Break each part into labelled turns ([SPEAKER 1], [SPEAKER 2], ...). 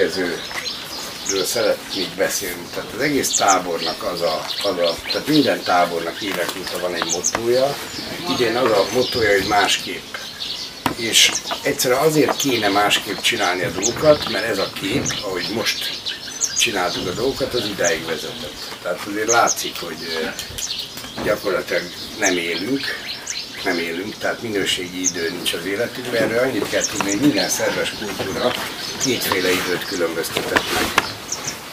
[SPEAKER 1] Tehát a következő szeretnék beszélni. Tehát az egész tábornak az a, az a tehát minden tábornak évek van egy motója. Idén az a motója, hogy másképp. És egyszerűen azért kéne másképp csinálni a dolgokat, mert ez a kép, ahogy most csináltuk a dolgokat, az idáig vezetett. Tehát azért látszik, hogy gyakorlatilag nem élünk, nem élünk, tehát minőségi idő nincs az életünkben. Erről annyit kell tudni, hogy minden szerves kultúra kétféle időt különböztetett meg.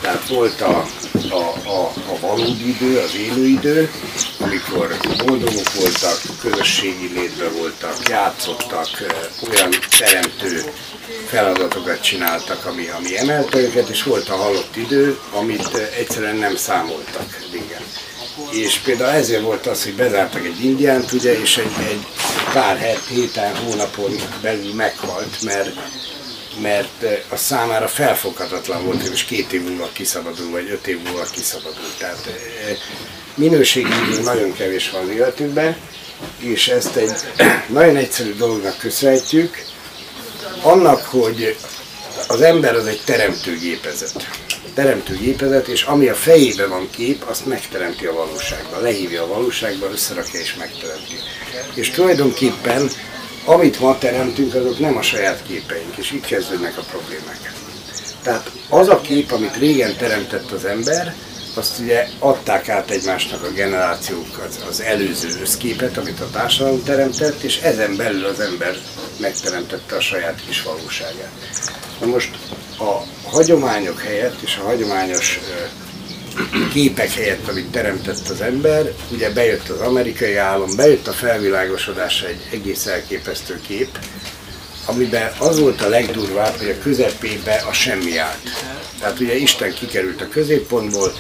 [SPEAKER 1] Tehát volt a, a, a, a valódi idő, az élő idő, amikor boldogok voltak, közösségi létben voltak, játszottak, olyan teremtő feladatokat csináltak, ami, ami emelte őket, és volt a halott idő, amit egyszerűen nem számoltak régen. És például ezért volt az, hogy bezártak egy indiánt, ugye, és egy, egy pár héten, hónapon belül meghalt, mert mert a számára felfoghatatlan volt, most két év múlva kiszabadul, vagy öt év múlva kiszabadul. Tehát minőségi idő nagyon kevés van az életünkben, és ezt egy nagyon egyszerű dolognak köszönhetjük, annak, hogy az ember az egy teremtőgépezet. Teremtőgépezet, és ami a fejében van kép, azt megteremti a valóságban, lehívja a valóságba, összerakja és megteremti. És tulajdonképpen amit ma teremtünk, azok nem a saját képeink, és itt kezdődnek a problémák. Tehát az a kép, amit régen teremtett az ember, azt ugye adták át egymásnak a generációk az, az előző összképet, amit a társadalom teremtett, és ezen belül az ember megteremtette a saját kis valóságát. Na most a hagyományok helyett és a hagyományos képek helyett, amit teremtett az ember, ugye bejött az amerikai állam, bejött a felvilágosodása egy egész elképesztő kép, amiben az volt a legdurvább, hogy a közepébe a semmi állt. Tehát ugye Isten kikerült a középpontból,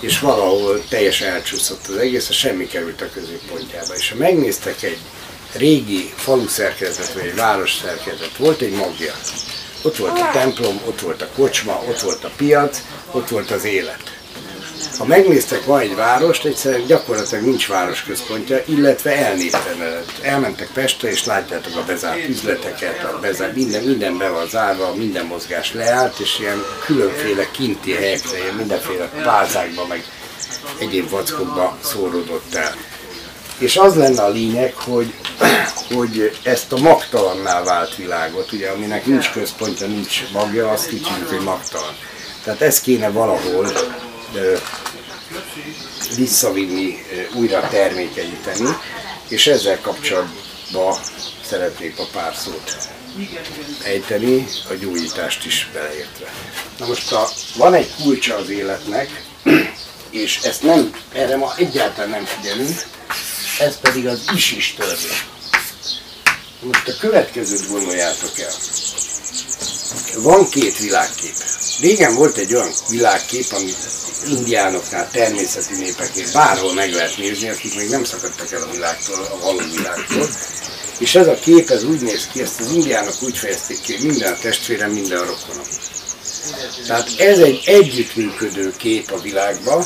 [SPEAKER 1] és valahol teljesen elcsúszott az egész, a semmi került a középpontjába. És ha megnéztek egy régi falu szerkezet, vagy egy város szerkezet, volt egy magja. Ott volt a templom, ott volt a kocsma, ott volt a piac, ott volt az élet. Ha megnéztek ma egy várost, egyszerűen gyakorlatilag nincs városközpontja, illetve elnéptelenedett. Elmentek Pestre, és látjátok a bezárt üzleteket, a bezárt, minden, minden be van zárva, minden mozgás leállt, és ilyen különféle kinti helyekre, ilyen mindenféle plázákba, meg egyéb vackokba szóródott el. És az lenne a lényeg, hogy, hogy ezt a magtalanná vált világot, ugye, aminek nincs központja, nincs magja, azt kicsit, hogy magtalan. Tehát ezt kéne valahol visszavinni, újra termékenyíteni, és ezzel kapcsolatban szeretnék a pár szót ejteni, a gyógyítást is beleértve. Na most a, van egy kulcsa az életnek, és ezt nem, erre ma egyáltalán nem figyelünk, ez pedig az is-is törvény. Most a következőt gondoljátok el. Van két világkép. Régen volt egy olyan világkép, amit indiánoknál, természeti népeknél bárhol meg lehet nézni, akik még nem szakadtak el a világtól, a való világtól. És ez a kép, ez úgy néz ki, ezt az indiánok úgy fejezték ki, minden a testvérem, minden a rokonom. Tehát ez egy együttműködő kép a világban,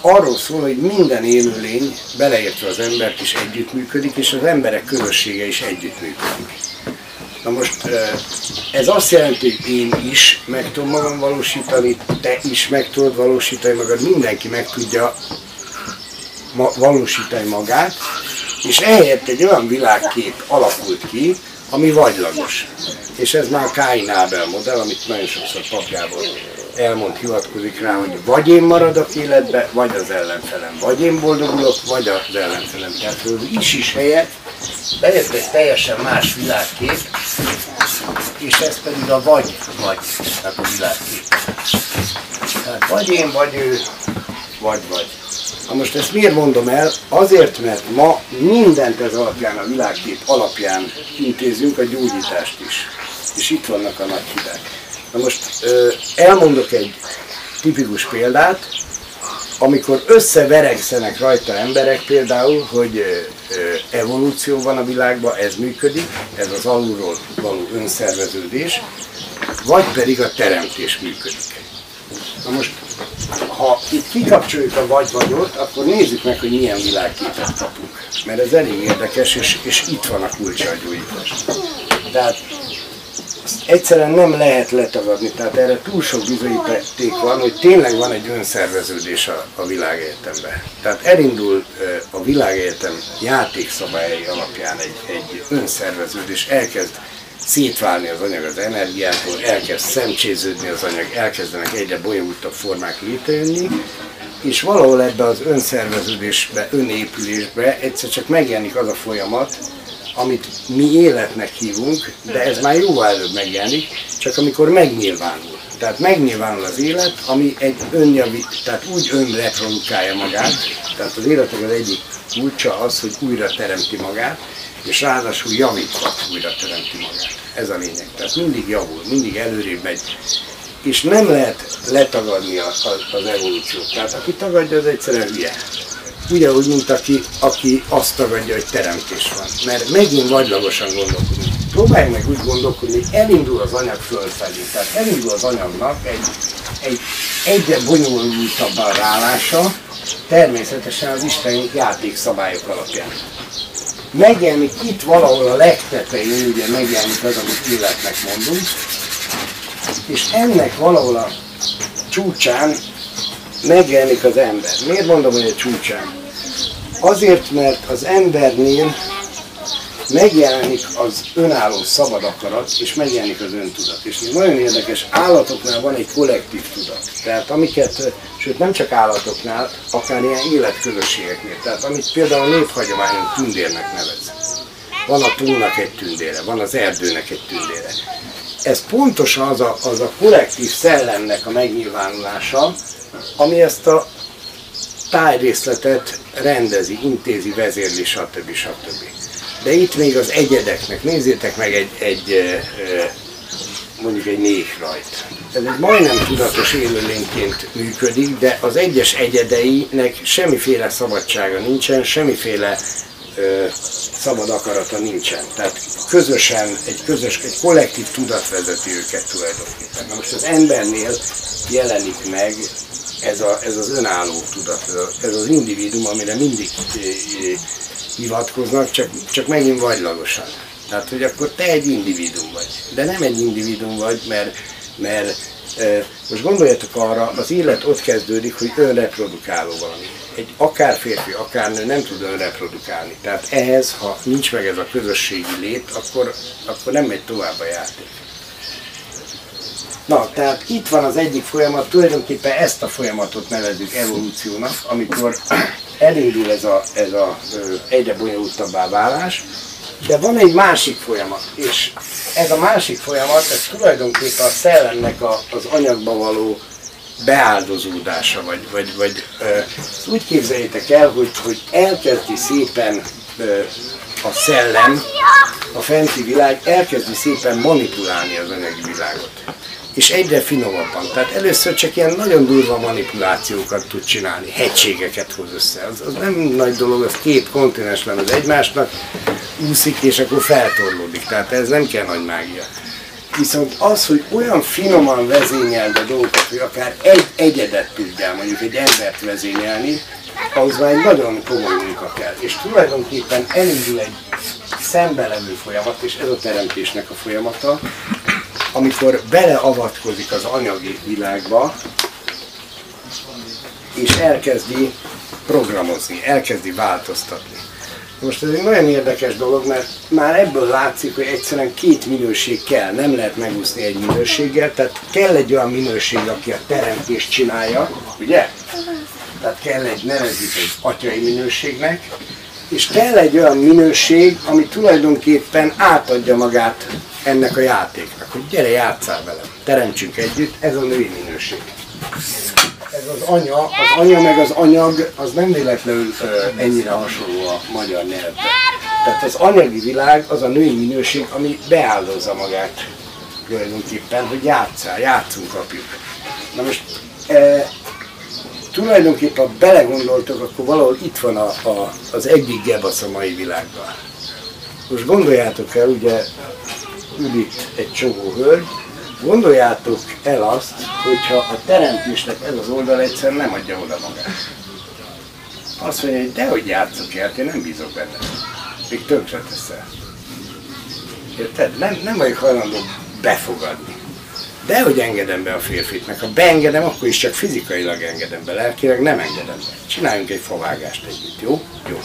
[SPEAKER 1] arról szól, hogy minden élőlény, beleértve az embert is együttműködik, és az emberek közössége is együttműködik. Na most ez azt jelenti, hogy én is meg tudom magam valósítani, te is meg tudod valósítani magad, mindenki meg tudja ma valósítani magát, és ehelyett egy olyan világkép alakult ki, ami vagylagos. És ez már Káin Ábel modell, amit nagyon sokszor papjából elmond, hivatkozik rá, hogy vagy én maradok életbe, vagy az ellenfelem. Vagy én boldogulok, vagy az ellenfelem. Tehát az is is helyett bejött egy teljesen más világkép, és ez pedig a vagy vagy, tehát a világkép. Tehát vagy én, vagy ő, vagy vagy. Na most ezt miért mondom el? Azért, mert ma mindent ez alapján, a világkép alapján intézünk a gyógyítást is. És itt vannak a nagy hidák. Na most elmondok egy tipikus példát, amikor összeveregszenek rajta emberek például, hogy evolúció van a világban, ez működik, ez az alulról való önszerveződés, vagy pedig a teremtés működik. Na most, ha itt kikapcsoljuk a vagy-vagyot, akkor nézzük meg, hogy milyen világképet kapunk. Mert ez elég érdekes, és, és itt van a kulcsa a gyógyítás. Tehát egyszerűen nem lehet letagadni, tehát erre túl sok bizonyíték van, hogy tényleg van egy önszerveződés a, a világegyetemben. Tehát elindul a világegyetem játékszabályai alapján egy, egy önszerveződés, elkezd szétválni az anyag az energiától, elkezd szemcséződni az anyag, elkezdenek egyre bonyolultabb formák létrejönni, és valahol ebbe az önszerveződésbe, önépülésbe egyszer csak megjelenik az a folyamat, amit mi életnek hívunk, de ez már jóval előbb megjelenik, csak amikor megnyilvánul. Tehát megnyilvánul az élet, ami egy önjavi, tehát úgy önreprodukálja magát, tehát az életnek az egyik kulcsa az, hogy újra teremti magát, és ráadásul javítva újra teremti magát. Ez a lényeg. Tehát mindig javul, mindig előrébb megy. És nem lehet letagadni az, az evolúciót. Tehát aki tagadja, az egyszerűen hülye ugyanúgy, mint aki, aki azt tagadja, hogy teremtés van. Mert megint vagylagosan gondolkodunk. Próbálj meg úgy gondolkodni, hogy elindul az anyag fölfelé. Tehát elindul az anyagnak egy, egy egyre bonyolultabb rálása, természetesen az isteni játékszabályok alapján. Megjelenik itt valahol a legtetején, ugye megjelenik az, amit életnek mondunk, és ennek valahol a csúcsán megjelenik az ember. Miért mondom, hogy a csúcsán? Azért, mert az embernél megjelenik az önálló szabad akarat, és megjelenik az öntudat. És nagyon érdekes, állatoknál van egy kollektív tudat. Tehát amiket, sőt nem csak állatoknál, akár ilyen életközösségeknél. Tehát amit például a néphagyományon tündérnek nevez. Van a túlnak egy tündére, van az erdőnek egy tündére. Ez pontosan az a, az a kollektív szellemnek a megnyilvánulása, ami ezt a tájrészletet rendezi, intézi, vezérli, stb. stb. De itt még az egyedeknek, nézzétek meg egy, egy mondjuk egy néhrajt. Ez egy majdnem tudatos élőlényként működik, de az egyes egyedeinek semmiféle szabadsága nincsen, semmiféle ö, szabad akarata nincsen. Tehát közösen, egy közös, egy kollektív tudat vezeti őket tulajdonképpen. Na most az embernél jelenik meg ez, a, ez az önálló tudat, ez, az individuum, amire mindig eh, eh, hivatkoznak, csak, csak megint vagylagosan. Tehát, hogy akkor te egy individuum vagy. De nem egy individuum vagy, mert, mert e, most gondoljatok arra, az élet ott kezdődik, hogy önreprodukáló valami. Egy akár férfi, akár nő nem tud önreprodukálni. Tehát ehhez, ha nincs meg ez a közösségi lét, akkor, akkor nem megy tovább a játék. Na, tehát itt van az egyik folyamat, tulajdonképpen ezt a folyamatot nevezzük evolúciónak, amikor elindul ez a, ez a egyre bonyolultabbá válás, de van egy másik folyamat, és ez a másik folyamat, ez tulajdonképpen a szellemnek a, az anyagba való beáldozódása, vagy, vagy, vagy úgy képzeljétek el, hogy, hogy elkezdi szépen a szellem, a fenti világ elkezdi szépen manipulálni az anyagi világot és egyre finomabban. Tehát először csak ilyen nagyon durva manipulációkat tud csinálni, hegységeket hoz össze. Az, az nem nagy dolog, az két kontinens lenne egymásnak, úszik és akkor feltorlódik. Tehát ez nem kell nagy mágia. Viszont az, hogy olyan finoman vezényeld a dolgokat, hogy akár egy egyedet tudjál, mondjuk egy embert vezényelni, ahhoz már egy nagyon komoly munka kell. És tulajdonképpen elindul egy szembelevő folyamat, és ez a teremtésnek a folyamata, amikor beleavatkozik az anyagi világba, és elkezdi programozni, elkezdi változtatni. Most ez egy nagyon érdekes dolog, mert már ebből látszik, hogy egyszerűen két minőség kell, nem lehet megúszni egy minőséggel, tehát kell egy olyan minőség, aki a teremtést csinálja, ugye? Tehát kell egy, nevezzük egy atyai minőségnek, és kell egy olyan minőség, ami tulajdonképpen átadja magát ennek a játéknak, hogy gyere, játszál velem, teremtsünk együtt, ez a női minőség. Ez az anya, az anya meg az anyag, az nem véletlenül ennyire hasonló a magyar nyelvben. Tehát az anyagi világ az a női minőség, ami beáldozza magát tulajdonképpen, hogy játszál, játszunk apjuk. Na most e, tulajdonképpen ha belegondoltok, akkor valahol itt van a, a, az egyik gebasz a mai világban. Most gondoljátok el, ugye ül itt egy csomó hölgy, gondoljátok el azt, hogyha a teremtésnek ez az oldal egyszer nem adja oda magát. Azt mondja, hogy dehogy játszok el, én nem bízok benne. Még tönkre teszel. Érted? Nem, nem vagyok hajlandó befogadni. De hogy engedem be a férfit, meg ha beengedem, akkor is csak fizikailag engedem be, lelkileg nem engedem be. Csináljunk egy favágást együtt, jó? Jó.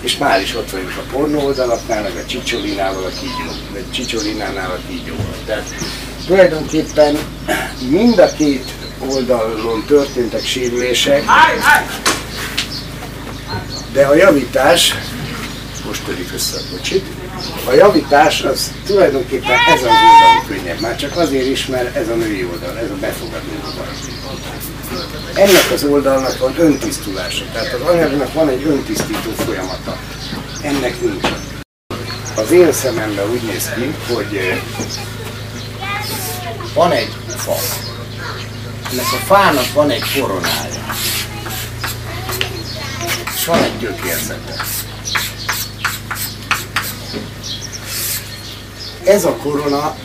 [SPEAKER 1] És már is ott vagyunk a pornó oldalaknál, meg a csicsolinával a kígyó, vagy csicsolinánál a kígyóval. Tehát tulajdonképpen mind a két oldalon történtek sérülések, de a javítás, most törik össze a kocsit, a javítás az tulajdonképpen ez az oldalon könnyebb, már csak azért is, mert ez a női oldal, ez a befogadó oldal. Ennek az oldalnak van öntisztulása, tehát az anyagnak van egy öntisztító folyamata. Ennek nincs. Az én szememben úgy néz ki, hogy van egy fa. Ennek a fának van egy koronája. És van egy gyökérzete. Ez a korona,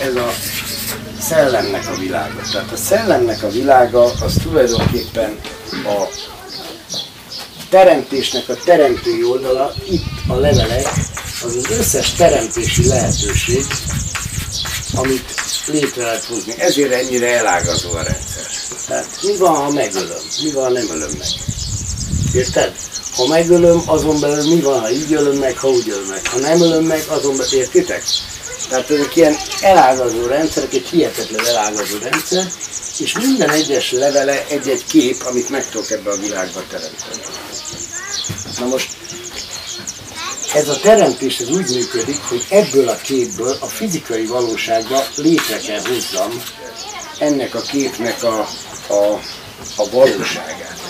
[SPEAKER 1] ez a szellemnek a világa. Tehát a szellemnek a világa az tulajdonképpen a teremtésnek a teremtői oldala, itt a levelek, az az összes teremtési lehetőség, amit létre lehet hozni. Ezért ennyire elágazó a rendszer. Tehát mi van, ha megölöm? Mi van, ha nem ölöm meg? Érted? Ha megölöm, azon belül mi van, ha így ölöm meg, ha úgy ölöm meg. Ha nem ölöm meg, azon belül, értitek? Tehát ezek ilyen elágazó rendszerek, egy hihetetlen elágazó rendszer, és minden egyes levele egy-egy kép, amit meg tudok ebbe a világba teremteni. Na most ez a teremtés ez úgy működik, hogy ebből a képből a fizikai valóságba létre kell hozzam ennek a képnek a, a, a valóságát.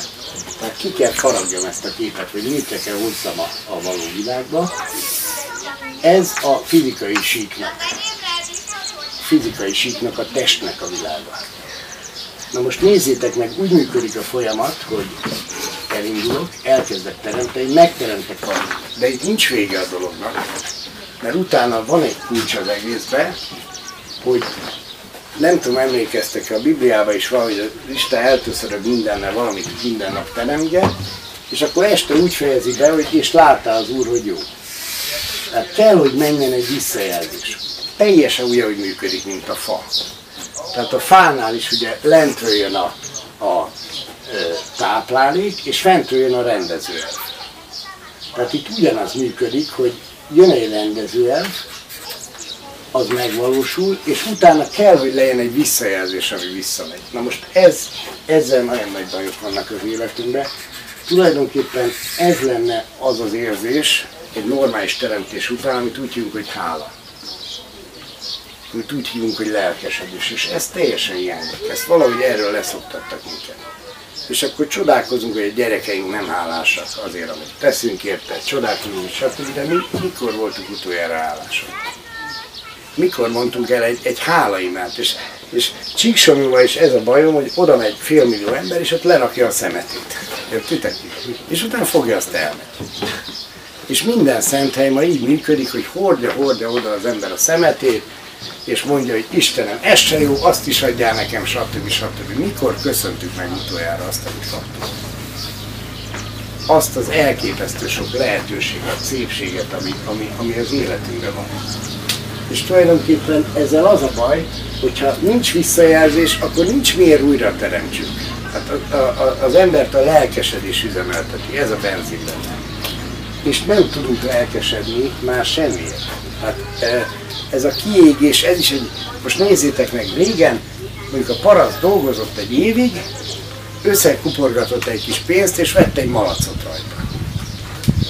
[SPEAKER 1] Tehát ki kell faragjam ezt a képet, hogy létre kell hozzam a, a való világba. Ez a fizikai síknak, fizikai síknak, a testnek a világa. Na most nézzétek meg, úgy működik a folyamat, hogy elindulok, elkezdek teremteni, megteremtek valamit. De itt nincs vége a dolognak, mert utána van egy kulcs az egészben, hogy nem tudom, emlékeztek a Bibliában is van, hogy Isten eltöszörög mindennel valamit minden nap teremge, és akkor este úgy fejezi be, hogy és látta az Úr, hogy jó. Tehát kell, hogy menjen egy visszajelzés. Teljesen úgy, hogy működik, mint a fa. Tehát a fánál is ugye lentről jön a, a táplálék, és fentről jön a rendezőelv. Tehát itt ugyanaz működik, hogy jön egy rendezőelv, az megvalósul, és utána kell, hogy legyen egy visszajelzés, ami visszamegy. Na most ez, ezzel nagyon nagy bajok vannak az életünkben. Tulajdonképpen ez lenne az az érzés egy normális teremtés után, amit úgy hívunk, hogy hála. Amit úgy hívunk, hogy lelkesedés. És ez teljesen hiányzik. Ezt valahogy erről leszoktattak minket. És akkor csodálkozunk, hogy a gyerekeink nem hálásak azért, amit teszünk érte, csodálkozunk, stb. De mi, mikor voltunk utoljára hálásak? Mikor mondtunk el egy, egy hálaimát? És, és Csíksomjúval is ez a bajom, hogy oda megy félmillió ember, és ott lerakja a szemetét. Értitek? És utána fogja azt elmegy. És minden szent hely ma így működik, hogy hordja, hordja oda az ember a szemetét, és mondja, hogy Istenem, ez se jó, azt is adjál nekem, stb. stb. Mikor köszöntük meg utoljára azt, amit kaptunk? Azt az elképesztő sok lehetőséget, szépséget, ami, ami, ami az életünkben van. És tulajdonképpen ezzel az a baj, hogyha nincs visszajelzés, akkor nincs miért újra teremtsük. Hát a, a, az embert a lelkesedés üzemelteti, ez a benzin És nem tudunk lelkesedni már semmiért. Hát, e, ez a kiégés, ez is egy, most nézzétek meg, régen mondjuk a paraszt dolgozott egy évig, összekuporgatott egy kis pénzt, és vett egy malacot rajta.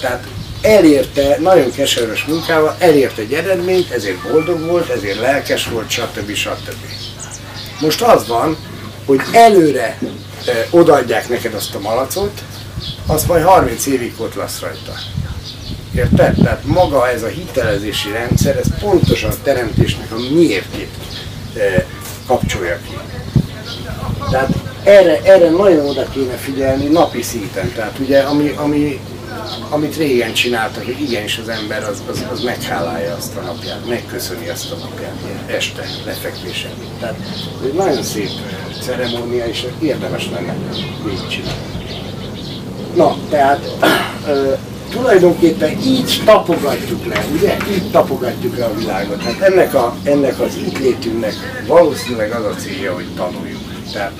[SPEAKER 1] Tehát elérte, nagyon keserves munkával, elérte egy eredményt, ezért boldog volt, ezért lelkes volt, stb. stb. Most az van, hogy előre odaadják neked azt a malacot, azt majd 30 évig ott lesz rajta. Érted? Tehát maga ez a hitelezési rendszer, ez pontosan a teremtésnek a miértét e, kapcsolja ki. Tehát erre, erre nagyon oda kéne figyelni napi szinten. Tehát ugye, ami, ami, amit régen csináltak, hogy igenis az ember az, az, az meghálálja azt a napját, megköszöni azt a napját, este, lefekvésen. Tehát ez egy nagyon szép ceremónia, és érdemes lenne végigcsinálni. Na, tehát tulajdonképpen így tapogatjuk le, ugye? Így tapogatjuk le a világot. Hát ennek, a, ennek az itt létünknek valószínűleg az a célja, hogy tanuljuk. Tehát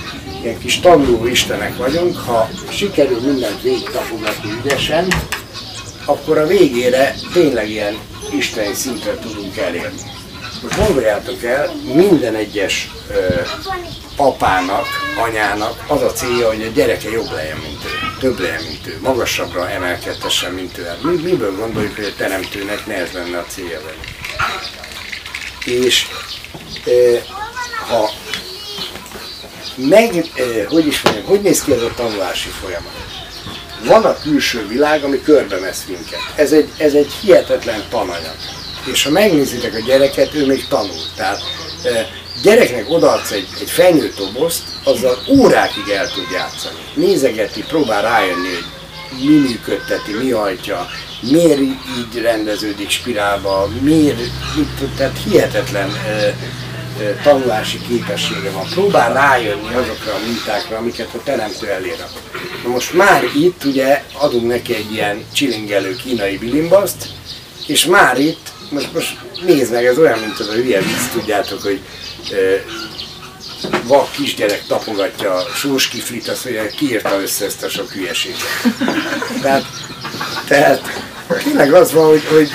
[SPEAKER 1] ilyen kis tanuló istenek vagyunk, ha sikerül mindent végig tapogatni ügyesen, akkor a végére tényleg ilyen isteni szintre tudunk elérni. Most gondoljátok el, minden egyes ö, apának, anyának az a célja, hogy a gyereke jobb legyen, mint ő, több legyen, mint ő, magasabbra emelkedhessen, mint ő. Hát mi, miből gondoljuk, hogy a teremtőnek ne ez lenne a célja velünk? És ö, ha meg, ö, hogy is mondjam, hogy néz ki ez a tanulási folyamat? Van a külső világ, ami körbe mesz minket. Ez egy, ez egy hihetetlen tananyag. És ha megnézitek a gyereket, ő még tanul. Tehát e, gyereknek odaadsz egy, egy felnőtt dobozt, azzal órákig el tud játszani. Nézegeti, próbál rájönni, hogy mi működteti, mi hajtja, miért így rendeződik spirálba, miért, mit, tehát hihetetlen e, tanulási képessége van. Próbál rájönni azokra a mintákra, amiket a teremtő elér. Na most már itt ugye adunk neki egy ilyen csilingelő kínai bilimbaszt, és már itt, most, most nézd meg, ez olyan, mint az a hülye vicc, tudjátok, hogy vak kisgyerek tapogatja a sós kiflit, azt mondja, kiírta össze ezt a sok hülyeséget. Tehát, tehát tényleg az van, hogy, hogy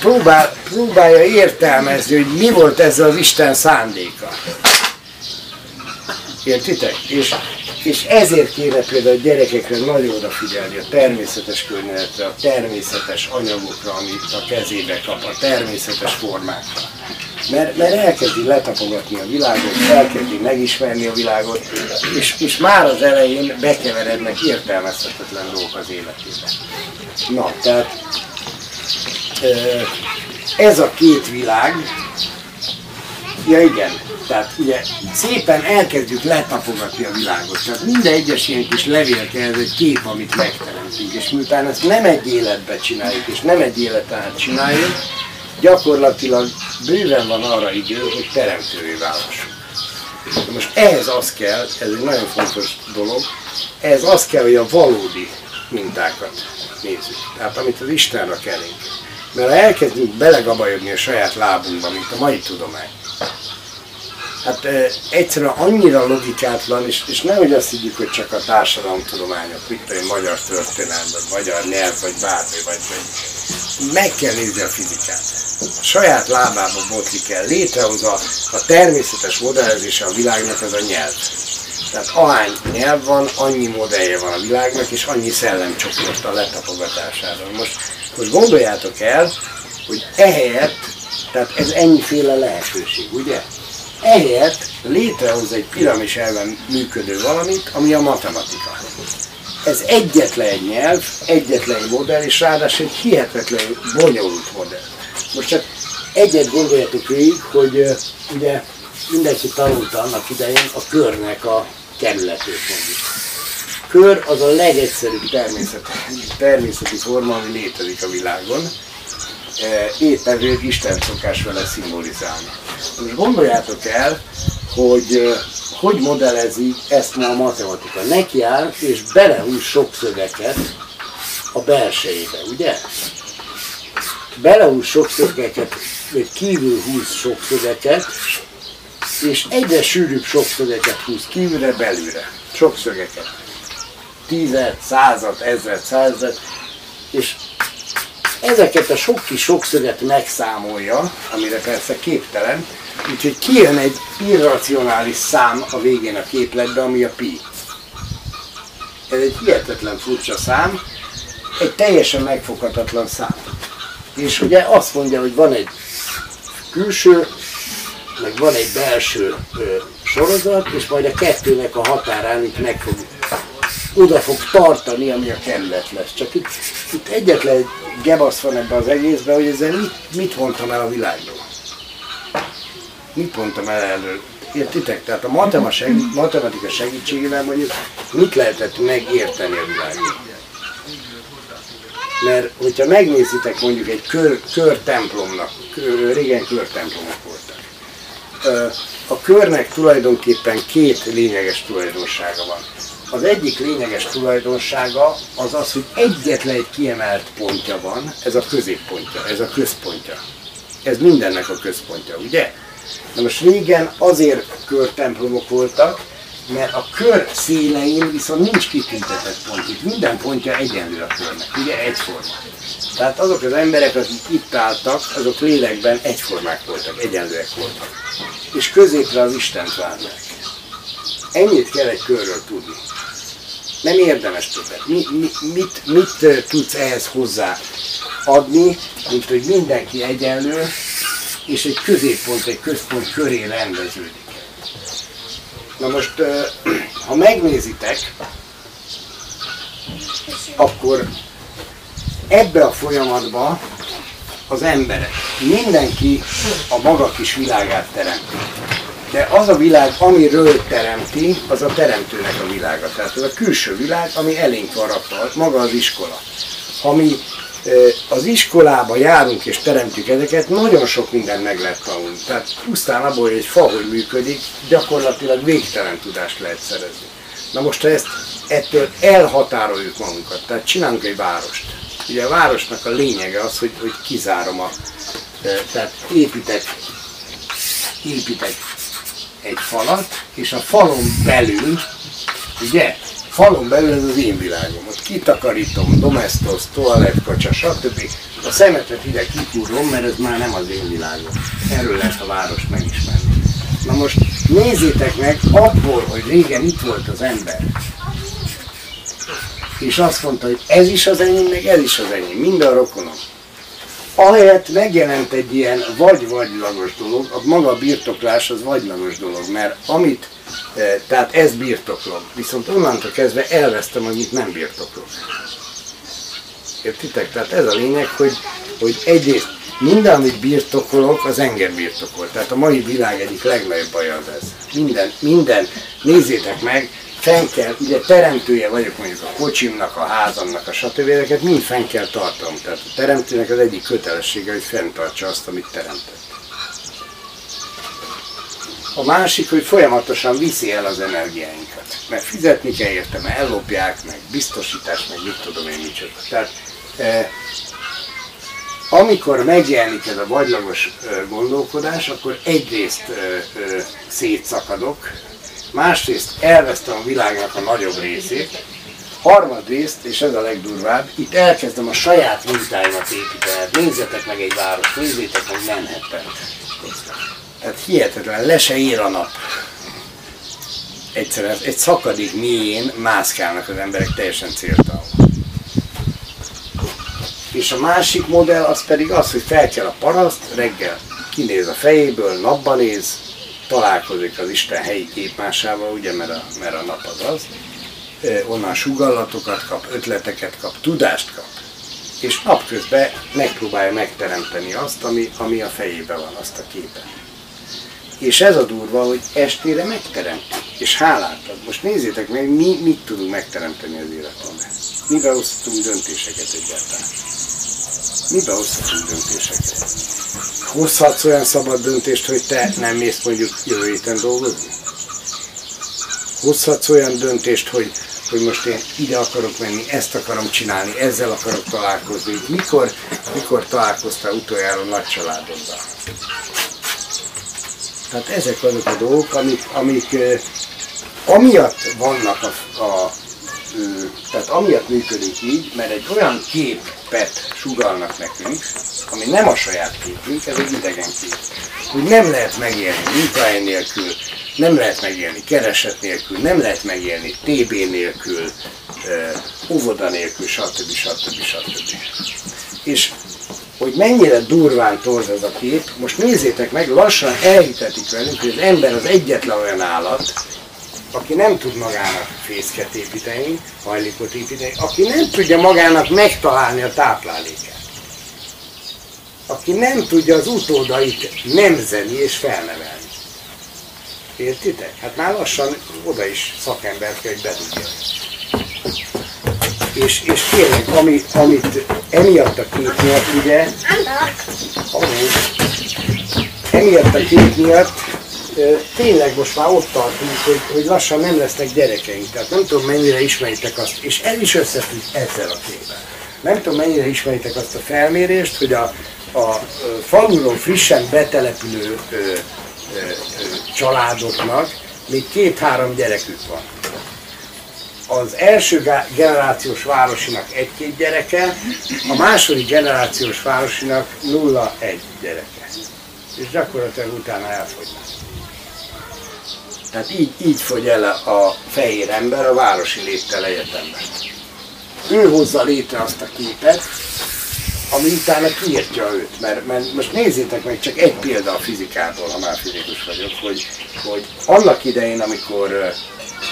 [SPEAKER 1] próbál, próbálja értelmezni, hogy mi volt ez az Isten szándéka. Értitek? És, és ezért kéne például a gyerekekre nagyon odafigyelni a természetes környezetre, a természetes anyagokra, amit a kezébe kap, a természetes formákra. Mert, mert elkezdi letapogatni a világot, elkezdi megismerni a világot, és, és már az elején bekeverednek értelmezhetetlen dolgok az életébe. Na, tehát ez a két világ, ja igen, tehát ugye szépen elkezdjük letapogatni a világot. Tehát minden egyes ilyen kis levélke, ez egy kép, amit megteremtünk. És miután ezt nem egy életbe csináljuk, és nem egy életen át csináljuk, gyakorlatilag bőven van arra idő, hogy teremtővé válassunk. Most ehhez az kell, ez egy nagyon fontos dolog, ehhez az kell, hogy a valódi mintákat nézzük. Tehát amit az Istenre kerénk. Mert ha elkezdünk belegabajodni a saját lábunkba, mint a mai tudomány, hát e, egyszerűen annyira logikátlan, és, és nehogy azt higgyük, hogy csak a társadalomtudományok, mit tudom, magyar történelem, vagy magyar nyelv, vagy bármi, vagy, vagy meg kell nézni a fizikát. A saját lábába botlik el, létrehoz a, a természetes modellezése a világnak, ez a nyelv. Tehát ahány nyelv van, annyi modellje van a világnak, és annyi szellemcsoport a letapogatására. Most most gondoljátok el, hogy ehelyett, tehát ez ennyiféle lehetőség, ugye? Ehelyett létrehoz egy piramis elven működő valamit, ami a matematika. Ez egyetlen egy nyelv, egyetlen egy modell, és ráadásul egy hihetetlen bonyolult modell. Most csak egyet gondoljatok végig, hogy ugye mindenki tanulta annak idején a körnek a kerületét mondjuk kör az a legegyszerűbb természeti, természeti forma, ami létezik a világon. E, éppen ők Isten szokás vele szimbolizálni. Most gondoljátok el, hogy e, hogy modellezi ezt ma a matematika. Neki áll és belehúz sok szögeket a belsejébe, ugye? Belehúz sok szögeket, vagy kívül húz sok szögeket, és egyre sűrűbb sok szögeket húz kívülre, belülre. Sok szögeket tízet, százat, ezret, százat, és ezeket a sok kis sokszöget megszámolja, amire persze képtelen, úgyhogy kijön egy irracionális szám a végén a képletbe, ami a pi. Ez egy hihetetlen furcsa szám, egy teljesen megfoghatatlan szám. És ugye azt mondja, hogy van egy külső, meg van egy belső sorozat, és majd a kettőnek a határán itt meg fog oda fog tartani, ami a kerület lesz. Csak itt, itt egyetlen gebasz van ebben az egészben, hogy ezzel mit, mit mondtam el a világról. Mit mondtam el erről? Értitek? Tehát a matematika segítségével mondjuk mit lehetett megérteni a világról. Mert hogyha megnézitek mondjuk egy kör, körtemplomnak, kör, régen körtemplomok voltak, a körnek tulajdonképpen két lényeges tulajdonsága van az egyik lényeges tulajdonsága az az, hogy egyetlen egy kiemelt pontja van, ez a középpontja, ez a központja. Ez mindennek a központja, ugye? Na most régen azért körtemplomok voltak, mert a kör szélein viszont nincs kitüntetett pont. Itt minden pontja egyenlő a körnek, ugye egyforma. Tehát azok az emberek, akik itt álltak, azok lélekben egyformák voltak, egyenlőek voltak. És középre az Istent várják. Ennyit kell egy körről tudni. Nem érdemes többet. Mi, mi, mit, mit tudsz ehhez hozzá adni, mint hogy mindenki egyenlő, és egy középpont, egy központ köré rendeződik. Na most, ha megnézitek, akkor ebbe a folyamatba az emberek, mindenki a maga kis világát teremti. De az a világ, amiről teremti, az a teremtőnek a világa. Tehát az a külső világ, ami elénk van rakva, maga az iskola. Ami az iskolába járunk és teremtjük ezeket, nagyon sok minden meg lehet tanulni. Tehát pusztán abból, hogy egy fa hogy működik, gyakorlatilag végtelen tudást lehet szerezni. Na most ha ezt ettől elhatároljuk magunkat, tehát csinálunk egy várost. Ugye a városnak a lényege az, hogy, hogy kizárom a... Tehát építek, építek egy falat, és a falon belül, ugye, falon belül ez az én világom. Ott kitakarítom, domestos, toalettkacsa, stb. A szemetet ide kikúrom, mert ez már nem az én világom. Erről lehet a város megismerni. Na most nézzétek meg, abból, hogy régen itt volt az ember, és azt mondta, hogy ez is az enyém, meg ez is az enyém, minden rokonom. Ahelyett megjelent egy ilyen vagy-vagylagos dolog, a maga birtoklás az vagylagos dolog, mert amit tehát ez birtoklom. Viszont onnantól kezdve elvesztem, amit nem birtoklom. Értitek? Tehát ez a lényeg, hogy, hogy egyrészt minden, amit birtokolok, az engem birtokol. Tehát a mai világ egyik legnagyobb baj az ez. Minden, minden, nézzétek meg, fenn kell, ugye teremtője vagyok mondjuk a kocsimnak, a házamnak, a stb. Ezeket mind fenn kell tartom. Tehát a teremtőnek az egyik kötelessége, hogy fenntartsa azt, amit teremtett. A másik, hogy folyamatosan viszi el az energiáinkat. Mert fizetni kell érte, mert ellopják, meg biztosítás, meg mit tudom én micsoda. Tehát eh, amikor megjelenik ez a vagylagos eh, gondolkodás, akkor egyrészt eh, eh, szétszakadok, másrészt elvesztem a világnak a nagyobb részét, harmadrészt, és ez a legdurvább, itt elkezdem a saját mintáimat építeni. Nézzetek meg egy város, nézzétek meg Manhattan. Tehát hihetetlen, le se ér a nap. Egyszerűen egy szakadék mélyén mászkálnak az emberek teljesen céltalanul. És a másik modell az pedig az, hogy fel kell a paraszt, reggel kinéz a fejéből, napban néz, találkozik az Isten helyi képmásával, ugye, mert a, mert a nap az az, onnan sugallatokat kap, ötleteket kap, tudást kap, és napközben megpróbálja megteremteni azt, ami, ami a fejében van, azt a képet. És ez a durva, hogy estére megteremtünk, és hálát ad. Most nézzétek meg, mi mit tudunk megteremteni az életünkben. Miben osztunk döntéseket egyáltalán? Miben osztunk döntéseket? Hozhatsz olyan szabad döntést, hogy te nem mész mondjuk jövő héten dolgozni? Hozhatsz olyan döntést, hogy, hogy most én ide akarok menni, ezt akarom csinálni, ezzel akarok találkozni. Mikor, mikor találkoztál utoljára nagy családoddal? Tehát ezek azok a dolgok, amik, amik amiatt vannak a, a tehát amiatt működik így, mert egy olyan képet sugalnak nekünk, ami nem a saját képünk, ez egy idegen kép. Hogy nem lehet megélni munkahely nélkül, nem lehet megélni kereset nélkül, nem lehet megélni TB nélkül, óvoda nélkül, stb. stb. stb. És hogy mennyire durván torz ez a kép, most nézzétek meg, lassan elhitetik velünk, hogy az ember az egyetlen olyan állat, aki nem tud magának fészket építeni, hajlékot építeni, aki nem tudja magának megtalálni a táplálékát. Aki nem tudja az utódait nemzeni és felnevelni. Értitek? Hát már lassan oda is szakember kell, hogy bedugja. És, és kérlek, ami, amit emiatt a kép miatt ugye, ahol, emiatt a kép miatt tényleg most már ott tartunk, hogy, hogy lassan nem lesznek gyerekeink. Tehát nem tudom mennyire ismeritek azt, és ez is összefügg ezzel a képen. Nem tudom mennyire ismeritek azt a felmérést, hogy a, a faluról frissen betelepülő ö, ö, ö, családoknak még két-három gyerekük van. Az első generációs városinak egy-két gyereke, a második generációs városinak nulla-egy gyereke. És gyakorlatilag utána elfogynak. Tehát így, így fogy el a fehér ember a városi léttel egyetemben. Ő hozza létre azt a képet, ami utána kiírtja őt. Mert, mert most nézzétek meg csak egy példa a fizikából, ha már fizikus vagyok, hogy, hogy annak idején, amikor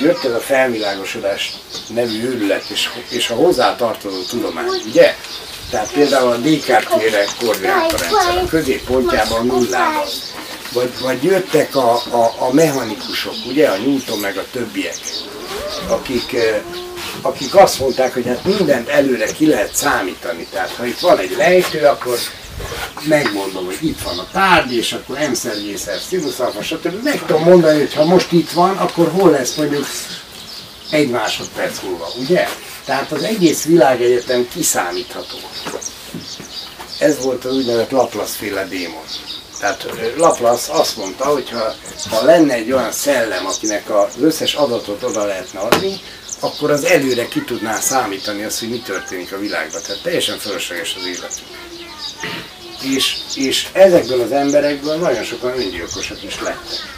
[SPEAKER 1] jött ez a felvilágosodás nevű őrület, és, és a hozzá tartozó tudomány, ugye? Tehát például a Descartes-ére koordinátorrendszer, a középpontjában nullával. Vagy, vagy jöttek a, a, a mechanikusok, ugye, a Newton meg a többiek, akik akik azt mondták, hogy hát mindent előre ki lehet számítani. Tehát ha itt van egy lejtő, akkor megmondom, hogy itt van a tárgy, és akkor m szer g szer stb. Meg tudom mondani, hogy ha most itt van, akkor hol lesz mondjuk egy másodperc múlva, ugye? Tehát az egész világegyetem kiszámítható. Ez volt az úgynevezett Laplace-féle démon. Tehát Laplace azt mondta, hogy ha, ha lenne egy olyan szellem, akinek az összes adatot oda lehetne adni, akkor az előre ki tudná számítani azt, hogy mi történik a világban. Tehát teljesen fölösleges az életünk. És, és ezekből az emberekből nagyon sokan öngyilkosok is lettek.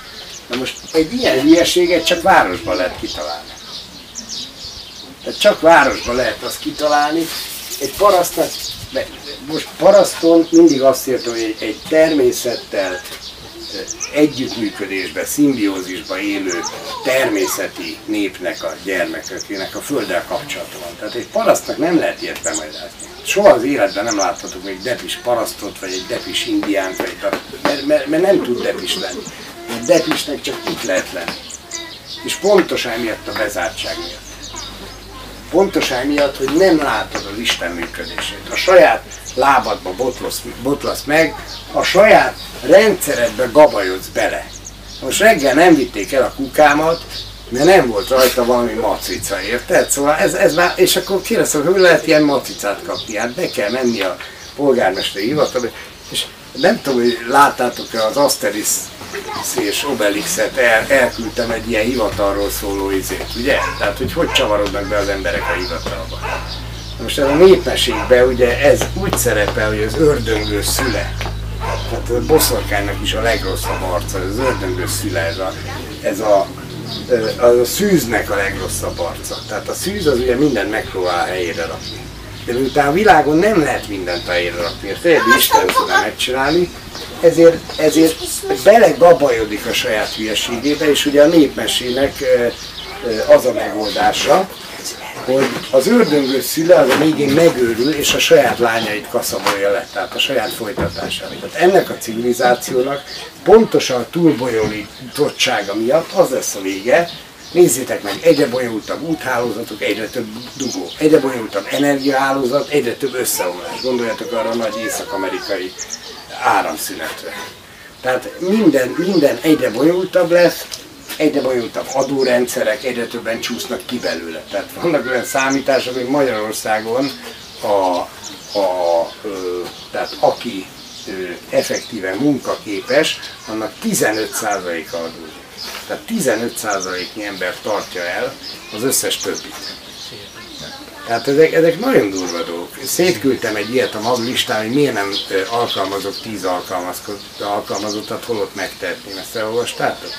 [SPEAKER 1] Na most egy ilyen hülyeséget csak városban lehet kitalálni. Tehát csak városban lehet azt kitalálni. Egy parasztnak, most paraszton mindig azt értem, hogy egy, egy természettel együttműködésben, szimbiózisban élő természeti népnek a gyermekekének a földdel kapcsolata van. Tehát egy parasztnak nem lehet ilyet bemagyarázni. Soha az életben nem láthatok még depis parasztot, vagy egy depis indiánt, vagy, mert, mert, mert, nem tud depis lenni. A depisnek csak itt lehet lenni. És pontosan emiatt a bezártság miatt. Pontosan emiatt, hogy nem látod az Isten működését. A saját lábadba botlasz, botlasz meg, a saját rendszeredbe gabajodsz bele. Most reggel nem vitték el a kukámat, mert nem volt rajta valami matrica, érted? Szóval ez, ez már, és akkor kérdeztem, hogy lehet ilyen matricát kapni? Hát be kell menni a polgármesteri hivatalba, és nem tudom, hogy láttátok-e az Asteris és Obelixet, el, elküldtem egy ilyen hivatalról szóló izét, ugye? Tehát, hogy hogy csavarodnak be az emberek a hivatalba. Most a népmeségben ugye ez úgy szerepel, hogy az ördöngő szüle. Tehát a boszorkánynak is a legrosszabb arca, az ördöngő szüle, ez a, ez a, a, a szűznek a legrosszabb arca. Tehát a szűz az ugye mindent megpróbál helyére rakni. De miután a világon nem lehet mindent helyére rakni, ezt egyedül Isten tudná megcsinálni, ezért, ezért belegabajodik a saját hülyeségébe, és ugye a népmesének az a megoldása, hogy az ördöngő szüle az a végén megőrül, és a saját lányait kaszabolja le, tehát a saját folytatását. Tehát ennek a civilizációnak pontosan a túlbonyolítottsága miatt az lesz a vége, Nézzétek meg, egyre bonyolultabb úthálózatok, egyre több dugó, egyre bonyolultabb energiahálózat, egyre több összeomlás. Gondoljatok arra a nagy észak-amerikai áramszünetre. Tehát minden, minden egyre bonyolultabb lesz, egyre bonyolultabb adórendszerek, egyre többen csúsznak ki belőle. Tehát vannak olyan számítások, hogy Magyarországon a, a, ö, tehát aki ö, effektíven munkaképes, annak 15%-a adózik. Tehát 15%-nyi ember tartja el az összes többit. Tehát ezek, ezek nagyon durva dolgok. Szétküldtem egy ilyet a maga listán, hogy miért nem alkalmazok 10 alkalmazottat, holott megtehetném. Ezt elolvastátok?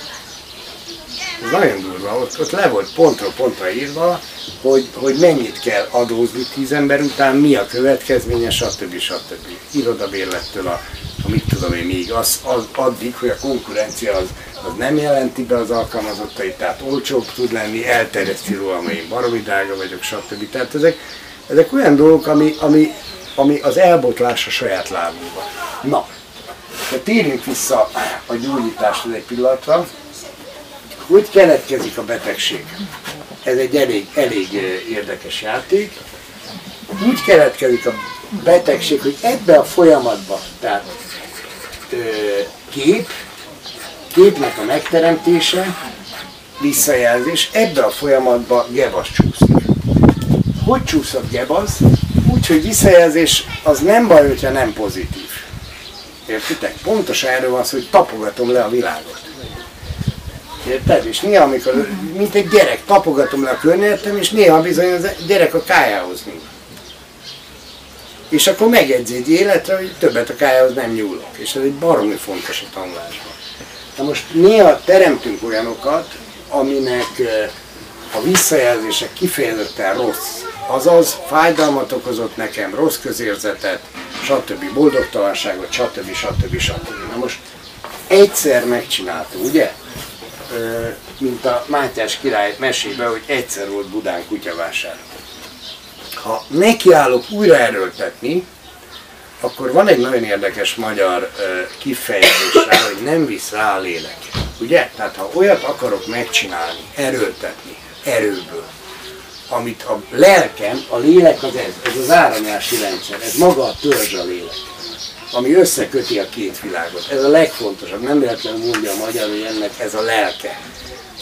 [SPEAKER 1] Ez nagyon durva, ott, ott le volt pontról pontra írva, hogy, hogy mennyit kell adózni tíz ember után, mi a következménye, stb. stb. Irodabérlettől a, a mit tudom én még, az, az, addig, hogy a konkurencia az, az nem jelenti be az alkalmazottait, tehát olcsóbb tud lenni, elterjeszti róla, hogy én baromi drága vagyok, stb. Tehát ezek, ezek olyan dolgok, ami, ami, ami az elbotlás a saját lábunkban. Na, de térjünk vissza a gyógyításhoz egy pillanatra. Úgy keletkezik a betegség. Ez egy elég, elég érdekes játék. Úgy keletkezik a betegség, hogy ebbe a folyamatban, tehát ö, kép, képnek a megteremtése, visszajelzés, ebbe a folyamatba Gebas csúszik. Hogy csúszott Gebasz? Úgy, hogy visszajelzés az nem baj, hogyha nem pozitív. Értitek? Pontos erről van hogy tapogatom le a világot. Érted? És néha, amikor, mint egy gyerek, tapogatom le a környezetem, és néha bizony az gyerek a kájához nyúl. És akkor megedzi egy életre, hogy többet a kájához nem nyúlok. És ez egy baromi fontos a tanulásban. Na most néha teremtünk olyanokat, aminek a visszajelzések kifejezetten rossz. Azaz fájdalmat okozott nekem, rossz közérzetet, stb. boldogtalanságot, stb. stb. stb. Na most egyszer megcsináltuk, ugye? Mint a Mátyás király mesébe, hogy egyszer volt Budán kutyavásár. Ha nekiállok újra erőltetni, akkor van egy nagyon érdekes magyar kifejezés hogy nem visz rá a lélek. Ugye? Tehát ha olyat akarok megcsinálni, erőltetni, erőből, amit a lelkem, a lélek az ez, ez az áramlási rendszer, ez maga a törzs a lélek, ami összeköti a két világot. Ez a legfontosabb, nem véletlenül mondja a magyar, hogy ennek ez a lelke.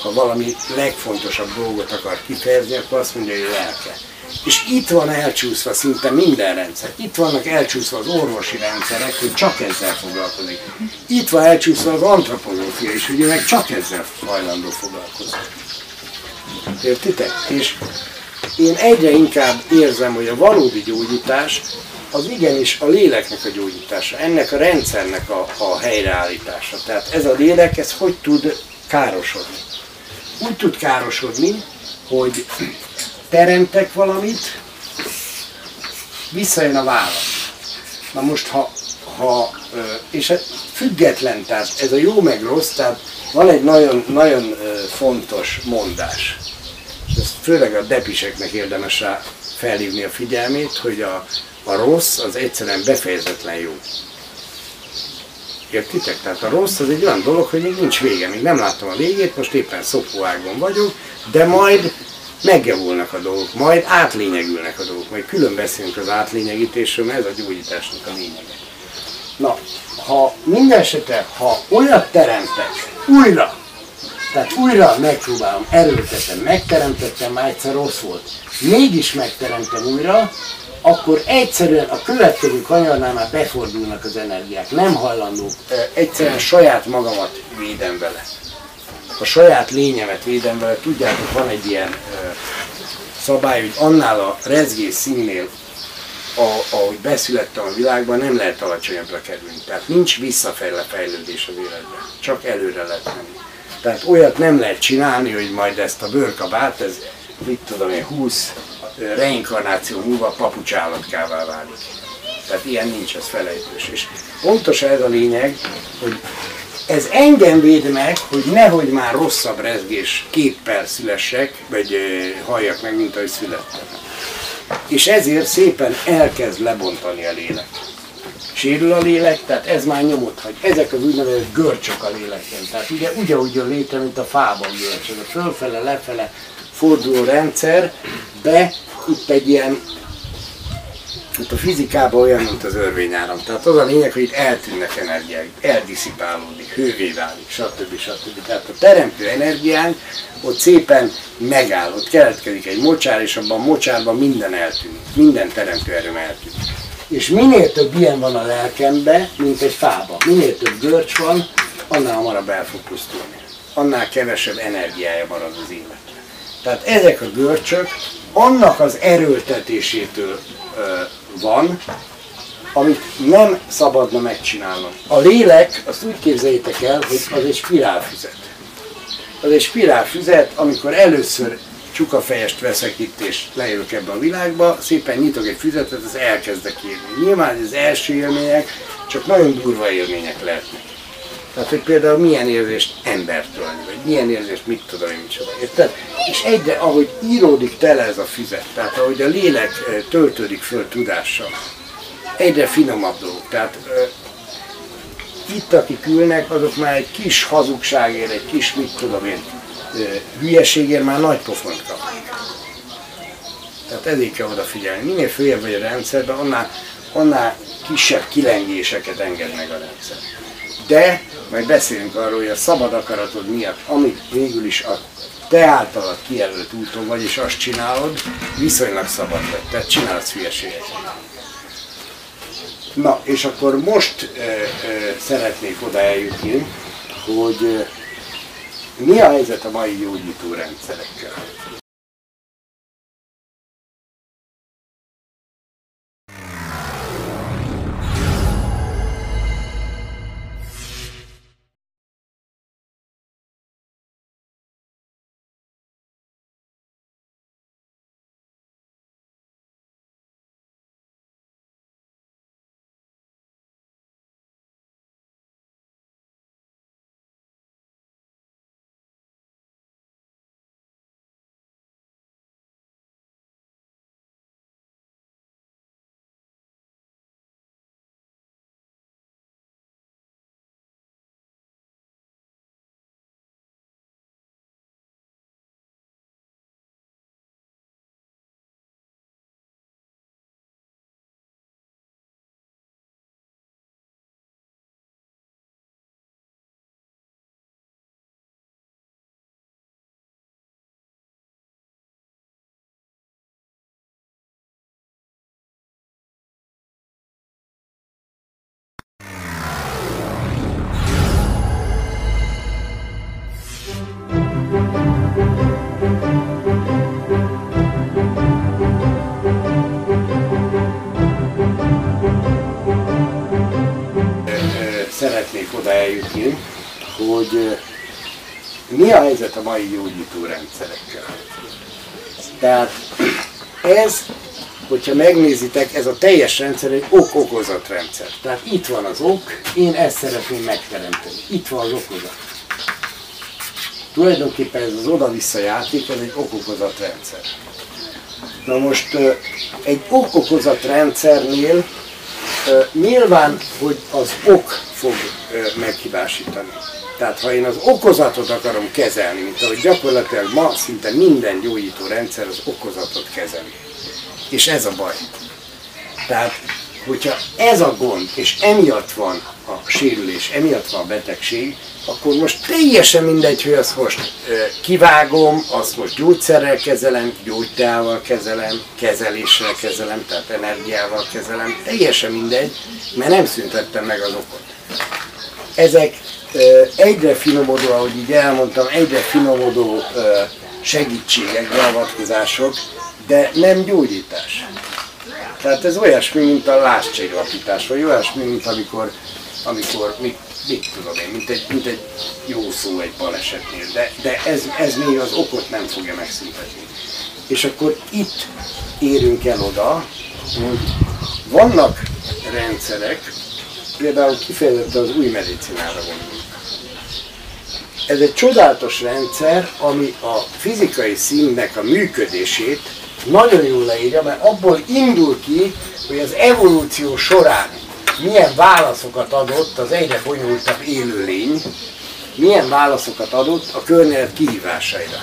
[SPEAKER 1] Ha valami legfontosabb dolgot akar kifejezni, akkor azt mondja, hogy lelke. És itt van elcsúszva szinte minden rendszer. Itt vannak elcsúszva az orvosi rendszerek, hogy csak ezzel foglalkozik. Itt van elcsúszva az antropológia is, hogy meg csak ezzel hajlandó foglalkozni. Értitek? És én egyre inkább érzem, hogy a valódi gyógyítás az igenis a léleknek a gyógyítása, ennek a rendszernek a, a helyreállítása. Tehát ez a lélek, ez hogy tud károsodni? Úgy tud károsodni, hogy teremtek valamit, visszajön a válasz. Na most, ha, ha és független, tehát ez a jó meg rossz, tehát van egy nagyon, nagyon fontos mondás. Ezt főleg a depiseknek érdemes rá felhívni a figyelmét, hogy a, a rossz az egyszerűen befejezetlen jó. Értitek? Tehát a rossz az egy olyan dolog, hogy még nincs vége, még nem láttam a végét, most éppen szopóágon vagyok, de majd megjavulnak a dolgok, majd átlényegülnek a dolgok, majd külön beszélünk az átlényegítésről, mert ez a gyógyításnak a lényege. Na, ha minden esetre, ha olyat teremtek újra, tehát újra megpróbálom, erőltetem, megteremtettem, már egyszer rossz volt, mégis megteremtem újra, akkor egyszerűen a következő kanyarnál már befordulnak az energiák, nem hajlandók, egyszerűen saját magamat védem vele a saját lényemet védem vele. Tudjátok, van egy ilyen szabály, hogy annál a rezgés színnél, ahogy beszülettem a világban, nem lehet alacsonyabbra kerülni. Tehát nincs visszafejle fejlődés az életben, csak előre lehet menni. Tehát olyat nem lehet csinálni, hogy majd ezt a bőrkabát, ez mit tudom én, 20 reinkarnáció múlva papucsállatkává válik. Tehát ilyen nincs, ez felejtős. És pontos ez a lényeg, hogy ez engem véd meg, hogy nehogy már rosszabb rezgés képpel szülessek, vagy halljak meg, mint ahogy születtem. És ezért szépen elkezd lebontani a lélek. Sérül a lélek, tehát ez már nyomot hagy. Ezek az úgynevezett görcsök a lélekben. Tehát ugye ugyanúgy jön létre, mint a fában görcs. Ez a fölfele, lefele forduló rendszer, be itt egy ilyen itt a fizikában olyan, mint az örvényáram. Tehát az a lényeg, hogy itt eltűnnek energiák, eldiszipálódik, hővé válik, stb. stb. Tehát a teremtő energiánk ott szépen megáll, ott keletkezik egy mocsár, és abban a mocsárban minden eltűnik, minden teremtő erőm eltűnik. És minél több ilyen van a lelkembe, mint egy fába, minél több görcs van, annál hamarabb el fog pusztulni. Annál kevesebb energiája marad az életre. Tehát ezek a görcsök annak az erőltetésétől van, amit nem szabadna megcsinálnom. A lélek, azt úgy képzeljétek el, hogy az egy spirálfüzet. Az egy spirálfüzet, amikor először csukafejest veszek itt és lejövök ebbe a világba, szépen nyitok egy füzetet, az elkezdek írni. Nyilván az első élmények csak nagyon durva élmények lehetnek. Tehát, hogy például milyen érzést embert ölni, vagy milyen érzést mit tudom én micsoda. Érted? És egyre, ahogy íródik tele ez a füzet, tehát ahogy a lélek töltődik föl tudással, egyre finomabb dolog. Tehát itt, akik ülnek, azok már egy kis hazugságért, egy kis, mit tudom én, hülyeségért már nagy pofont kapnak. Tehát ezért kell odafigyelni. Minél följebb vagy a rendszerben, annál, annál kisebb kilengéseket enged meg a rendszer. De majd beszélünk arról, hogy a szabad akaratod miatt, amit végül is a te általad kijelölt úton vagy, és azt csinálod, viszonylag szabad vagy, tehát csinálsz hülyeséget. Na, és akkor most e, e, szeretnék oda eljutni, hogy mi a helyzet a mai gyógyító rendszerekkel. Eljutni, hogy mi a helyzet a mai gyógyító rendszerekkel. Tehát ez, hogyha megnézitek, ez a teljes rendszer egy ok-okozat rendszer. Tehát itt van az ok, én ezt szeretném megteremteni. Itt van az okozat. Tulajdonképpen ez az oda-vissza játék, ez egy ok-okozat rendszer. Na most egy ok-okozat rendszernél nyilván, hogy az ok fog meghibásítani. Tehát ha én az okozatot akarom kezelni, mint ahogy gyakorlatilag ma szinte minden gyógyító rendszer az okozatot kezeli. És ez a baj. Tehát, hogyha ez a gond, és emiatt van a sérülés, emiatt van a betegség, akkor most teljesen mindegy, hogy azt most kivágom, azt most gyógyszerrel kezelem, gyógyteával kezelem, kezeléssel kezelem, tehát energiával kezelem, teljesen mindegy, mert nem szüntettem meg az okot. Ezek egyre finomodó, ahogy így elmondtam, egyre finomodó segítségek, beavatkozások, de nem gyógyítás. Tehát ez olyasmi, mint a láscsillapítás, vagy olyasmi, mint amikor, amikor mit, mit tudom én, mint egy, mint egy jó szó egy balesetnél, de, de ez, ez még az okot nem fogja megszüntetni. És akkor itt érünk el oda, hogy vannak rendszerek, például kifejezetten az új medicinára gondolunk. Ez egy csodálatos rendszer, ami a fizikai színnek a működését nagyon jól leírja, mert abból indul ki, hogy az evolúció során milyen válaszokat adott az egyre bonyolultabb élőlény, milyen válaszokat adott a környezet kihívásaira.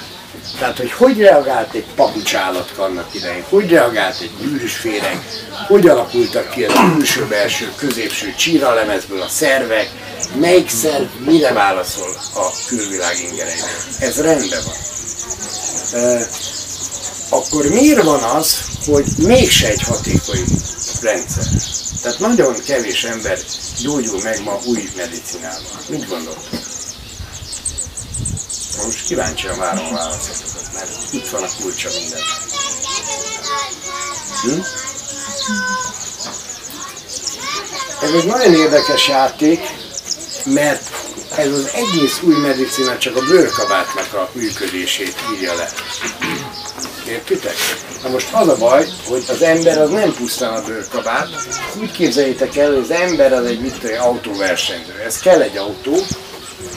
[SPEAKER 1] Tehát, hogy hogy reagált egy papucsállatka annak idején, hogy reagált egy bűrűsféreg, hogy alakultak ki az külső-belső, középső csíralemezből a szervek, melyik szerv mire válaszol a külvilág ingereinek. Ez rendben van. E, akkor miért van az, hogy mégse egy hatékony rendszer? Tehát nagyon kevés ember gyógyul meg ma új medicinával. Mit gondoltok? Most kíváncsian várom a válaszatokat, mert itt van a kulcsa minden. Hm? Ez egy nagyon érdekes játék, mert ez az egész új medicina csak a bőrkabátnak a működését írja le. Értitek? Na most az a baj, hogy az ember az nem pusztán a bőrkabát. Úgy képzeljétek el, hogy az ember az egy mit tudom, autóversenyző. Ez kell egy autó,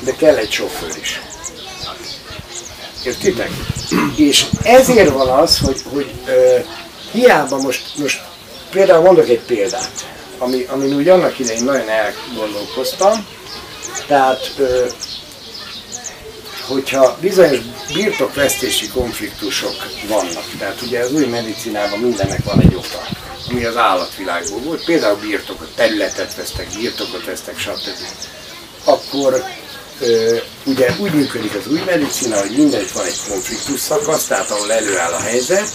[SPEAKER 1] de kell egy sofőr is. Értitek? És ezért van az, hogy, hogy uh, hiába most, most például mondok egy példát, ami, amin úgy annak idején nagyon elgondolkoztam, tehát uh, hogyha bizonyos birtokvesztési konfliktusok vannak, tehát ugye az új medicinában mindennek van egy oka, ami az állatvilágból volt, például birtokot, területet vesztek, birtokot vesztek, stb. akkor ö, ugye úgy működik az új medicina, hogy mindenütt van egy konfliktus szakasz, tehát ahol előáll a helyzet,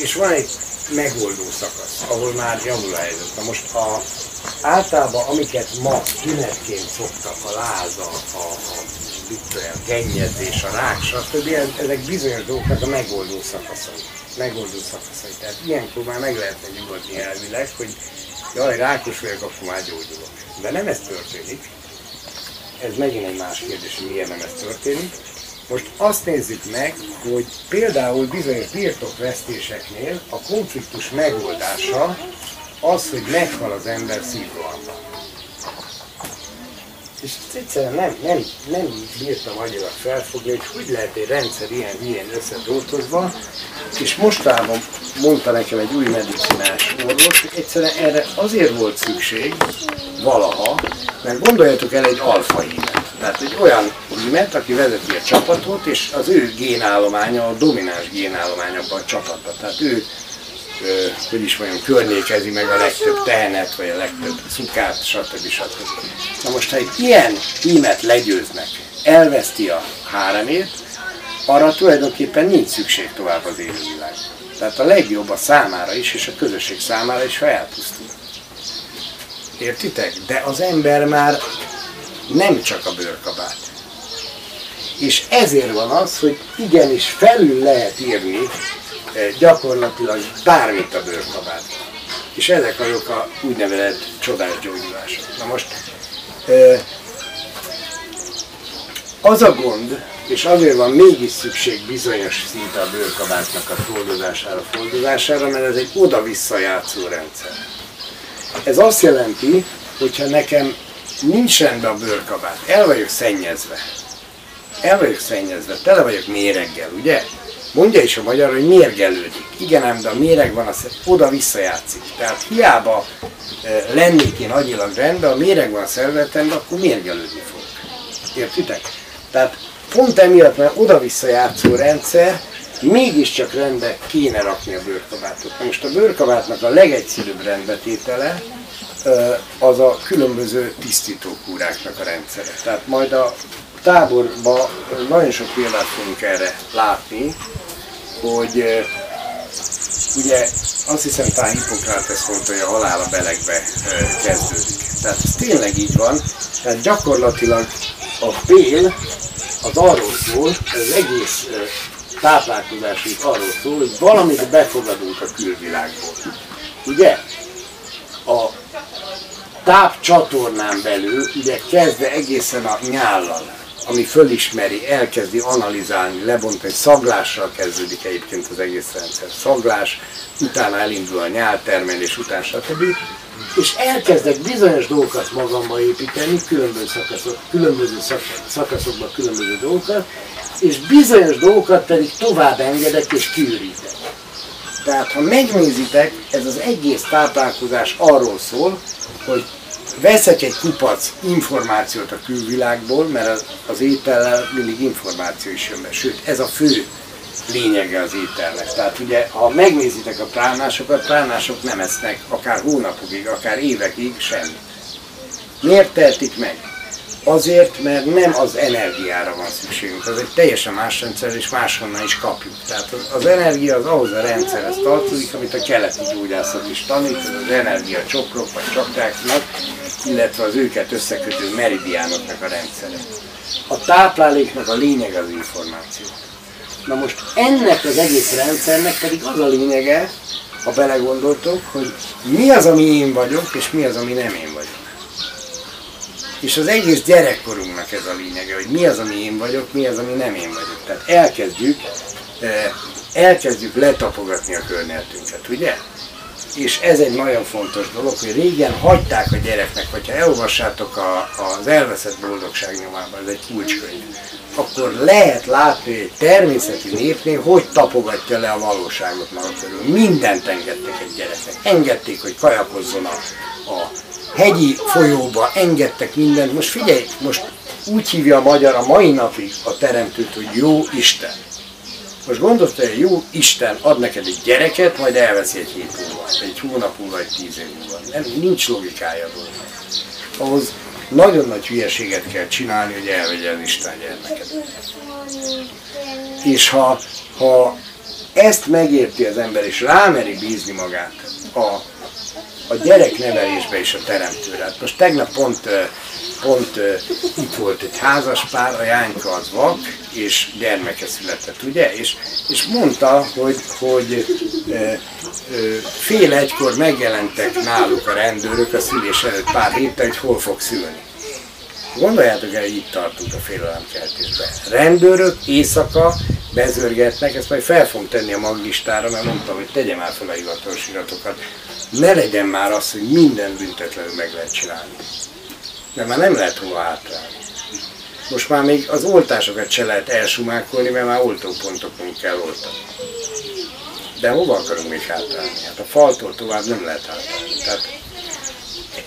[SPEAKER 1] és van egy megoldó szakasz, ahol már javul a helyzet. Na most a, általában amiket ma tünetként szoktak, a láza, a, a, a gennyezés, a rák, stb. ezek bizonyos dolgoknak a megoldó szakaszai. Megoldó szakaszai. Tehát ilyenkor már meg lehetne nyugodni elvileg, hogy jaj, rákos vagyok, akkor már gyógyulok. De nem ez történik. Ez megint egy más kérdés, hogy miért nem ez történik. Most azt nézzük meg, hogy például bizonyos birtokvesztéseknél a konfliktus megoldása az, hogy meghal az ember szívrohamban. És egyszerűen nem, nem, nem bírtam agyilag felfogni, hogy hogy lehet egy rendszer ilyen ilyen összedoltozva, és mostában mondta nekem egy új medicinás orvos, hogy egyszerűen erre azért volt szükség valaha, mert gondoljatok el egy alfa hímet. Tehát egy olyan hímet, aki vezeti a csapatot, és az ő génállománya, a domináns génállomány abban a csapatban. Tehát ő hogy is mondjam, környékezi meg a legtöbb tehenet, vagy a legtöbb szukát, stb. stb. Na most, ha egy ilyen hímet legyőznek, elveszti a háremét, arra tulajdonképpen nincs szükség tovább az élővilág. Tehát a legjobb a számára is, és a közösség számára is, ha elpusztul. Értitek? De az ember már nem csak a bőrkabát. És ezért van az, hogy igenis felül lehet írni gyakorlatilag bármit a bőrkabát. És ezek azok a úgynevezett csodás gyógyulások. Na most az a gond, és azért van mégis szükség bizonyos szinte a bőrkabátnak a foldozására, foldozására, mert ez egy oda-vissza játszó rendszer. Ez azt jelenti, hogyha nekem nincs rendben a bőrkabát, el vagyok szennyezve, el vagyok szennyezve, tele vagyok méreggel, ugye? Mondja is a magyar, hogy mérgelődik. Igen ám, de a méreg van, az oda-vissza játszik. Tehát hiába e, lennék én agyilag rendben, a méreg van a szervezetemben, akkor mérgelődni fog. Értitek? Tehát pont emiatt, mert oda-vissza játszó rendszer, mégiscsak rendbe kéne rakni a bőrkabátot. Most a bőrkabátnak a legegyszerűbb rendbetétele az a különböző tisztítókúráknak a rendszere. Tehát majd a táborban nagyon sok példát fogunk erre látni, hogy ugye azt hiszem talán Hippokrates mondta, hogy a halál a belegbe kezdődik. Tehát ez tényleg így van, tehát gyakorlatilag a bél az arról szól, az egész táplálkozásunk arról szól, hogy valamit befogadunk a külvilágból. Ugye? A tápcsatornán belül, ugye kezdve egészen a nyállal, ami fölismeri, elkezdi analizálni, lebontani, szaglással kezdődik egyébként az egész rendszer. Szaglás, utána elindul a nyáltermelés, után stb. És elkezdek bizonyos dolgokat magamba építeni, különböző, szakaszok, különböző szakaszokban különböző dolgokat, és bizonyos dolgokat pedig tovább engedek és kiürítek. Tehát ha megnézitek, ez az egész táplálkozás arról szól, hogy veszek egy kupac információt a külvilágból, mert az, az étellel mindig információ is jön be. Sőt, ez a fő lényege az ételnek. Tehát ugye, ha megnézitek a pránásokat, pránások nem esznek akár hónapokig, akár évekig semmit. Miért tehetik meg? Azért, mert nem az energiára van szükségünk, az egy teljesen más rendszer, és máshonnan is kapjuk. Tehát az, az energia az ahhoz a rendszerhez tartozik, amit a keleti gyógyászat is tanít, az, az energia csokrok vagy csakráknak, illetve az őket összekötő meridiánoknak a rendszere. A tápláléknak a lényeg az információ. Na most ennek az egész rendszernek pedig az a lényege, ha belegondoltok, hogy mi az, ami én vagyok, és mi az, ami nem én vagyok. És az egész gyerekkorunknak ez a lényege, hogy mi az, ami én vagyok, mi az, ami nem én vagyok. Tehát elkezdjük, elkezdjük letapogatni a környezetünket, ugye? És ez egy nagyon fontos dolog, hogy régen hagyták a gyereknek, hogyha elolvassátok a, az elveszett boldogság nyomában, ez egy kulcskönyv, akkor lehet látni, hogy egy természeti népnél hogy tapogatja le a valóságot maga körül. Mindent engedtek egy gyereknek. Engedték, hogy kajakozzon a, a hegyi folyóba engedtek mindent. Most figyelj, most úgy hívja a magyar a mai napig a teremtőt, hogy jó Isten. Most gondold, hogy jó Isten ad neked egy gyereket, majd elveszi egy hét múlva, egy hónap múlva, egy tíz év múlva. Nem, nincs logikája dolog. Ahhoz nagyon nagy hülyeséget kell csinálni, hogy elvegye az Isten gyermeket. És ha, ha ezt megérti az ember, és rámeri bízni magát a, a gyereknevelésbe és a teremtőre. Hát most tegnap pont, pont itt volt egy házaspár, a Jányka az vak, és gyermeke született, ugye? És, és mondta, hogy, hogy fél egykor megjelentek náluk a rendőrök a szülés előtt pár héttel, hogy hol fog szülni. Gondoljátok el, itt tartunk a félelemkeltésben. Rendőrök éjszaka bezörgetnek, ezt majd fel fogom tenni a maglistára, mert mondtam, hogy tegye már fel a hivatalos iratokat. Ne legyen már az, hogy minden büntetlenül meg lehet csinálni. Mert már nem lehet hova átállni. Most már még az oltásokat se lehet elsumákolni, mert már oltópontokon kell oltani. De hova akarunk még átállni? Hát a faltól tovább nem lehet átállni. Tehát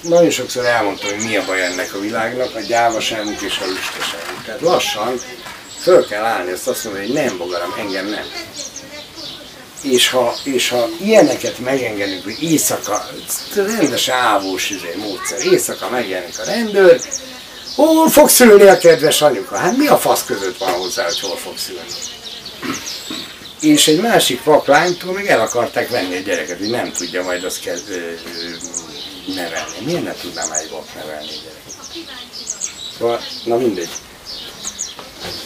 [SPEAKER 1] nagyon sokszor elmondtam, hogy mi a baj ennek a világnak, a gyávaságunk és a lustaságunk. Tehát lassan föl kell állni, ezt azt mondani, hogy nem bogaram, engem nem. És ha, és ha ilyeneket megengedünk, hogy éjszaka, rendes ávós izé, módszer, éjszaka megjelenik a rendőr, hol fog szülni a kedves anyuka? Hát mi a fasz között van hozzá, hogy hol fog szülni? És egy másik vaklánytól meg el akarták venni a gyereket, hogy nem tudja majd azt kell ö, nevelni. Miért ne tudnám egy vak nevelni a gyereket? Szóval, na mindegy.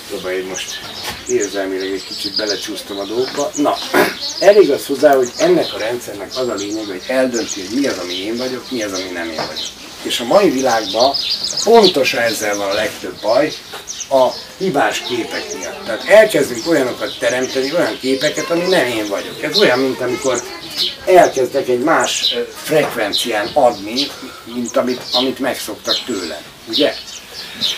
[SPEAKER 1] Próbálj most érzelmileg egy kicsit belecsúsztam a dolgokba. Na, elég az hozzá, hogy ennek a rendszernek az a lényeg, hogy eldönti, hogy mi az, ami én vagyok, mi az, ami nem én vagyok. És a mai világban pontosan ezzel van a legtöbb baj, a hibás képek miatt. Tehát elkezdünk olyanokat teremteni, olyan képeket, ami nem én vagyok. Ez olyan, mint amikor elkezdek egy más frekvencián adni, mint amit, amit megszoktak tőlem. Ugye?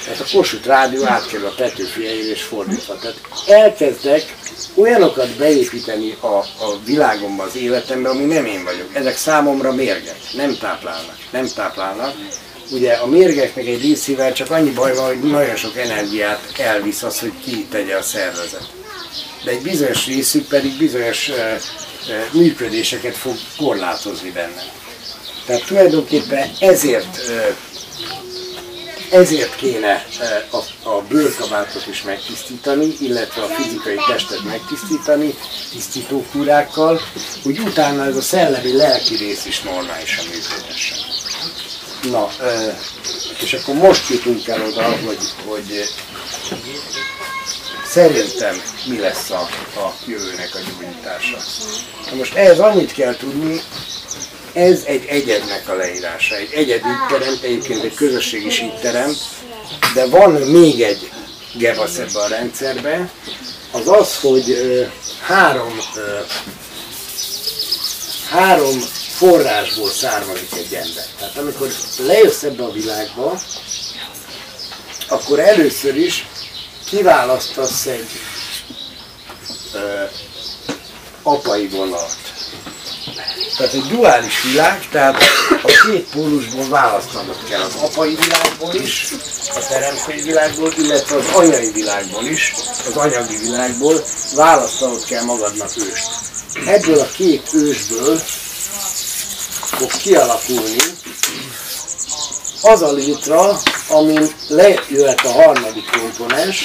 [SPEAKER 1] Tehát a Kossuth Rádió átkerül a Petőfi és fordítva. Tehát elkezdek olyanokat beépíteni a, a világomba, az életembe, ami nem én vagyok. Ezek számomra mérgek, nem táplálnak, nem táplálnak. Ugye a mérgeknek egy részével csak annyi baj van, hogy nagyon sok energiát elvisz az, hogy ki tegye a szervezet. De egy bizonyos részük pedig bizonyos uh, uh, működéseket fog korlátozni bennem. Tehát tulajdonképpen ezért uh, ezért kéne e, a, a bőrkabátot is megtisztítani, illetve a fizikai testet megtisztítani tisztítókúrákkal, hogy utána ez a szellemi lelki rész is normálisan működhessen. Na, e, és akkor most jutunk el oda, hogy, hogy szerintem mi lesz a, a jövőnek a gyógyítása. Na most ehhez annyit kell tudni, ez egy egyednek a leírása. Egy egyed így teremt, egyébként egy közösség is így teremt, de van még egy gevasz ebbe a rendszerbe, az az, hogy ö, három, ö, három forrásból származik egy ember. Tehát amikor lejössz ebbe a világba, akkor először is kiválasztasz egy ö, apai vonalat. Tehát egy duális világ, tehát a két pólusból választanod kell az apai világból is, a teremtői világból, illetve az anyai világból is, az anyagi világból választanod kell magadnak őst. Ebből a két ősből fog kialakulni az a létra, amin lejöhet a harmadik komponens,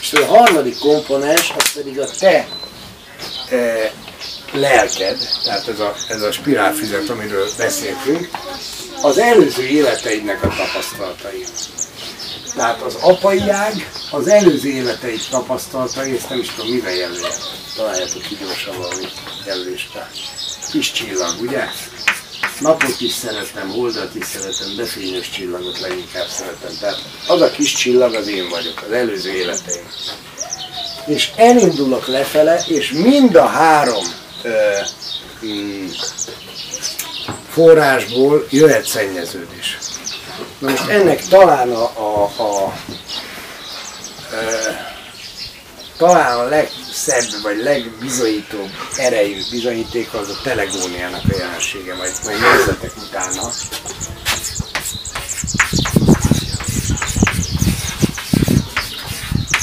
[SPEAKER 1] és a harmadik komponens az pedig a te e, lelked, tehát ez a, ez a spirálfüzet, amiről beszéltünk, az előző életeidnek a tapasztalatai. Tehát az apai ág, az előző életeid tapasztalatai, ezt nem is tudom mivel jelölje. Találjátok ki gyorsan valami jelölést. Kis csillag, ugye? Napot is szeretem, holdat is szeretem, de fényes csillagot leginkább szeretem. Tehát az a kis csillag az én vagyok, az előző életeim. És elindulok lefele, és mind a három forrásból jöhet szennyeződés. Na most ennek talán a, a, a talán a legszebb, vagy legbizonyítóbb erejű bizonyíték az a telegóniának a jelensége, majd, majd nézzetek utána.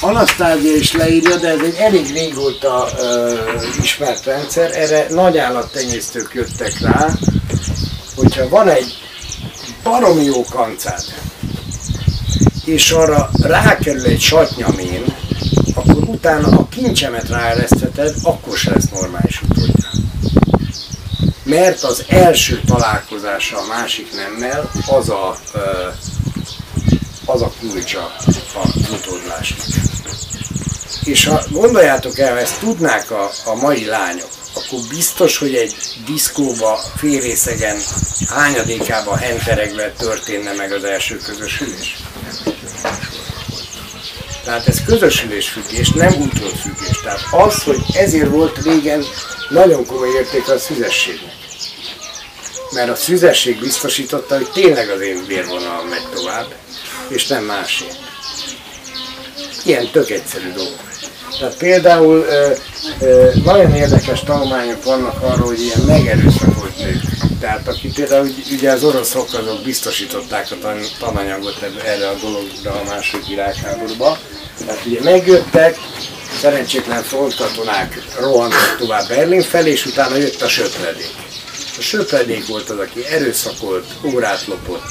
[SPEAKER 1] Anasztázia is leírja, de ez egy elég régóta uh, ismert rendszer. Erre nagy állattenyésztők jöttek rá, hogyha van egy baromi jó kancád, és arra rákerül egy satnyamén, akkor utána a kincsemet ráeresztheted, akkor se lesz normális utódja. Mert az első találkozása a másik nemmel az a, az a kulcsa a utódlásnak. És ha gondoljátok el, ezt tudnák a, a mai lányok, akkor biztos, hogy egy diszkóba, félrészegen, hányadékában, henteregve történne meg az első közösülés? Tehát ez közösülésfüggés, nem útrófüggés. Tehát az, hogy ezért volt régen nagyon komoly értéke a szüzességnek. Mert a szüzesség biztosította, hogy tényleg az én vérvonalam megy tovább, és nem másé. Ilyen tök egyszerű dolgok. Tehát például ö, ö, nagyon érdekes tanulmányok vannak arról, hogy ilyen megerőszakolt nők. Tehát aki például ugye az oroszok azok biztosították a tan tananyagot erre a dologra a második világháborúba. Tehát ugye megjöttek, szerencsétlen frontkatonák rohantak tovább Berlin felé, és utána jött a söpredék. A söpredék volt az, aki erőszakolt, órát lopott,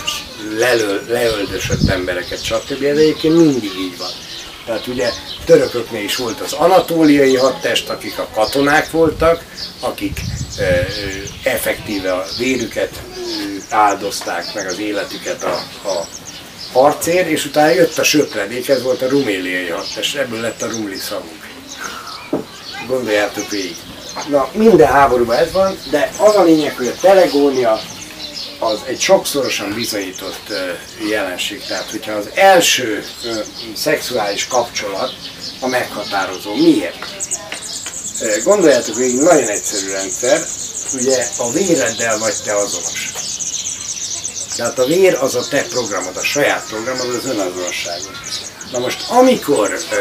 [SPEAKER 1] lelő, leöldösött embereket, stb. De egyébként mindig így van. Tehát ugye törököknél is volt az anatóliai hadtest, akik a katonák voltak, akik effektíve a vérüket áldozták, meg az életüket a, a harcér, és utána jött a söpredék, ez volt a ruméliai hadtest, ebből lett a rumli szavunk. Gondoljátok végig. Na, minden háborúban ez van, de az a lényeg, hogy a telegónia az egy sokszorosan bizonyított jelenség. Tehát, hogyha az első szexuális kapcsolat a meghatározó. Miért? Gondoljátok végig, nagyon egyszerű rendszer, ugye a véreddel vagy te azonos. Tehát a vér az a te programod, a saját programod, az önazonosságod. Na most, amikor ö,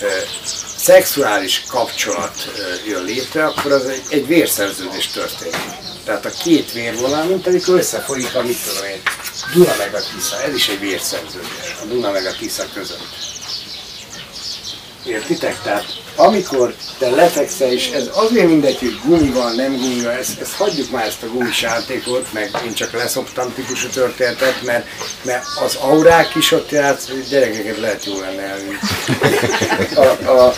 [SPEAKER 1] ö, szexuális kapcsolat ö, jön létre, akkor az egy, egy vérszerződés történik. Tehát a két vérvonal, mint amikor összefolyik a mit tudom én, Duna meg a Tisza, ez is egy vérszerződés, a Duna meg a Tisza között. Értitek? Tehát amikor te lefekszel, és ez azért mindegy, hogy gumi nem gumi van, ezt, ezt hagyjuk már ezt a gumis játékot, meg én csak leszoptam típusú történetet, mert, mert az aurák is ott játsz, gyerekeket lehet jó lenne. A, a,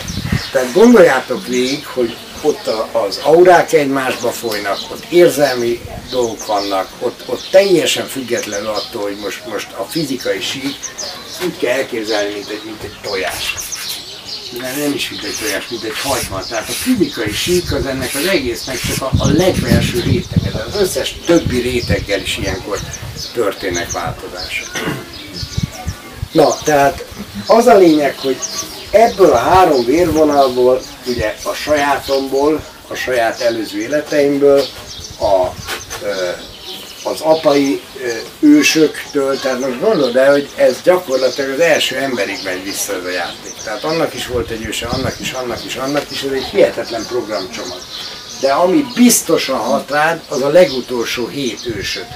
[SPEAKER 1] tehát gondoljátok végig, hogy ott az aurák egymásba folynak, ott érzelmi dolgok vannak, ott, ott teljesen függetlenül attól, hogy most, most a fizikai sík úgy kell elképzelni, mint egy, mint egy tojás nem, nem is mint egy tojás, mint egy hagyma. Tehát a fizikai sík az ennek az egésznek csak a, a legbelső rétege, az összes többi réteggel is ilyenkor történnek változások. Na, tehát az a lényeg, hogy ebből a három vérvonalból, ugye a sajátomból, a saját előző életeimből, a az apai ősöktől, tehát most gondolod el, hogy ez gyakorlatilag az első emberig megy vissza ez a játék. Tehát annak is volt egy őse, annak is, annak is, annak is, ez egy hihetetlen programcsomag. De ami biztosan hat rád, az a legutolsó hét ősöd.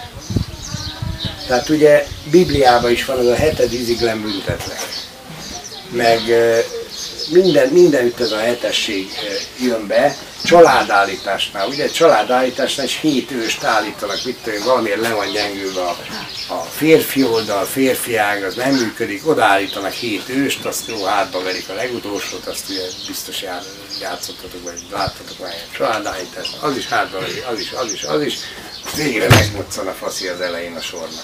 [SPEAKER 1] Tehát ugye Bibliában is van az a heted íziglen büntetlek. Meg minden, mindenütt ez a hetesség jön be, családállításnál, ugye családállításnál is hét őst állítanak, mit tudom, valamiért le van gyengülve a, a férfi oldal, férfi ág, az nem működik, odaállítanak hét őst, azt jó hátba verik a legutolsót, azt ugye biztos játszottatok, vagy láttatok már ilyen családállítást, az is hátba verik, az is, az is, az is, végre megmoccan a faszi az elején a sornak.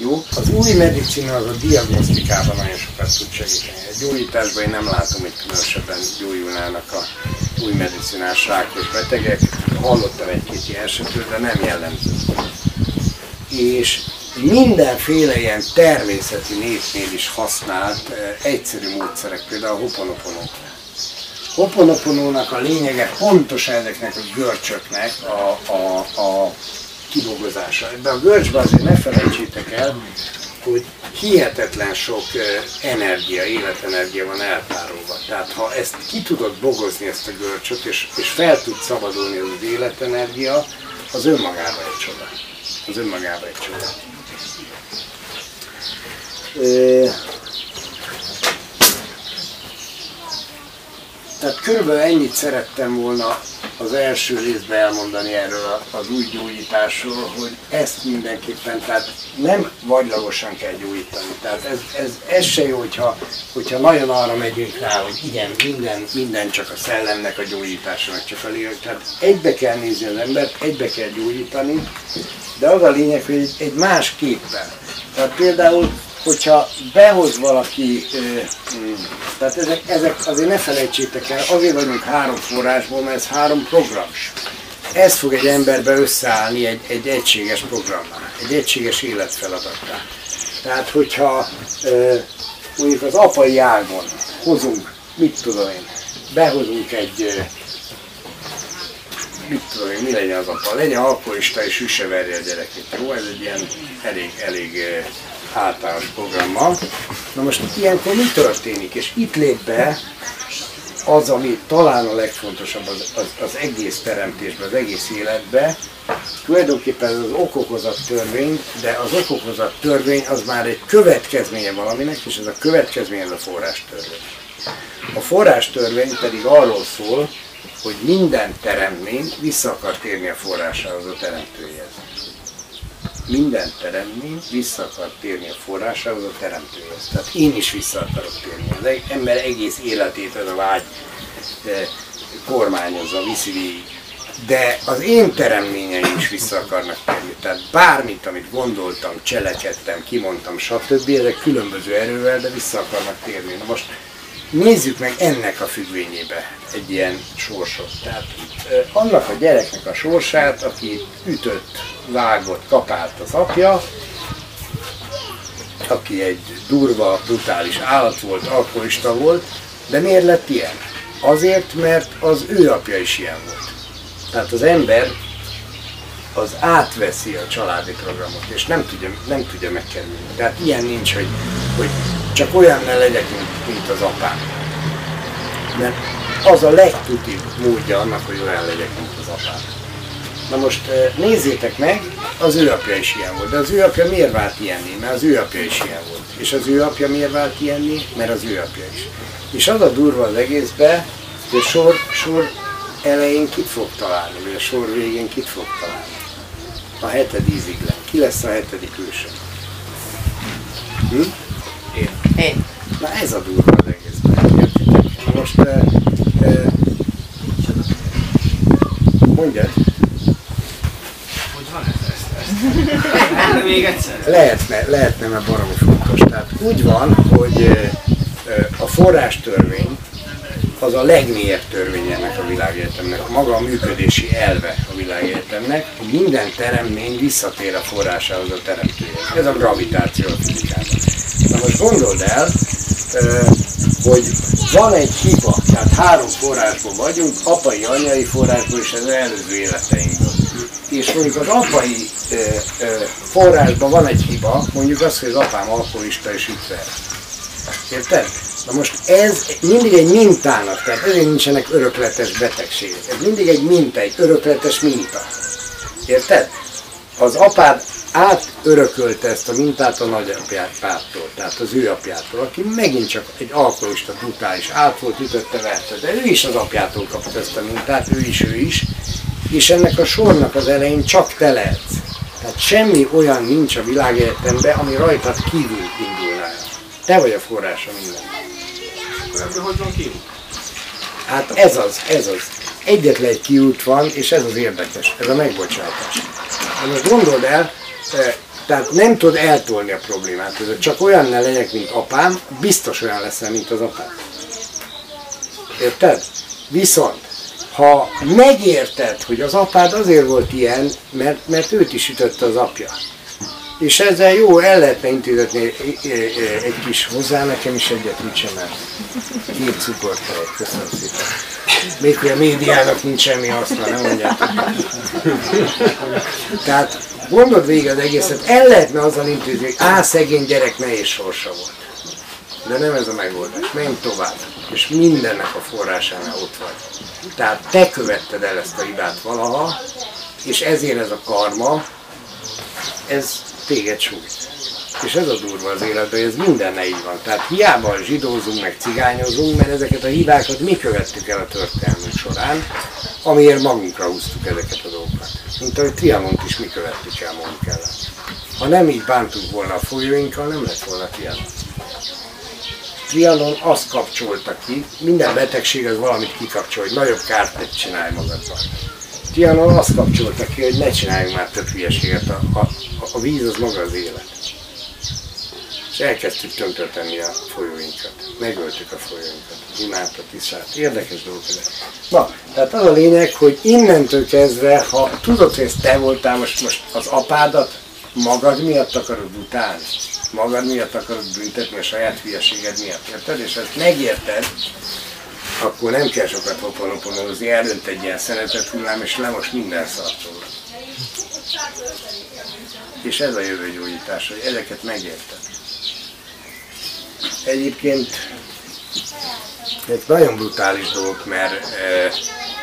[SPEAKER 1] Jó? Az új medicina az a diagnosztikában nagyon sokat tud segíteni. A gyógyításban én nem látom, hogy különösebben gyógyulnának a új medicinás rákos betegek. Hallottam egy-két ilyen esetről, de nem jellemző. És mindenféle ilyen természeti népnél is használt eh, egyszerű módszerek, például a hoponoponok. Hoponoponónak a lényege pontosan ezeknek a görcsöknek a, a, a kibogozása. Ebben a görcsben azért ne felejtsétek el, hogy hihetetlen sok energia, életenergia van eltárolva. Tehát ha ezt ki tudod bogozni, ezt a görcsöt, és, és fel tud szabadulni az életenergia, az önmagában egy csoda. Az önmagában egy csoda. Tehát körülbelül ennyit szerettem volna az első részben elmondani erről az új gyógyításról, hogy ezt mindenképpen, tehát nem vagylagosan kell gyógyítani. Tehát ez, ez, ez se jó, hogyha, hogyha nagyon arra megyünk rá, hogy igen, minden, minden csak a szellemnek a gyógyítása, meg csak a lélek. Tehát egybe kell nézni az embert, egybe kell gyógyítani, de az a lényeg, hogy egy, egy más képpen. Tehát például hogyha behoz valaki, tehát ezek, ezek azért ne felejtsétek el, azért vagyunk három forrásból, mert ez három program. Ez fog egy emberbe összeállni egy, egy egységes programmal, egy egységes életfeladattá. Tehát, hogyha mondjuk az apai ágon hozunk, mit tudom én, behozunk egy, mit tudom én, mi legyen az apa, legyen alkoholista és üsse verje a gyerekét, jó? Ez egy ilyen elég, elég általános programmal. Na most ilyenkor mi történik? És itt lép be az, ami talán a legfontosabb az, az, az egész teremtésben, az egész életben, tulajdonképpen ez az okokozat törvény, de az okokozat törvény az már egy következménye valaminek, és ez a következménye ez a forrás törvény. A forrás törvény pedig arról szól, hogy minden teremtmény vissza akar térni a forrásához, a teremtőjéhez minden teremtmény vissza akar térni a forrásához, a teremtőhez. Tehát én is vissza akarok térni. Az ember egész életét ez a vágy eh, kormányozza, viszi végig. De az én teremményeim is vissza akarnak térni. Tehát bármit, amit gondoltam, cselekedtem, kimondtam, stb. ezek különböző erővel, de vissza akarnak térni. Na most nézzük meg ennek a függvényébe egy ilyen sorsot. Tehát annak a gyereknek a sorsát, aki ütött, vágott, kapált az apja, aki egy durva, brutális állat volt, alkoholista volt, de miért lett ilyen? Azért, mert az ő apja is ilyen volt. Tehát az ember az átveszi a családi programot, és nem tudja, nem tudja megkerülni. Tehát ilyen nincs, hogy, hogy csak olyan ne legyek, mint, mint az apám. Mert az a legtutibb módja annak, hogy olyan legyek, mint az apám. Na most eh, nézzétek meg, az ő apja is ilyen volt. De az ő apja miért vált ilyenni? Mert az ő apja is ilyen volt. És az ő apja miért vált ilyenni? Mert az ő apja is. És az a durva az egészbe, hogy a sor, sor elején kit fog találni, vagy a sor végén kit fog találni. A heted íziglen. Ki lesz a hetedik őse? Hm?
[SPEAKER 2] Én. Én.
[SPEAKER 1] Na ez a durva az egészben. Na most e, e, mondjad.
[SPEAKER 2] Hogy van ez? ezt, még egyszer?
[SPEAKER 1] Lehetne, lehetne, mert baromi fontos. Tehát úgy van, hogy e, a forrástörvény az a legmélyebb törvény ennek a világegyetemnek, maga a működési elve a világegyetemnek, hogy minden teremmény visszatér a forrásához a teremtőjéhez. Ez a gravitáció a fizikában. Na most gondold el, hogy van egy hiba, tehát három forrásból vagyunk, apai, anyai forrásból és az előző életeinkből. És mondjuk az apai forrásban van egy hiba, mondjuk az, hogy az apám alkoholista és ütver. Érted? Na most ez mindig egy mintának, tehát ezért nincsenek örökletes betegségek. Ez mindig egy minta, egy örökletes minta. Érted? Az apád átörökölte ezt a mintát a nagyapjától, tehát az ő apjától, aki megint csak egy alkoholista, brutális, át volt, ütötte, verte, de ő is az apjától kapta ezt a mintát, ő is, ő is, és ennek a sornak az elején csak te lehetsz. Tehát semmi olyan nincs a világegyetemben, ami rajtad kívül indulna Te vagy a forrása minden.
[SPEAKER 2] Ebből hogy van kiút?
[SPEAKER 1] Hát ez az, ez az. Egyetlen egy kiút van, és ez az érdekes, ez a megbocsátás. De most gondold el, tehát nem tud eltolni a problémát. Ez csak olyan ne legyek, mint apám, biztos olyan leszel, mint az apám. Érted? Viszont, ha megérted, hogy az apád azért volt ilyen, mert, mert őt is ütötte az apja, és ezzel jó, el lehetne intézetni egy kis hozzá, nekem is egyet úgysem el. Két cukortelej, köszönöm szépen. Még hogy a médiának nincs semmi haszna, nem mondjátok. Tehát gondold végig az egészet, el lehetne azzal intézni, hogy á, szegény gyerek nehéz sorsa volt. De nem ez a megoldás. Menj tovább. És mindennek a forrásánál ott vagy. Tehát te követted el ezt a hibát valaha, és ezért ez a karma, ez téged sújt. És ez a durva az életben, hogy ez minden így van. Tehát hiába zsidózunk, meg cigányozunk, mert ezeket a hibákat mi követtük el a történelmünk során, amiért magunkra húztuk ezeket a dolgokat. Mint ahogy Trianont is mi követtük el magunk ellen. Ha nem így bántunk volna a folyóinkkal, nem lett volna Trianon. Trianon azt kapcsolta ki, minden betegség az valamit kikapcsol, hogy nagyobb kárt ne csinálj magadban. Trianon azt kapcsolta ki, hogy ne csináljunk már több hülyeséget, a, a, a víz az maga az élet. És elkezdtük tönkretenni a folyóinkat. Megöltük a folyóinkat, Dunát, a Tiszát. Érdekes dolgok ezek. Na, tehát az a lényeg, hogy innentől kezdve, ha tudod, hogy ez te voltál most, most az apádat, magad miatt akarod utálni magad miatt akarod büntetni a saját hülyeséged miatt, érted? És ezt megérted, akkor nem kell sokat hoponoponozni, elönt egy ilyen szeretet hullám, és lemos minden szartól. És ez a jövő gyógyítás, hogy ezeket megérted. Egyébként egy nagyon brutális dolog, mert e,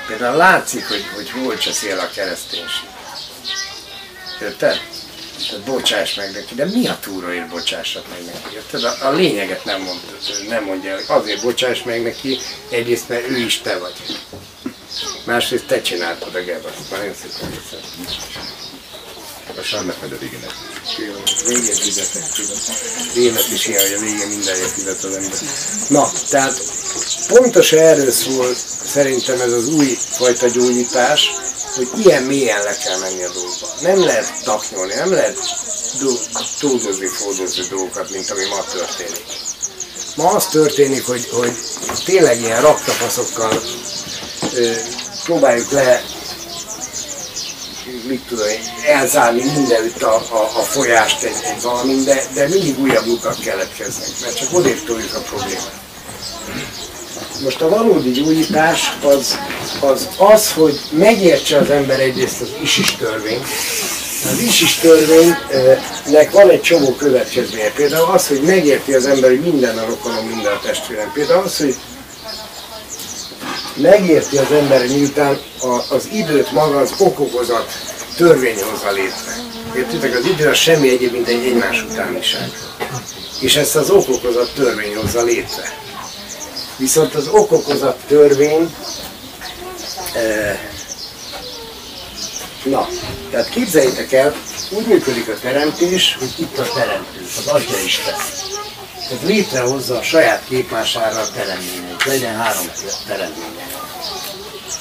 [SPEAKER 1] például látszik, hogy, hogy hol cseszél a kereszténység. Érted? Tehát bocsáss meg neki, de mi a túróért bocsássak meg neki? Érted? A, a lényeget nem, mond, nem mondja, azért bocsáss meg neki, egyrészt mert ő is te vagy. Másrészt te csináltad a gebat. Nagyon szépen köszönöm.
[SPEAKER 3] A Sárnak megy a végenek.
[SPEAKER 1] Végén fizetek, tudom. Élet is ilyen, hogy a végén mindenért fizet az ember. Na, tehát pontosan erről szól szerintem ez az új fajta gyógyítás, hogy ilyen mélyen le kell menni a dolgba. Nem lehet taknyolni, nem lehet túldozni, fordozni dolgokat, mint ami ma történik. Ma az történik, hogy, hogy tényleg ilyen raktapaszokkal ö, próbáljuk le mit tudom elzárni mindenütt a, a, a folyást egy, egy valamin, de, de mindig újabb lukak keletkeznek, mert csak odébb a problémát. Most a valódi gyógyítás az, az az, hogy megértse az ember egyrészt az ISIS törvényt. Az ISIS törvénynek van egy csomó következménye. Például az, hogy megérti az ember, hogy minden a rokonom, minden a testvérem. Például az, hogy megérti az ember, miután a, az időt maga az okokozat törvény hozza létre. Értitek, az idő az semmi egyéb, mint egy egymás utániság. És ezt az okokozat törvény hozza létre. Viszont az okokozat törvény, e, na, tehát képzeljétek el, úgy működik a teremtés, hogy itt a teremtő, az Atya Isten. Tehát létrehozza a saját képmására a teremtményeit, legyen három teremtménye.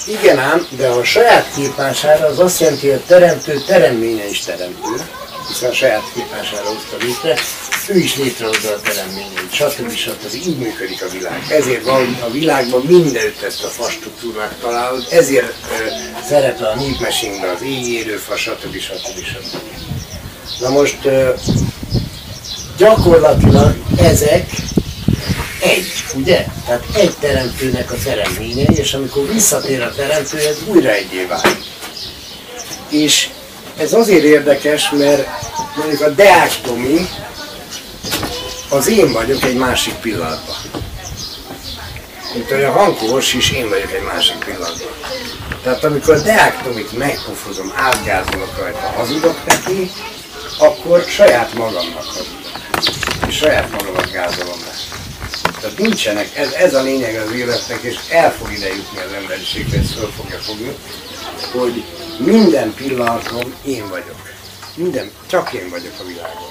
[SPEAKER 1] Igen ám, de a saját képmására az azt jelenti, hogy a teremtő teremménye is teremtő, hiszen a saját képmására hozta létre, ő is létrehozza a teremményeit, stb. stb. Így működik a világ. Ezért van a világban mindenütt ezt a fa struktúrát találod, ezért ö, szerepel a népmesénkben az fa, stb. stb. stb. Na most ö, gyakorlatilag ezek egy, ugye? Tehát egy teremtőnek a teremménye, és amikor visszatér a teremtő, ez újra egyé válik. És ez azért érdekes, mert mondjuk a Deák Tomi, az én vagyok egy másik pillanatban. Mint hogy a hangkors is én vagyok egy másik pillanatban. Tehát amikor a Deák Tomit megpofozom, átgázolok rajta, hazudok neki, akkor saját magamnak hazudok. És saját magamat gázolom be. Tehát nincsenek, ez, ez a lényeg az életnek, és el fog ide jutni az emberiségre, ezt föl fogja fogni, hogy minden pillanatom én vagyok. Minden, csak én vagyok a világon.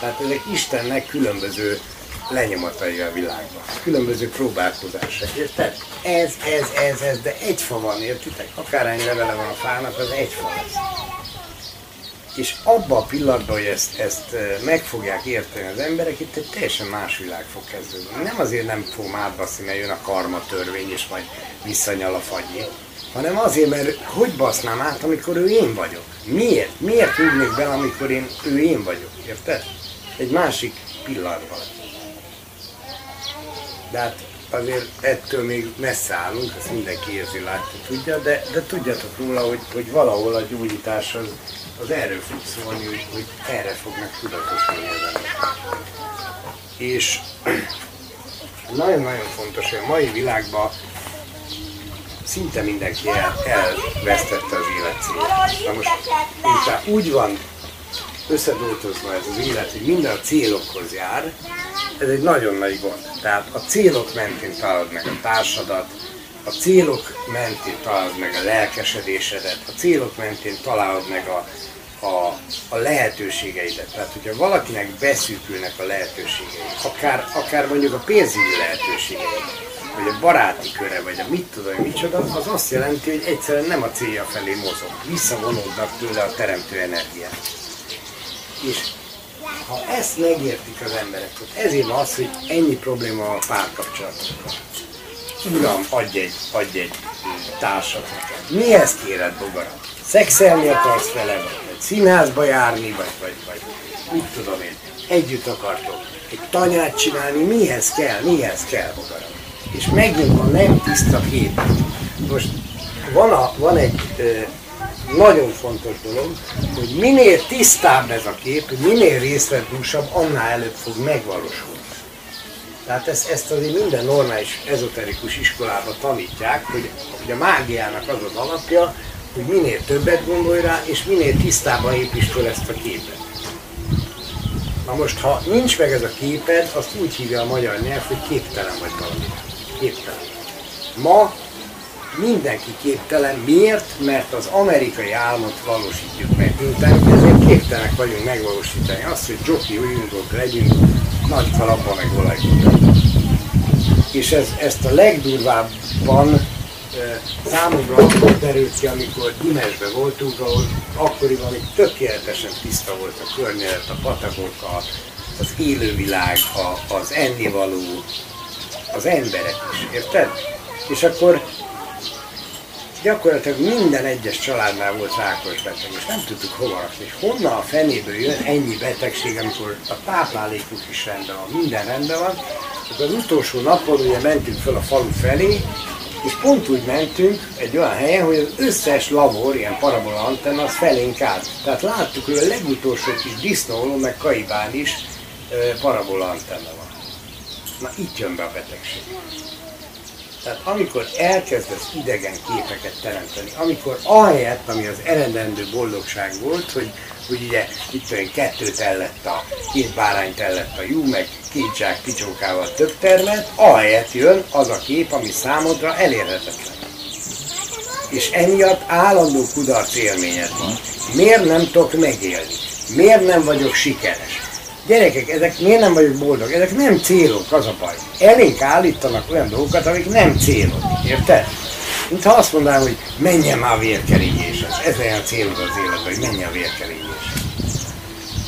[SPEAKER 1] Tehát ezek Istennek különböző lenyomatai a világban. Különböző próbálkozások, érted? Ez, ez, ez, ez, de egy fa van, értitek? Akárhány levele van a fának, az egy fa lesz. És abban a pillanatban, hogy ezt, ezt meg fogják érteni az emberek, itt egy teljesen más világ fog kezdődni. Nem azért nem fogom átbaszni, mert jön a karma törvény, és majd visszanyal a fagyi, hanem azért, mert hogy basznám át, amikor ő én vagyok? Miért? Miért ülnék bele, amikor én, ő én vagyok? Érted? Egy másik pillanatban. De hát azért ettől még messze állunk, ezt mindenki érzi, látja, tudja, de, de tudjatok róla, hogy, hogy valahol a gyógyítás az, az erről fog szólni, hogy, hogy erre fognak tudatosítani az És nagyon-nagyon fontos, hogy a mai világban szinte mindenki el, elvesztette az élet célját. Na most, úgy van összedoltozna ez az élet, hogy minden a célokhoz jár, ez egy nagyon nagy gond. Tehát a célok mentén találod meg a társadat, a célok mentén találod meg a lelkesedésedet, a célok mentén találod meg a, a, a lehetőségeidet. Tehát, hogyha valakinek beszűkülnek a lehetőségei, akár, akár mondjuk a pénzügyi lehetőségei, vagy a baráti köre, vagy a mit tudom, micsoda, az azt jelenti, hogy egyszerűen nem a célja felé mozog. Visszavonódnak tőle a teremtő energiát. És ha ezt megértik az emberek, hogy ezért van az, hogy ennyi probléma a párkapcsolatokkal. Uram, adj egy, adj egy társat nekem. Mihez kéred, bogaram? Szexelni akarsz vele, vagy, vagy színházba járni, vagy, vagy, vagy mit tudom én, együtt akartok egy tanyát csinálni, mihez kell, mihez kell, bogaram? És megint a nem tiszta kép. Most van, a, van egy nagyon fontos dolog, hogy minél tisztább ez a kép, minél részletdúsabb, annál előbb fog megvalósulni. Tehát ezt, ezt azért minden normális ezoterikus iskolában tanítják, hogy, hogy a mágiának az az alapja, hogy minél többet gondolj rá, és minél tisztában építs fel ezt a képet. Na most, ha nincs meg ez a képed, azt úgy hívja a magyar nyelv, hogy képtelen vagy valamire. Képtelen. Ma mindenki képtelen. Miért? Mert az amerikai álmot valósítjuk meg. Miután ezért képtelenek vagyunk megvalósítani azt, hogy joki ujjungok legyünk, nagy kalapba meg olajkutatva. És ez, ezt a legdurvábban e, számomra akkor derült ki, amikor Dimesbe voltunk, ahol akkoriban még tökéletesen tiszta volt a környezet, a patakok, az élővilág, az ennivaló, az emberek is, érted? És akkor gyakorlatilag minden egyes családnál volt rákos beteg, és nem tudtuk hova rakni. És honnan a fenéből jön ennyi betegség, amikor a táplálékuk is rendben van, minden rendben van. Csak az utolsó napon ugye mentünk fel a falu felé, és pont úgy mentünk egy olyan helyen, hogy az összes lavor, ilyen parabola antenna, az felénk állt. Tehát láttuk, hogy a legutolsó kis disznóló, meg kaibán is parabola antenna van. Na itt jön be a betegség. Tehát amikor elkezdesz idegen képeket teremteni, amikor ahelyett, ami az eredendő boldogság volt, hogy, hogy ugye itt olyan kettőt ellett a, két bárányt ellett a jú, meg két zsák picsókával több termet, ahelyett jön az a kép, ami számodra elérhetetlen. És emiatt állandó kudarc élményed van. Miért nem tudok megélni? Miért nem vagyok sikeres? Gyerekek, ezek miért nem vagyok boldog? Ezek nem célok, az a baj. Elénk állítanak olyan dolgokat, amik nem célok. Érted? Mint ha azt mondanám, hogy menjen már a vérkeringés. Ez olyan célod az életben, hogy menjen a vérkeringés.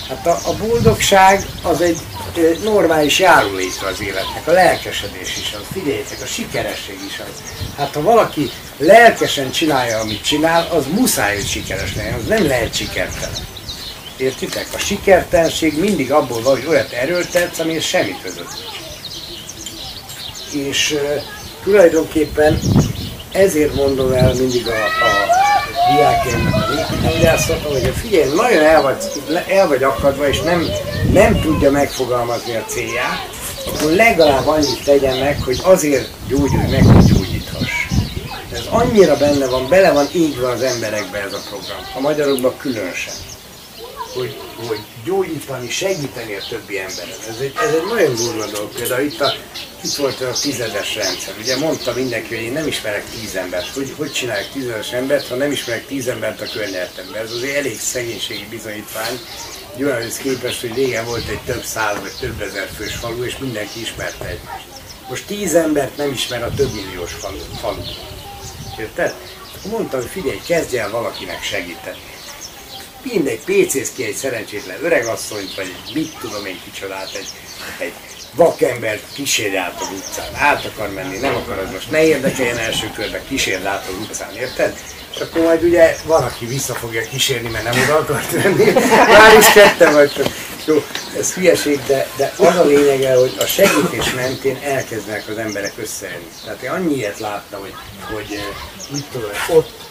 [SPEAKER 1] Hát a, a boldogság az egy normális járuléka az életnek, a lelkesedés is az. Figyeljétek, a sikeresség is az. Hát ha valaki lelkesen csinálja, amit csinál, az muszáj, hogy sikeres legyen, az nem lehet sikertelen. Értitek? A sikertelenség mindig abból van, hogy olyat erőltetsz, ami semmi között És uh, tulajdonképpen ezért mondom el mindig a, a diákjaimnak a légitánygyászaton, hogy figyelj, nagyon el vagy, el vagy akadva, és nem, nem tudja megfogalmazni a célját, akkor legalább annyit tegyen meg, hogy azért gyógyulj meg, hogy gyógyíthass. Ez annyira benne van, bele van égve az emberekbe ez a program, a magyarokban különösen hogy, hogy gyógyítani, segíteni a többi emberen. Ez egy, ez egy nagyon durva dolog. Például itt, a, itt volt a tizedes rendszer. Ugye mondta mindenki, hogy én nem ismerek tíz embert. Hogy, hogy csinálják tízedes embert, ha nem ismerek tíz embert a környezetemben? Ez azért elég szegénységi bizonyítvány. Egy olyanhoz képest, hogy régen volt egy több száz vagy több ezer fős falu, és mindenki ismerte egymást. Most tíz embert nem ismer a több milliós falu. falu. Érted? Mondtam, hogy figyelj, kezdj el valakinek segíteni mindegy, pécész ki egy szerencsétlen öregasszonyt, vagy egy mit tudom én kicsodát, egy, egy vakembert kísérj át az utcán. Át akar menni, nem akar, az most ne érdekeljen első körben, kísérd át az utcán, érted? És akkor majd ugye van, aki vissza fogja kísérni, mert nem oda akart menni. Már is ketten vagytok. Jó, ez hülyeség, de, de az a lényege, hogy a segítés mentén elkezdenek az emberek összejönni. Tehát én annyi ilyet láttam, hogy, hogy mit tudom, ott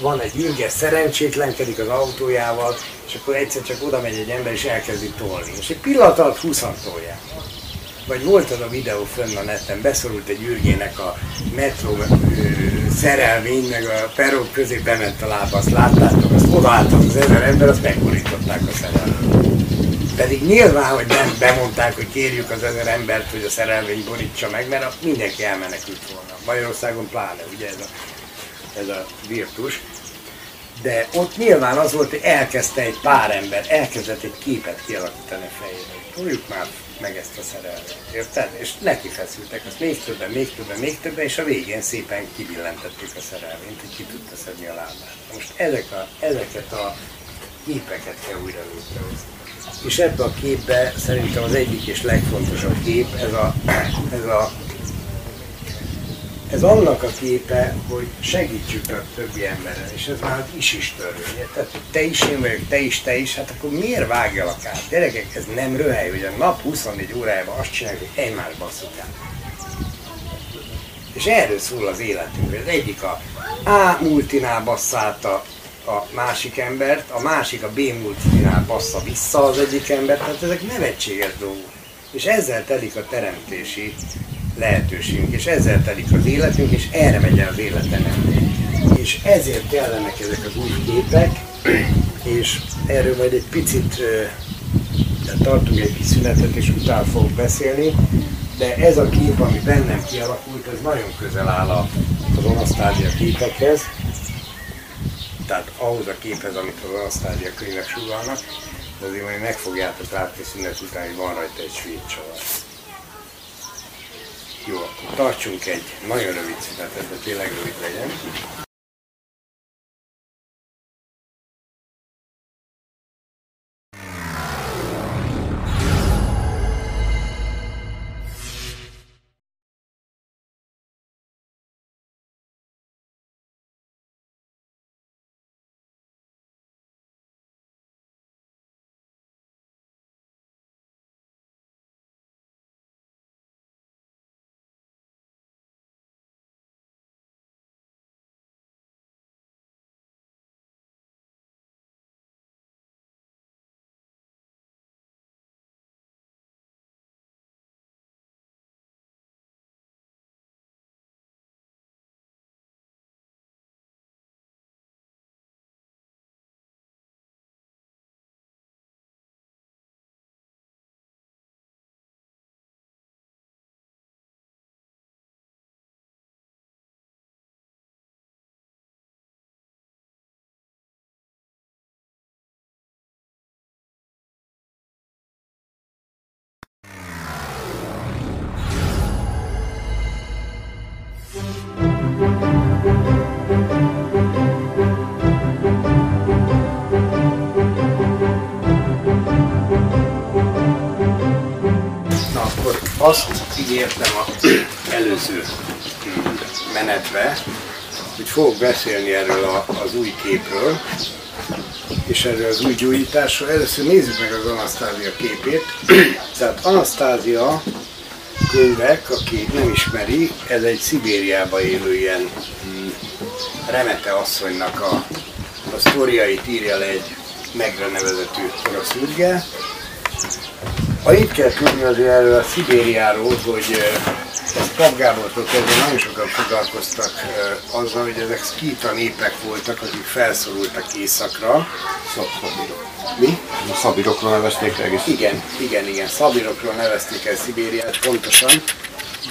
[SPEAKER 1] van egy ürges, szerencsétlenkedik az autójával, és akkor egyszer csak oda megy egy ember és elkezdi tolni. És egy pillanat alatt 20 tolják. vagy volt az a videó fönn a neten, beszorult egy ürgének a metró ö, szerelvény, meg a perron közé bement a lába, azt láttátok, azt odaálltak az ezer ember, azt megborították a szerelvényt. Pedig nyilván, hogy nem bemondták, hogy kérjük az ezer embert, hogy a szerelvény borítsa meg, mert mindenki elmenekült volna. Magyarországon pláne, ugye ez a, ez a virtus. De ott nyilván az volt, hogy elkezdte egy pár ember, elkezdett egy képet kialakítani a fejében. hogy már meg ezt a szerelvényt, érted? És neki feszültek, azt még többen, még többen, még többen, és a végén szépen kibillentették a szerelvényt, hogy ki tudta szedni a lábát. Most ezek a, ezeket a képeket kell újra létrehozni. És ebbe a képbe szerintem az egyik és legfontosabb kép ez a, ez a ez annak a képe, hogy segítsük a többi emberen, és ez már is is törvény. Tehát, hogy te is én vagyok, te is, te is, hát akkor miért vágjalak át? Gyerekek, ez nem röhely, hogy a nap 24 órájában azt csináljuk, hogy egymás basszuk. És erről szól az életünk. Az egyik a A multinál basszálta a másik embert, a másik a B multinál bassza vissza az egyik embert, tehát ezek nevetséges dolgok. És ezzel telik a teremtési lehetőségünk, és ezzel telik az életünk, és erre megy el az életem. És ezért kellenek ezek az új képek, és erről majd egy picit tartunk egy kis szünetet, és utána fogok beszélni, de ez a kép, ami bennem kialakult, ez nagyon közel áll az Anasztázia képekhez, tehát ahhoz a képhez, amit az Anasztázia könyvek sugalnak, de azért majd meg fogjátok látni szünet után, hogy van rajta egy svéd csavar. Jó, akkor tartsunk egy nagyon rövid szünetet, de tényleg rövid legyen. Azt ígértem a előző menetbe, hogy fogok beszélni erről a, az új képről, és erről az új gyújtásról. Először nézzük meg az Anasztázia képét. Tehát Anasztázia könyvek, aki nem ismeri, ez egy Szibériába élő ilyen mm, Remete asszonynak a, a sztoriait írja le egy megre nevezetű orosz ürge, Annyit kell tudni azért erről a Szibériáról, hogy ö, ezt Pap Gábortól kezdve nagyon sokan foglalkoztak ö, azzal, hogy ezek szkíta népek voltak, akik felszorultak északra.
[SPEAKER 3] Szabirok.
[SPEAKER 1] Mi?
[SPEAKER 3] Szabirokról nevezték egész.
[SPEAKER 1] Igen, igen, igen, szabirokról nevezték el Szibériát pontosan,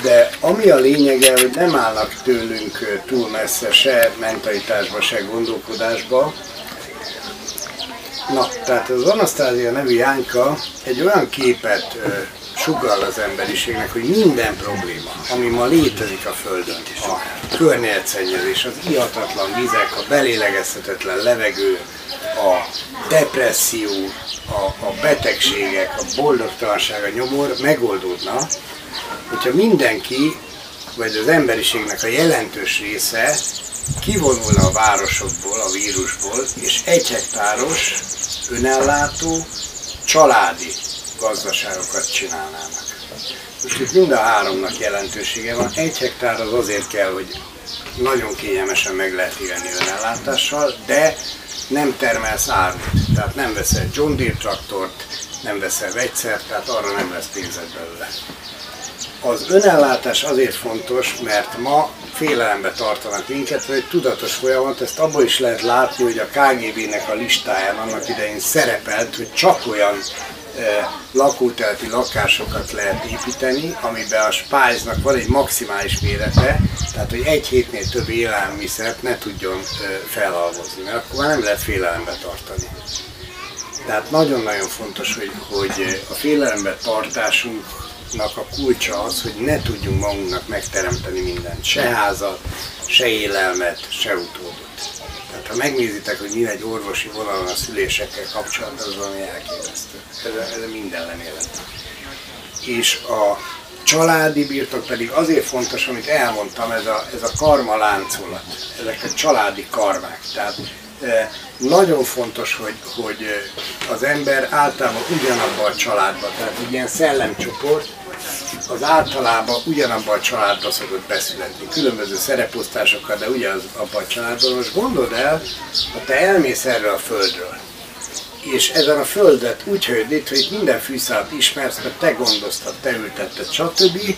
[SPEAKER 1] de ami a lényege, hogy nem állnak tőlünk ö, túl messze se mentalitásba, se gondolkodásba. Na, tehát az Anasztázia nevű Jánka egy olyan képet ö, sugall az emberiségnek, hogy minden probléma, ami ma létezik a Földön, a környezetszennyezés, az ihatatlan vizek, a belélegezhetetlen levegő, a depresszió, a, a betegségek, a boldogtalanság, a nyomor megoldódna, hogyha mindenki, vagy az emberiségnek a jelentős része kivonulna a városokból, a vírusból, és egy hektáros, önellátó, családi gazdaságokat csinálnának. Most itt mind a háromnak jelentősége van. Egy hektár az azért kell, hogy nagyon kényelmesen meg lehet élni önellátással, de nem termelsz árut. Tehát nem veszel John Deere traktort, nem veszel vegyszert, tehát arra nem lesz pénzed belőle. Az önellátás azért fontos, mert ma félelembe tartanak minket, vagy egy tudatos folyamat, ezt abból is lehet látni, hogy a KGB-nek a listáján annak idején szerepelt, hogy csak olyan e, lakótelepi lakásokat lehet építeni, amiben a spájznak van egy maximális mérete, tehát hogy egy hétnél több élelmiszert ne tudjon e, felhalmozni, mert akkor már nem lehet félelembe tartani. Tehát nagyon-nagyon fontos, hogy, hogy a félelembe tartásunknak a kulcsa az, hogy ne tudjunk magunknak megteremteni mindent. Se házat, se élelmet, se utódot. Tehát ha megnézitek, hogy mi egy orvosi vonalon a szülésekkel kapcsolatban, az valami elképesztő. Ez, ez minden lemélet. És a családi birtok pedig azért fontos, amit elmondtam, ez a, ez a karma láncolat, ezek a családi karmák. Tehát nagyon fontos, hogy, hogy az ember általában ugyanabban a családban, tehát egy ilyen szellemcsoport, az általában ugyanabban a családban szokott beszületni, különböző szereposztásokkal, de ugyanaz abban a családban. Most gondold el, ha te elmész erre a földről, és ezen a földet úgy hőd hogy minden fűszálat ismersz, mert te gondoztad, te ültetted, stb.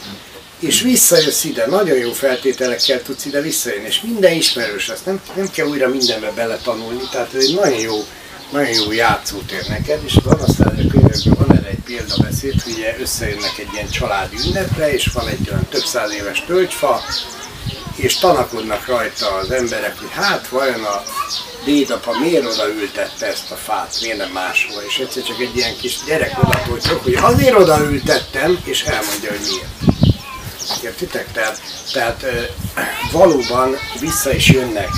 [SPEAKER 1] És visszajössz ide, nagyon jó feltételekkel tudsz ide visszajönni, és minden ismerős, azt nem, nem kell újra mindenbe beletanulni, tehát ez egy nagyon jó, nagyon jó játszótér neked, és az Anasztázia könyvekben van erre egy példabeszéd, hogy ugye összejönnek egy ilyen családi ünnepre, és van egy olyan több száz éves tölgyfa, és tanakodnak rajta az emberek, hogy hát vajon a dédapa miért odaültette ezt a fát, miért nem máshol, és egyszer csak egy ilyen kis gyerek odatócsok, hogy azért odaültettem, és elmondja, hogy miért. Értitek? Tehát, tehát valóban vissza is jönnek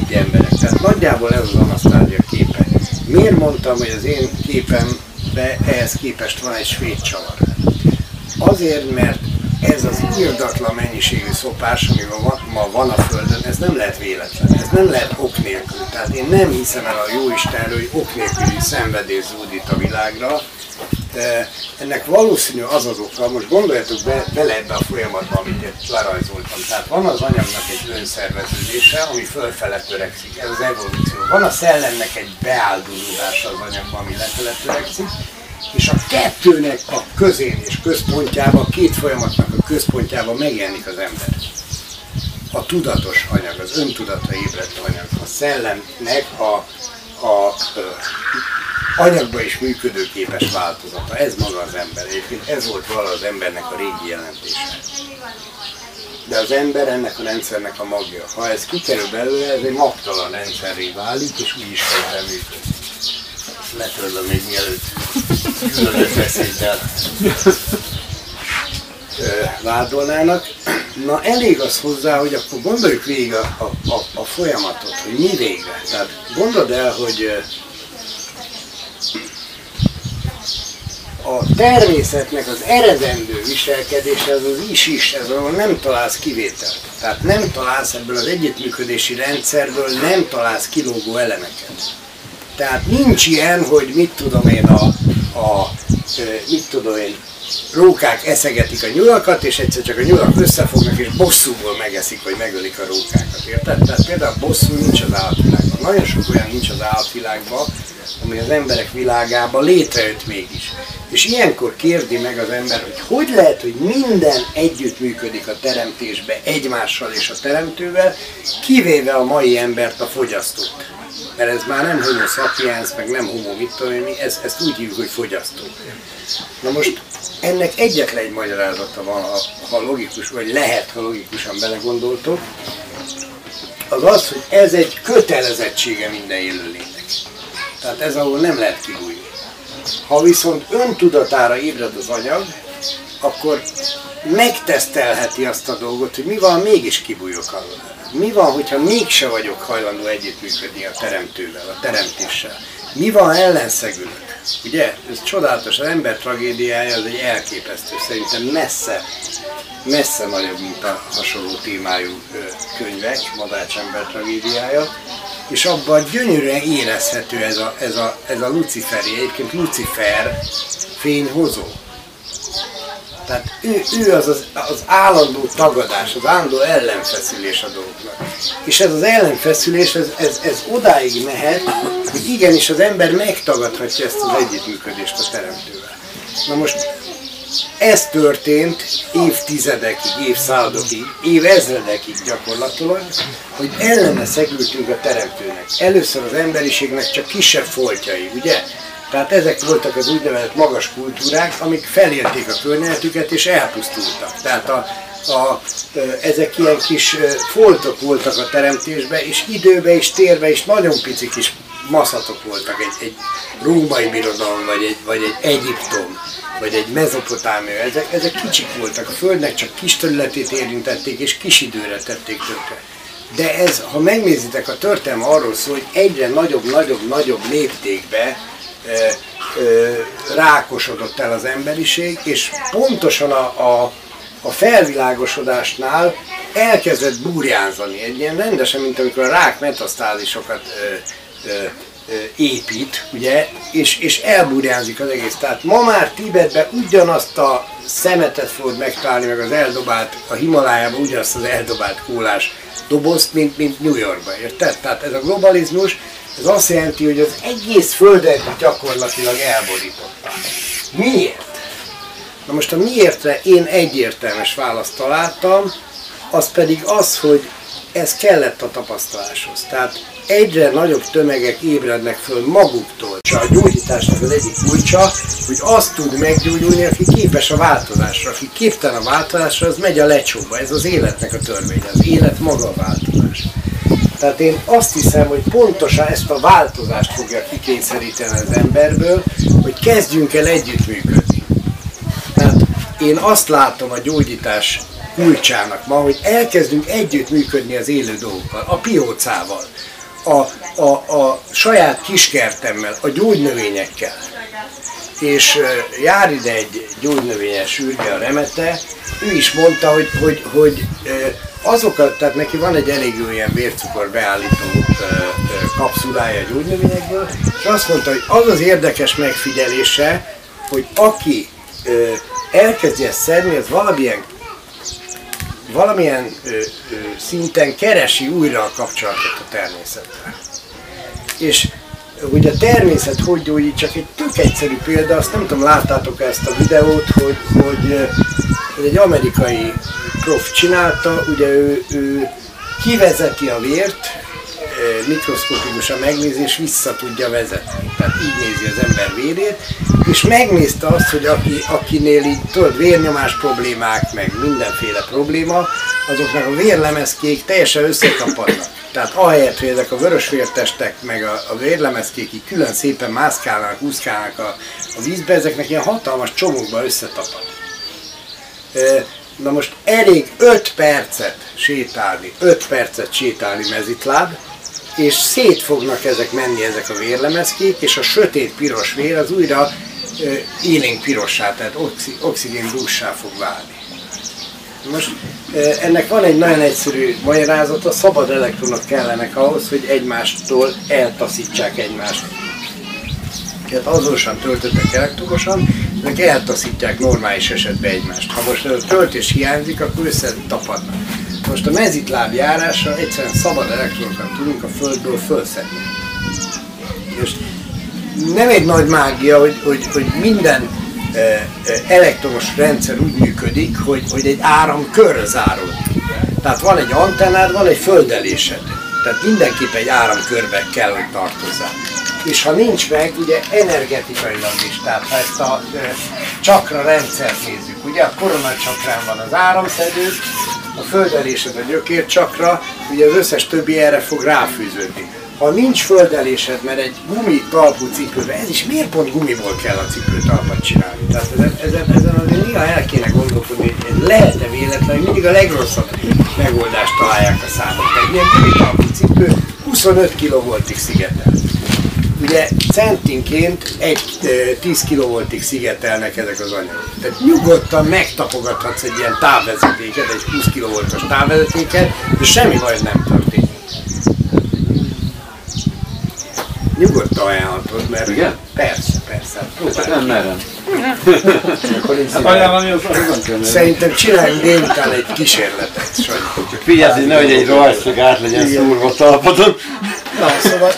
[SPEAKER 1] így emberek. Tehát nagyjából ez az Anasztázia képe. Miért mondtam, hogy az én képembe ehhez képest van egy svéd csavar? Azért, mert ez az írdatlan mennyiségű szopás, ami ma, ma van a Földön, ez nem lehet véletlen, ez nem lehet ok nélkül. Tehát én nem hiszem el a Jóistenről, hogy ok nélküli szenvedés zúdít a világra, ennek valószínű az az oka, most gondoljatok be, bele ebbe a folyamatba, amit itt lerajzoltam. Tehát van az anyagnak egy önszerveződése, ami fölfele törekszik, ez az evolúció. Van a szellemnek egy beáldozódása az anyagban, ami lefele törekszik, és a kettőnek a közén és központjában, a két folyamatnak a központjában megjelenik az ember. A tudatos anyag, az öntudatra ébredt anyag, a szellemnek a, a, a anyagban is működőképes változata. Ez maga az ember. Egyébként ez volt vala az embernek a régi jelentése. De az ember ennek a rendszernek a magja. Ha ez kikerül belőle, ez egy magtalan rendszerré válik, és úgy is kezd el működni. Letörlöm még mielőtt gyűlöletbeszéddel vádolnának. Na elég az hozzá, hogy akkor gondoljuk végig a, a, a, a folyamatot, hogy mi végre. Tehát gondold el, hogy a természetnek az eredendő viselkedése az az is-is, ez ahol nem találsz kivételt. Tehát nem találsz ebből az együttműködési rendszerből, nem találsz kilógó elemeket. Tehát nincs ilyen, hogy mit tudom én a, a mit tudom én, rókák eszegetik a nyulakat, és egyszer csak a nyulak összefognak, és bosszúból megeszik, vagy megölik a rókákat. Érted? Tehát például bosszú nincs az állatvilágban. Nagyon sok olyan nincs az állatvilágban, ami az emberek világában létrejött mégis. És ilyenkor kérdi meg az ember, hogy hogy lehet, hogy minden együttműködik a teremtésbe egymással és a teremtővel, kivéve a mai embert, a fogyasztót. Mert ez már nem homo sapiens, meg nem homo mit tudom ez, ezt úgy hívjuk, hogy fogyasztó. Na most ennek egyetlen egy magyarázata van, ha logikus, vagy lehet, ha logikusan belegondoltok, az az, hogy ez egy kötelezettsége minden élőlénynek. Tehát ez ahol nem lehet kibújni. Ha viszont öntudatára ébred az anyag, akkor megtesztelheti azt a dolgot, hogy mi van, mégis kibújok alól. Mi van, hogyha mégse vagyok hajlandó együttműködni a teremtővel, a teremtéssel? Mi van, ha ellenszegülök? Ugye, ez csodálatos, az ember tragédiája az egy elképesztő, szerintem messze, messze nagyobb, mint a hasonló témájú könyvek, Madács ember tragédiája, és abban gyönyörűen érezhető ez a, ez a, ez a Luciferi, egyébként Lucifer fényhozó. Tehát ő, ő az, az az állandó tagadás, az állandó ellenfeszülés a dolgoknak. És ez az ellenfeszülés, ez, ez, ez odáig mehet, hogy igenis az ember megtagadhatja ezt az együttműködést a teremtővel. Na most ez történt évtizedekig, évszázadokig, évezredekig gyakorlatilag, hogy ellene szegültünk a teremtőnek. Először az emberiségnek csak kisebb foltjai, ugye? Tehát ezek voltak az úgynevezett magas kultúrák, amik felélték a környezetüket és elpusztultak. Tehát a, a, ezek ilyen kis foltok voltak a teremtésben, és időbe és térbe is nagyon pici kis maszatok voltak, egy, egy római birodalom, vagy egy, vagy egy Egyiptom, vagy egy mezopotámia, ezek, ezek kicsik voltak, a Földnek csak kis területét érintették, és kis időre tették tönkre. De ez, ha megnézitek, a történelme arról szól, hogy egyre nagyobb, nagyobb, nagyobb léptékbe e, e, rákosodott el az emberiség, és pontosan a, a, a felvilágosodásnál elkezdett burjánzani, egy ilyen rendesen, mint amikor a rák metasztázisokat e, épít, ugye, és, és elburjánzik az egész. Tehát ma már Tibetben ugyanazt a szemetet fogod megtalálni, meg az eldobált, a Himalájában ugyanazt az eldobált kólás dobozt, mint, mint New Yorkban, érted? Tehát ez a globalizmus, ez azt jelenti, hogy az egész földet gyakorlatilag elborította. Miért? Na most a miértre én egyértelmes választ találtam, az pedig az, hogy ez kellett a tapasztaláshoz. Tehát egyre nagyobb tömegek ébrednek föl maguktól. A gyógyításnak az egyik kulcsa, hogy azt tud meggyógyulni, aki képes a változásra. Aki képtelen a változásra, az megy a lecsóba. Ez az életnek a törvénye. Az élet maga a változás. Tehát én azt hiszem, hogy pontosan ezt a változást fogja kikényszeríteni az emberből, hogy kezdjünk el együttműködni. Tehát én azt látom a gyógyítás kulcsának ma, hogy elkezdünk együttműködni az élő dolgokkal, a piócával, a, a, a saját kiskertemmel, a gyógynövényekkel. És jár ide egy gyógynövényes sürge a remete, ő is mondta, hogy, hogy, hogy azokat, tehát neki van egy elég jó ilyen vércukor beállító kapszulája a gyógynövényekből, és azt mondta, hogy az az érdekes megfigyelése, hogy aki elkezdi ezt szedni, az valamilyen valamilyen ö, ö, szinten keresi újra a kapcsolatot a természettel. És hogy a természet hogy gyógyít, csak egy tök egyszerű példa, azt nem tudom, láttátok ezt a videót, hogy, hogy, hogy egy amerikai prof csinálta, ugye ő, ő kivezeti a vért, mikroszkopikusan megnézi, és vissza tudja vezetni. Tehát így nézi az ember vérét, és megnézte azt, hogy aki, akinél így tudod, vérnyomás problémák, meg mindenféle probléma, azoknak a vérlemezkék teljesen összekapadnak. Tehát ahelyett, hogy ezek a vörösvértestek, meg a, a vérlemezkék így külön szépen mászkálnak, úszkálnak a, a vízbe, ezeknek ilyen hatalmas csomókban összetapad. Na most elég 5 percet sétálni, 5 percet sétálni mezitláb, és szét fognak ezek menni, ezek a vérlemezkék, és a sötét piros vér az újra élénk pirossá, tehát oxi, oxigén fog válni. Most ennek van egy nagyon egyszerű magyarázata, szabad elektronok kellenek ahhoz, hogy egymástól eltaszítsák egymást. Tehát azonosan töltöttek elektromosan, ezek eltaszítják normális esetben egymást. Ha most a töltés hiányzik, akkor összetapadnak. Most a mezitláb járása egyszerűen szabad elektronokat tudunk a Földből fölszedni. És nem egy nagy mágia, hogy, hogy, hogy minden e, e, elektromos rendszer úgy működik, hogy, hogy egy áram körre zárul. Tehát van egy antennád, van egy földelésed. Tehát mindenképp egy áramkörbe kell, hogy tartozzál. És ha nincs meg, ugye energetikailag is, tehát ha ezt a e, csakra rendszert nézzük, ugye a koronacsakrán van az áramszedő, a földelésed a gyökércsakra, ugye az összes többi erre fog ráfűződni. Ha nincs földelésed, mert egy gumi talpú cipőbe, ez is miért pont gumiból kell a cipőtalpat csinálni? Tehát ezen, ezen, ezen azért néha el kéne gondolkodni, hogy lehet-e véletlen, hogy mindig a legrosszabb megoldást találják a számok. Egy ilyen gumi talpú cipő 25 kV-ig szigetel ugye centinként egy 10 kV-ig szigetelnek ezek az anyagok. Tehát nyugodtan megtapogathatsz egy ilyen távvezetéket, egy 20 kV-os távvezetéket, de semmi baj nem történik. Nyugodtan ajánlhatod, mert
[SPEAKER 3] Igen?
[SPEAKER 1] persze, persze.
[SPEAKER 3] Hát nem merem.
[SPEAKER 1] Szerintem csináljunk délután egy kísérletet, Sanyi.
[SPEAKER 3] Csak figyelj, hogy nehogy egy rohadt át legyen szúrva talpadon.
[SPEAKER 1] Na, szóval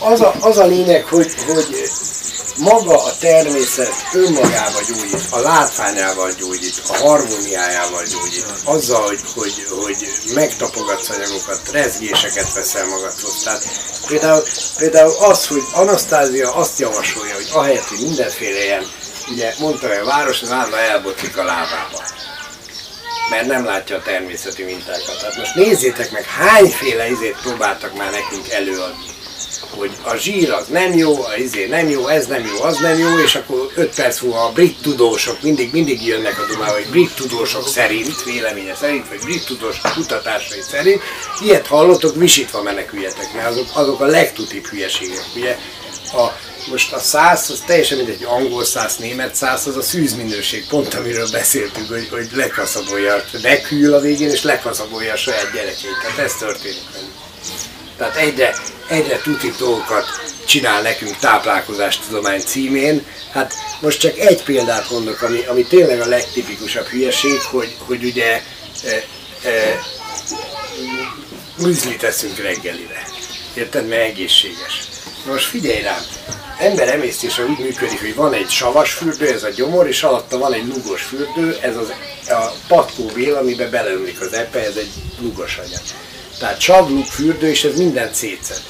[SPEAKER 1] az a, az a lényeg, hogy, hogy maga a természet önmagával gyógyít, a látványával gyógyít, a harmóniájával gyógyít, azzal, hogy, hogy, hogy megtapogatsz anyagokat, rezgéseket veszel magadhoz. Tehát például, például az, hogy Anasztázia azt javasolja, hogy ahelyett, hogy mindenféle ilyen, ugye mondta, hogy a város az elbotlik a lábába mert nem látja a természeti mintákat. Tehát most nézzétek meg, hányféle izét próbáltak már nekünk előadni hogy a zsír az nem jó, a izé nem jó, ez nem jó, az nem jó, és akkor 5 perc múlva a brit tudósok mindig, mindig jönnek a dumába, hogy brit tudósok szerint, véleménye szerint, vagy brit tudósok kutatásai szerint, ilyet hallottok, visítva meneküljetek, mert azok, azok a legtutibb hülyeségek. Ugye a, most a száz, az teljesen mindegy, angol száz, német száz, az a szűzminőség, pont amiről beszéltünk, hogy, hogy lekaszabolja, meghűl a végén, és lekaszabolja a saját gyerekét. Tehát ez történik Tehát egyre, egyre tuti dolgokat csinál nekünk táplálkozástudomány címén. Hát most csak egy példát mondok, ami, ami tényleg a legtipikusabb hülyeség, hogy, hogy ugye e, e, műzli teszünk reggelire. Érted? Mert egészséges. Most figyelj rám, ember emésztése úgy működik, hogy van egy savas fürdő, ez a gyomor, és alatta van egy lugos fürdő, ez az, a patkóbél, amiben beleömlik az epe, ez egy lugos anyag. Tehát savluk fürdő, és ez minden szétszed.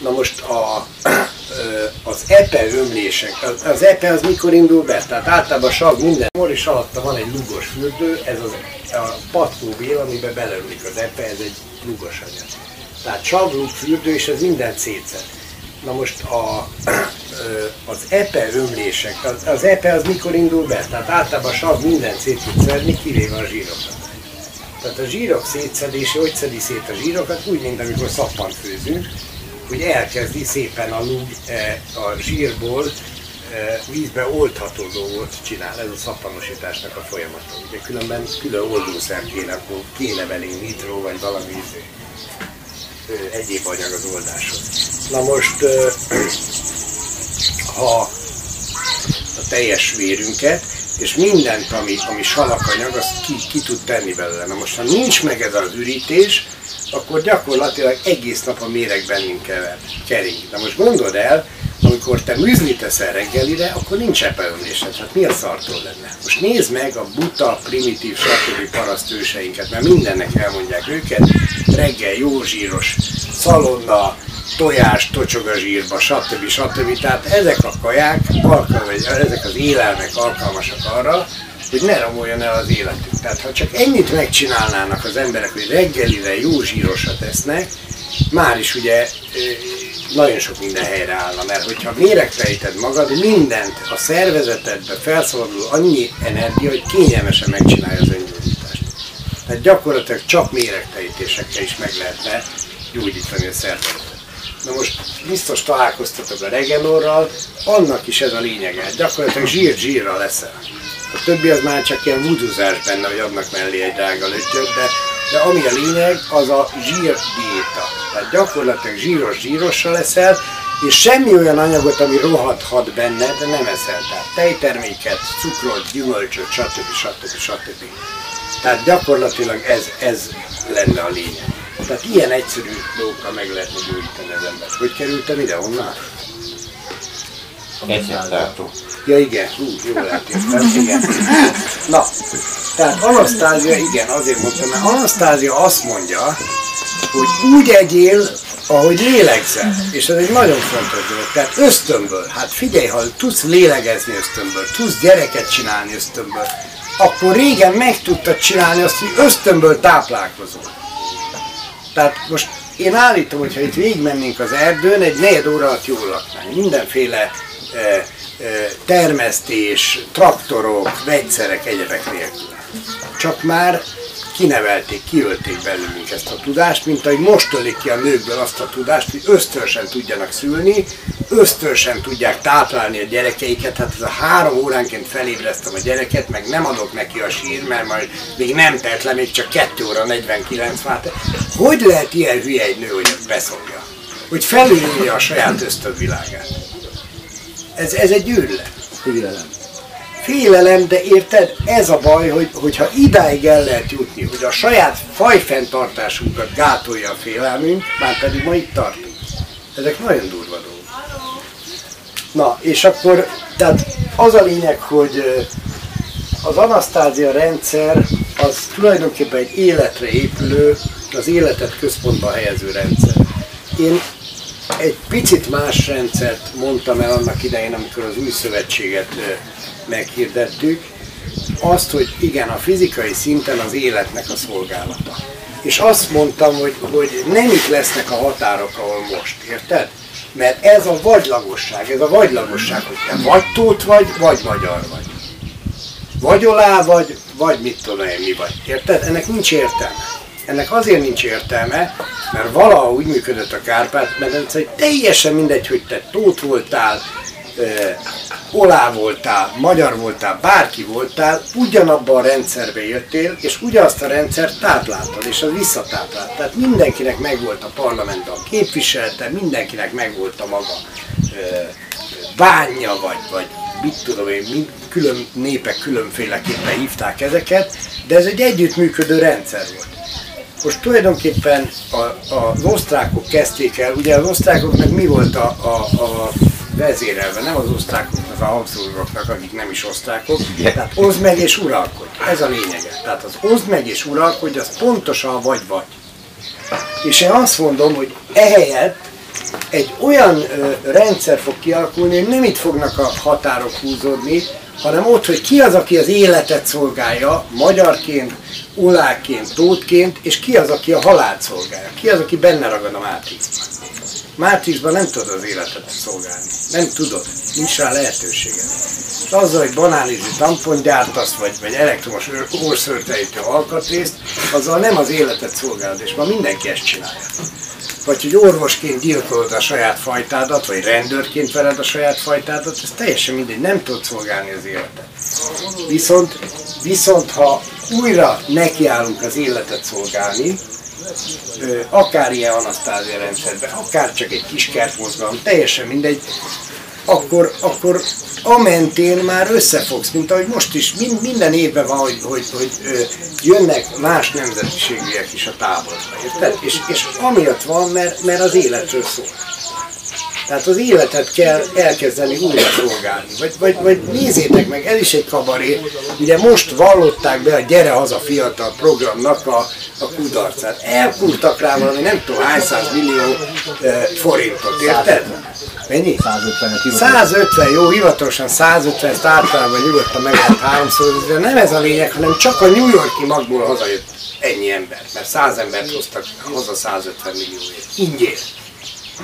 [SPEAKER 1] Na most a, az epe ömlések, az, az epe az mikor indul be? Tehát általában sav minden mor, és alatta van egy lugos fürdő, ez az, a patkóbél, amiben beleömlik az epe, ez egy lugos anyag. Tehát savluk fürdő, és ez minden szétszed. Na most a, az epe ömlések, az, az epe az mikor indul be? Tehát általában a sav minden tud szedni, kivéve a zsírokat. Tehát a zsírok szétszedése, hogy szedi szét a zsírokat, úgy, mint amikor szappan főzünk, hogy elkezdi szépen a lúg e, a zsírból e, vízbe oldható dolgot csinál. Ez a szappanosításnak a folyamata. Ugye különben külön oldószer kéne, akkor kéne belé nitró, vagy valami izé, egyéb anyag az oldáshoz. Na most, ha a teljes vérünket, és mindent, ami, ami salakanyag, azt ki, ki tud tenni belőle. Na most, ha nincs meg ez az ürítés, akkor gyakorlatilag egész nap a méreg bennünk kever, kering. Na most gondold el, amikor te műzni teszel reggelire, akkor nincs epeömlésed. Hát mi a szartól lenne? Most nézd meg a buta, primitív, stb. parasztőseinket, mert mindennek elmondják őket, reggel jó zsíros szalonna, tojás, tocsog a zsírba, stb. stb. Tehát ezek a kaják, vagy ezek az élelmek alkalmasak arra, hogy ne romoljon el az életük. Tehát ha csak ennyit megcsinálnának az emberek, hogy reggelire jó zsírosat esznek, már is ugye nagyon sok minden helyre állna, mert hogyha méregtejted magad, mindent a szervezetedbe felszabadul annyi energia, hogy kényelmesen megcsinálja az öngyógyítást. Tehát gyakorlatilag csak méregtejtésekkel is meg lehetne gyógyítani a szervezetet. Na most biztos találkoztatok a regenorral, annak is ez a lényege. Gyakorlatilag zsír-zsírra leszel. A többi az már csak ilyen vuduzás benne, hogy adnak mellé egy drága lötyöt, de, de ami a lényeg, az a zsír diéta. Tehát gyakorlatilag zsíros-zsírossal leszel, és semmi olyan anyagot, ami rohadhat benne, de nem eszel. Tehát tejterméket, cukrot, gyümölcsöt, stb. stb. stb. Tehát gyakorlatilag ez, ez lenne a lényeg. Tehát ilyen egyszerű dolgokkal meg lehetne gyógyítani az embert. Hogy kerültem ide, honnan?
[SPEAKER 3] Egyettartó.
[SPEAKER 1] Ja igen, hú, jó eltértem, igen. Na, tehát Anasztázia, igen, azért mondtam, mert Anasztázia azt mondja, hogy úgy egyél, ahogy lélegzel. És ez egy nagyon fontos dolog. Tehát ösztönből, hát figyelj, ha tudsz lélegezni ösztönből, tudsz gyereket csinálni ösztönből, akkor régen meg tudtad csinálni azt, hogy ösztönből táplálkozol. Tehát most én állítom, hogy ha itt végigmennénk az erdőn, egy negyed óra alatt jól laknánk. Mindenféle e, termesztés, traktorok, vegyszerek, egyebek nélkül. Csak már kinevelték, kiölték belőlünk ezt a tudást, mint ahogy most ölik ki a nőkből azt a tudást, hogy ösztönsen tudjanak szülni, ösztönsen tudják táplálni a gyerekeiket, hát ez a három óránként felébreztem a gyereket, meg nem adok neki a sír, mert majd még nem telt le, még csak 2 óra 49 vált. Hogy lehet ilyen hülye egy nő, hogy ezt beszokja? Hogy felülje a saját ösztönvilágát. Ez, ez egy őrület.
[SPEAKER 4] Félelem.
[SPEAKER 1] Félelem, de érted, ez a baj, hogy, hogyha idáig el lehet jutni, hogy a saját fajfenntartásunkat gátolja a félelmünk, már pedig ma itt tartunk. Ezek nagyon durva dolgok. Na, és akkor, tehát az a lényeg, hogy az anasztázia rendszer az tulajdonképpen egy életre épülő, az életet központba helyező rendszer. Én egy picit más rendszert mondtam el annak idején, amikor az új szövetséget meghirdettük, azt, hogy igen, a fizikai szinten az életnek a szolgálata. És azt mondtam, hogy, hogy nem itt lesznek a határok, ahol most, érted? Mert ez a vagylagosság, ez a vagylagosság, hogy te vagy tót vagy, vagy magyar vagy. Vagy olá vagy, vagy mit tudom én mi vagy. Érted? Ennek nincs értelme. Ennek azért nincs értelme, mert valahogy úgy működött a Kárpát-medence, hogy teljesen mindegy, hogy te tót voltál, olá voltál, magyar voltál, bárki voltál, ugyanabban a rendszerbe jöttél, és ugyanazt a rendszert tápláltad, és az visszatáplált. Tehát mindenkinek megvolt a parlamentben a képviselete, mindenkinek megvolt a maga bánja, vagy, vagy mit tudom én, mind, külön népek különféleképpen hívták ezeket, de ez egy együttműködő rendszer volt. Most tulajdonképpen a, a, az osztrákok kezdték el, ugye az osztrákoknak mi volt a, a, a vezérelve, nem az osztrákoknak, a Habsburgoknak, akik nem is osztrákok,
[SPEAKER 3] Igen.
[SPEAKER 1] tehát oszd meg és uralkodj, ez a lényege. Tehát az oszd meg és uralkodj, az pontosan vagy vagy. És én azt mondom, hogy ehelyett egy olyan ö, rendszer fog kialakulni, hogy nem itt fognak a határok húzódni, hanem ott, hogy ki az, aki az életet szolgálja, magyarként, oláként, tótként, és ki az, aki a halált szolgálja. Ki az, aki benne ragad a mátrixban. Mátrixban nem tudod az életet szolgálni. Nem tudod. Nincs rá lehetőséged. És azzal, hogy banálizi tampon gyártasz, vagy, vagy elektromos orszörtelítő alkatrészt, azzal nem az életet szolgálod, és ma mindenki ezt csinálja vagy hogy orvosként gyilkolod a saját fajtádat, vagy rendőrként veled a saját fajtádat, ez teljesen mindegy, nem tudod szolgálni az életet. Viszont, viszont ha újra nekiállunk az életet szolgálni, akár ilyen anasztázia rendszerben, akár csak egy kis kertmozgalom, teljesen mindegy, akkor, akkor a mentén már összefogsz, mint ahogy most is, min- minden évben van, hogy, hogy, hogy jönnek más nemzetiségűek is a táborba, érted? És, és amiatt van, mert, mert az életről szól. Tehát az életet kell elkezdeni újra szolgálni. Vagy, vagy, vagy nézzétek meg, ez is egy kabaré. Ugye most vallották be a Gyere Haza Fiatal programnak a, a kudarcát. Elkúrtak rá valami nem tudom hány száz millió e, forintot, érted? Mennyi?
[SPEAKER 2] 150
[SPEAKER 1] 150, jó, hivatalosan 150, ezt általában nyugodtan meg lehet háromszor, de nem ez a lényeg, hanem csak a New Yorki magból hazajött ennyi ember, mert 100 embert hoztak haza 150 millióért. Ingyér.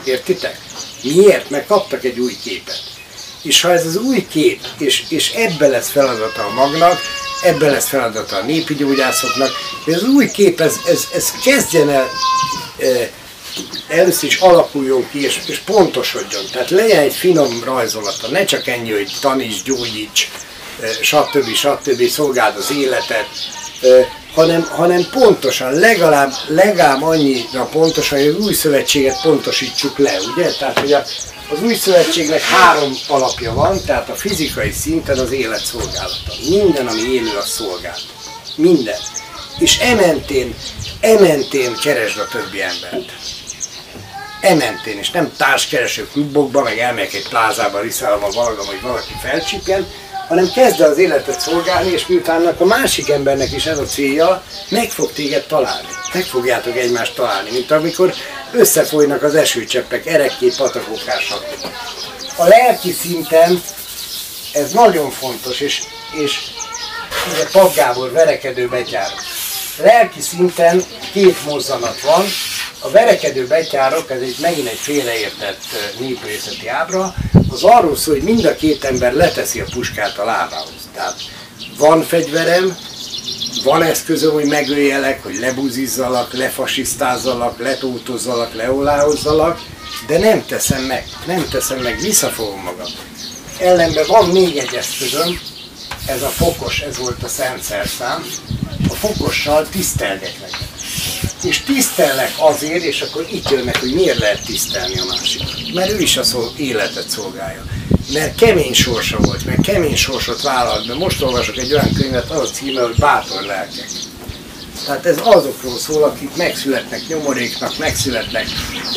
[SPEAKER 1] Értitek? Miért? Mert kaptak egy új képet. És ha ez az új kép, és, és ebbe lesz feladata a magnak, ebbe lesz feladata a népi gyógyászoknak, hogy az új kép, ez, ez, ez kezdjen el e, először is alakuljon ki, és, és pontosodjon. Tehát legyen egy finom rajzolata, ne csak ennyi, hogy taníts, gyógyíts, stb. stb. szolgáld az életet, e, hanem, hanem pontosan, legalább, legalább annyira pontosan, hogy az új szövetséget pontosítsuk le, ugye? Tehát, hogy a, az új szövetségnek három alapja van, tehát a fizikai szinten az élet szolgálata. Minden, ami élő, az szolgált. Minden. És ementén, ementén keresd a többi embert. Ementén, és nem társkereső klubokba, meg elmegyek egy plázába, riszálom a valagam, hogy valaki felcsipjen, hanem kezd el az életet szolgálni, és miután a másik embernek is ez a célja, meg fog téged találni. Meg fogjátok egymást találni, mint amikor összefolynak az esőcseppek, erekké, patakokká, stb. A lelki szinten ez nagyon fontos, és, és ugye Pap Gábor verekedő betyárok. Lelki szinten két mozzanat van, a verekedő betyárok, ez egy megint egy félreértett néprészeti ábra, az arról szól, hogy mind a két ember leteszi a puskát a lábához. Tehát van fegyverem, van eszközöm, hogy megöljelek, hogy lebuzizzalak, lefasisztázzalak, letótozzalak, leoláhozzalak, de nem teszem meg, nem teszem meg, visszafogom magam. Ellenben van még egy eszközöm, ez a fokos, ez volt a szent szerszám, a fokossal tisztelgek neked. És tisztellek azért, és akkor itt jönnek, hogy miért lehet tisztelni a másikat. Mert ő is a szol, életet szolgálja. Mert kemény sorsa volt, mert kemény sorsot vállalt be. Most olvasok egy olyan könyvet, az a címe, hogy Bátor lelkek. Tehát ez azokról szól, akik megszületnek nyomoréknak, megszületnek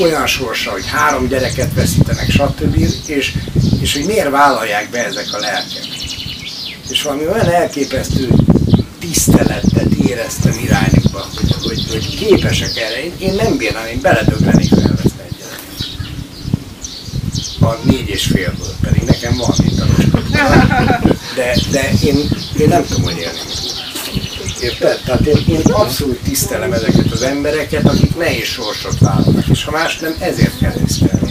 [SPEAKER 1] olyan sorsa, hogy három gyereket veszítenek, stb. És És hogy miért vállalják be ezek a lelkek. És valami olyan elképesztő tiszteletet éreztem irányukba, hogy, hogy, hogy képesek erre. Én, én nem bírnám, én beledöglenék, ha elveszne egy gyereket. A négy és félből, pedig nekem van, mint a De, de én, én nem tudom, hogy élni. Érted? Tehát én, én abszolút tisztelem ezeket az embereket, akik nehéz sorsot vállalnak, és ha más nem, ezért kell tisztelni.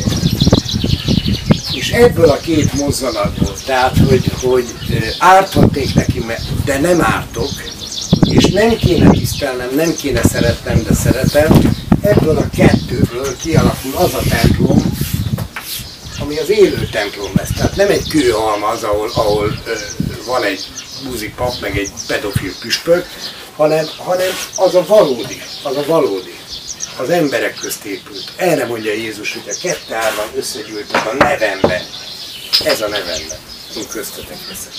[SPEAKER 1] És ebből a két mozzanatból, tehát hogy, hogy árthatnék neki, de nem ártok, és nem kéne tisztelnem, nem kéne szeretnem, de szeretem, ebből a kettőből kialakul az a templom, ami az élő templom lesz. Tehát nem egy kőhalmaz, ahol, ahol ö, van egy buzi pap, meg egy pedofil püspök, hanem, hanem az a valódi, az a valódi, az emberek közt épült. Erre mondja Jézus, hogy a kette árvan összegyűltek a nevemben. Ez a nevemben. Én köztetek leszek.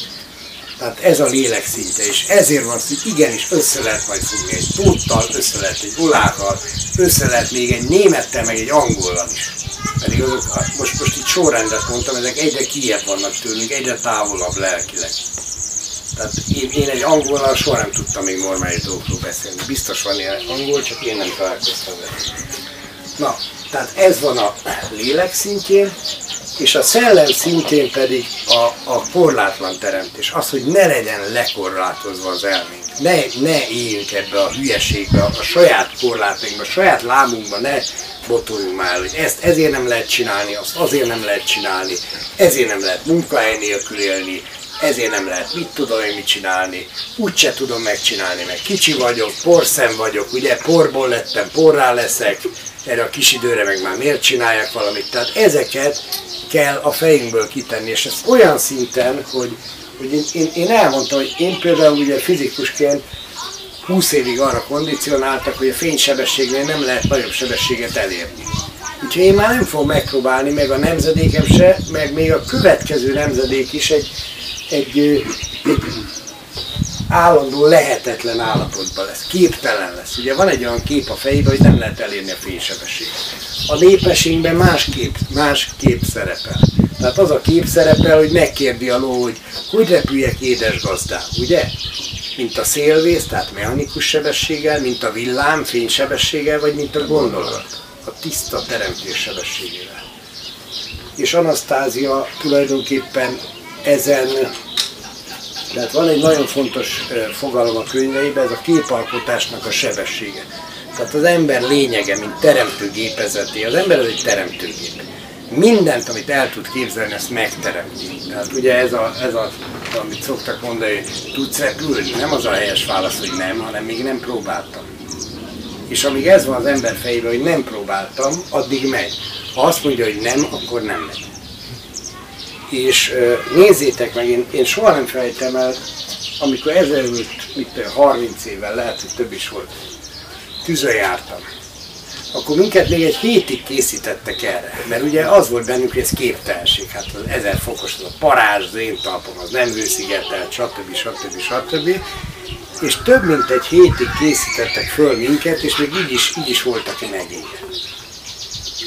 [SPEAKER 1] Tehát ez a lélek szinte, és ezért van hogy igenis össze lehet majd fogni egy tóttal, össze lehet egy olákkal, össze lehet még egy némettel, meg egy angollal is. Pedig azok, most, most itt sorrendet mondtam, ezek egyre kijebb vannak tőlünk, egyre távolabb lelkileg. Tehát én, én egy angolnal soha nem tudtam még normális dolgokról beszélni. Biztos van ilyen angol, csak én nem találkoztam vele. Na, tehát ez van a lélek szintjén, és a szellem szintén pedig a, a korlátlan teremtés. Az, hogy ne legyen lekorlátozva az elménk. Ne, ne éljünk ebbe a hülyeségbe, a saját korlátainkba, a saját lábunkba ne botoljunk már, hogy ezt ezért nem lehet csinálni, azt azért nem lehet csinálni, ezért nem lehet munkahely nélkül élni, ezért nem lehet mit tudom én mit csinálni, úgyse tudom megcsinálni, mert kicsi vagyok, porszem vagyok, ugye porból lettem, porrá leszek, erre a kis időre meg már miért csinálják valamit. Tehát ezeket kell a fejünkből kitenni, és ez olyan szinten, hogy, hogy én, én, én elmondtam, hogy én például ugye fizikusként 20 évig arra kondicionáltak, hogy a fénysebességnél nem lehet nagyobb sebességet elérni. Úgyhogy én már nem fogom megpróbálni, meg a nemzedékem se, meg még a következő nemzedék is egy, egy, egy állandó lehetetlen állapotban lesz, képtelen lesz. Ugye van egy olyan kép a fejében, hogy nem lehet elérni a fénysebességet. A népességben más kép, más kép szerepel. Tehát az a kép szerepel, hogy megkérdi a ló, hogy hogy repüljek édes gazdám, ugye? Mint a szélvész, tehát mechanikus sebességgel, mint a villám fénysebességgel, vagy mint a gondolat, a tiszta teremtés sebességével. És Anasztázia tulajdonképpen ezen tehát van egy nagyon fontos fogalom a könyveiben, ez a képalkotásnak a sebessége. Tehát az ember lényege, mint teremtőgépezeté, az ember az egy teremtőgép. Mindent, amit el tud képzelni, ezt megteremti. Tehát ugye ez, a, ez a, amit szoktak mondani, hogy tudsz repülni, nem az a helyes válasz, hogy nem, hanem még nem próbáltam. És amíg ez van az ember fejében, hogy nem próbáltam, addig megy. Ha azt mondja, hogy nem, akkor nem megy és nézzétek meg, én, én soha nem felejtem el, amikor ezelőtt, mit 30 évvel, lehet, hogy több is volt, tűzön jártam. Akkor minket még egy hétig készítettek erre, mert ugye az volt bennünk, hogy ez képtelenség, hát az ezer fokos, az a parázs, az én talpom, az nem hőszigetelt, stb. stb. stb. És több mint egy hétig készítettek föl minket, és még így is, így is voltak megégve.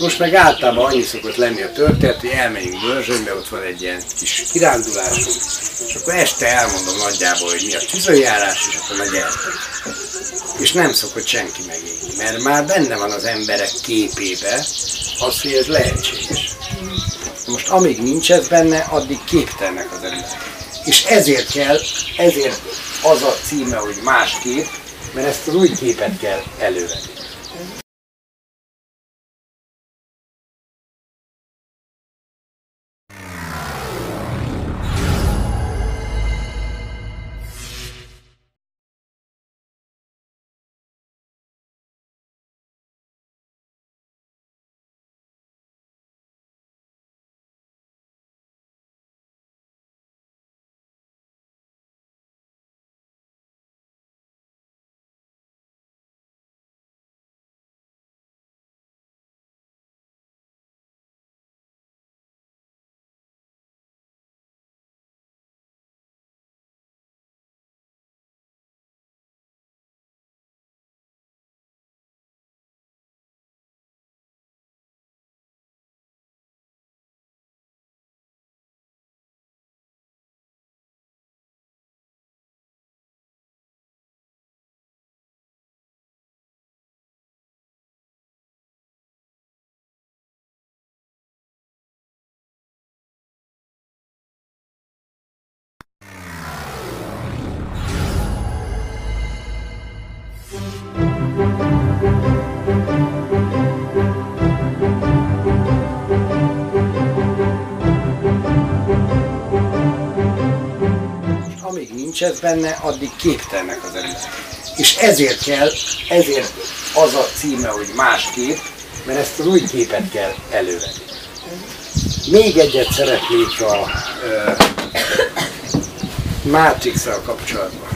[SPEAKER 1] Most meg általában annyi szokott lenni a történet, hogy elmegyünk Börzsönybe, ott van egy ilyen kis kirándulásunk, és akkor este elmondom nagyjából, hogy mi a tűzőjárás, és akkor meg eltök. És nem szokott senki megélni, mert már benne van az emberek képébe az, hogy ez lehetséges. Most amíg nincs ez benne, addig képtelnek az emberek. És ezért kell, ezért az a címe, hogy más kép, mert ezt az új képet kell elővenni. Nincs ez benne, addig képtelnek az erőt. És ezért kell, ezért az a címe, hogy másképp, mert ezt az új képet kell elővenni. Még egyet szeretnék a ö, matrix kapcsolatban.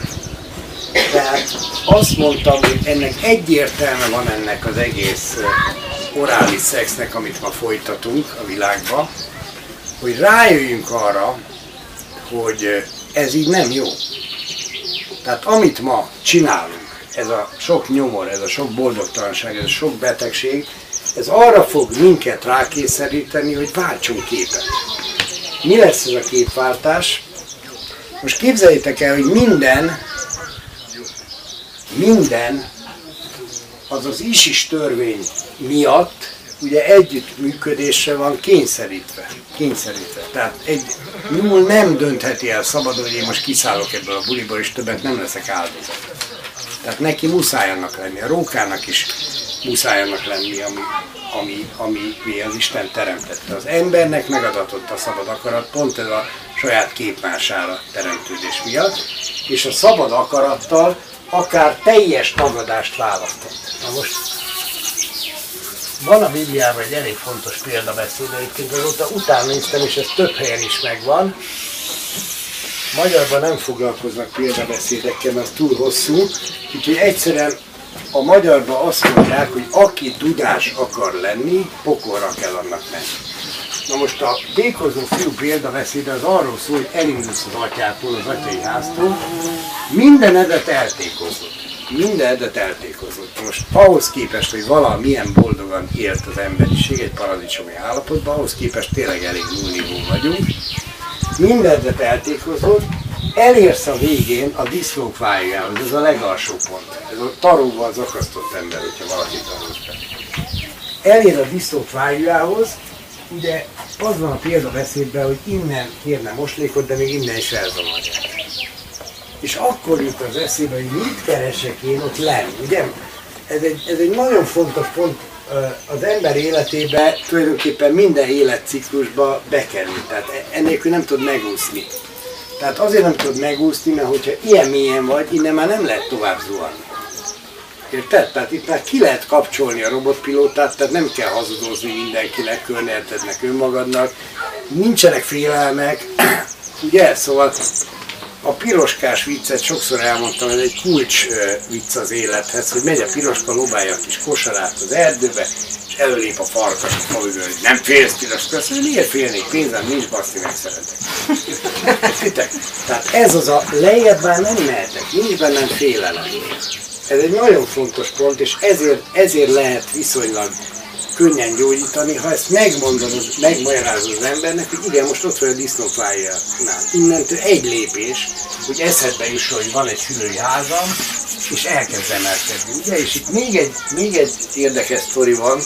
[SPEAKER 1] Tehát azt mondtam, hogy ennek egyértelme van ennek az egész orális szexnek, amit ma folytatunk a világban, hogy rájöjjünk arra, hogy ez így nem jó. Tehát amit ma csinálunk, ez a sok nyomor, ez a sok boldogtalanság, ez a sok betegség, ez arra fog minket rákényszeríteni, hogy váltsunk képet. Mi lesz ez a képváltás? Most képzeljétek el, hogy minden, minden az az ISIS törvény miatt ugye együttműködésre van kényszerítve. Kényszerítve. Tehát egy nyúl nem döntheti el szabadon, hogy én most kiszállok ebből a buliból, és többet nem leszek áldozat. Tehát neki muszáj annak lenni, a rókának is muszáj annak lenni, ami, ami, ami, ami az Isten teremtette. Az embernek megadatott a szabad akarat, pont ez a saját képmására teremtődés miatt, és a szabad akarattal akár teljes tagadást választott. Na most van a Bibliában egy elég fontos példabeszéd, egyébként azóta utána néztem, és ez több helyen is megvan. Magyarban nem foglalkoznak példabeszédekkel, mert túl hosszú, úgyhogy egyszerűen a magyarban azt mondják, hogy aki tudás akar lenni, pokolra kell annak menni. Na most a tékozó fiú példabeszéd az arról szól, hogy elindulsz az atyától, az atyai háztól, minden edet eltékozott. Minden edet eltékozott. Most ahhoz képest, hogy valamilyen boldogan élt az emberiség egy paradicsomi állapotban, ahhoz képest tényleg elég nullnívó vagyunk. Mindenet eltékozott, elérsz a végén a diszlók vájához, ez a legalsó pont. Ez a taróval az akasztott ember, hogyha valaki be. Elér a diszlók vájához, ugye az van a példabeszédben, hogy innen kérne moslékot, de még innen is elzavarják. És akkor jut az eszébe, hogy mit keresek én ott lenn, ugye? Ez egy, ez egy nagyon fontos pont az ember életébe, tulajdonképpen minden életciklusba bekerül. Tehát e, ennélkül nem tud megúszni. Tehát azért nem tud megúszni, mert hogyha ilyen mélyen vagy, innen már nem lehet tovább zuhanni. Érted? Tehát itt már ki lehet kapcsolni a robotpilótát, tehát nem kell hazudozni mindenkinek, körneltednek önmagadnak, nincsenek félelmek, ugye? Szóval a piroskás viccet sokszor elmondtam, ez egy kulcs vicc az élethez, hogy megy a piroska, lobálja a kis kosarát az erdőbe, és előlép a farkas a falüvő, hogy nem félsz piroska, azt mondja, miért félnék, pénzem nincs, baszti, megszeretek. Tehát ez az a lejjebb már nem mehetek, nincs bennem félelem. Ez egy nagyon fontos pont, és ezért, ezért lehet viszonylag könnyen gyógyítani, ha ezt megmondod, megmagyarázod az embernek, hogy igen, most ott vagy a disznófájjal. Innentől egy lépés, hogy eszedbe is, hogy van egy szülői házam, és elkezd emelkedni. Ugye? És itt még egy, még egy érdekes sztori van,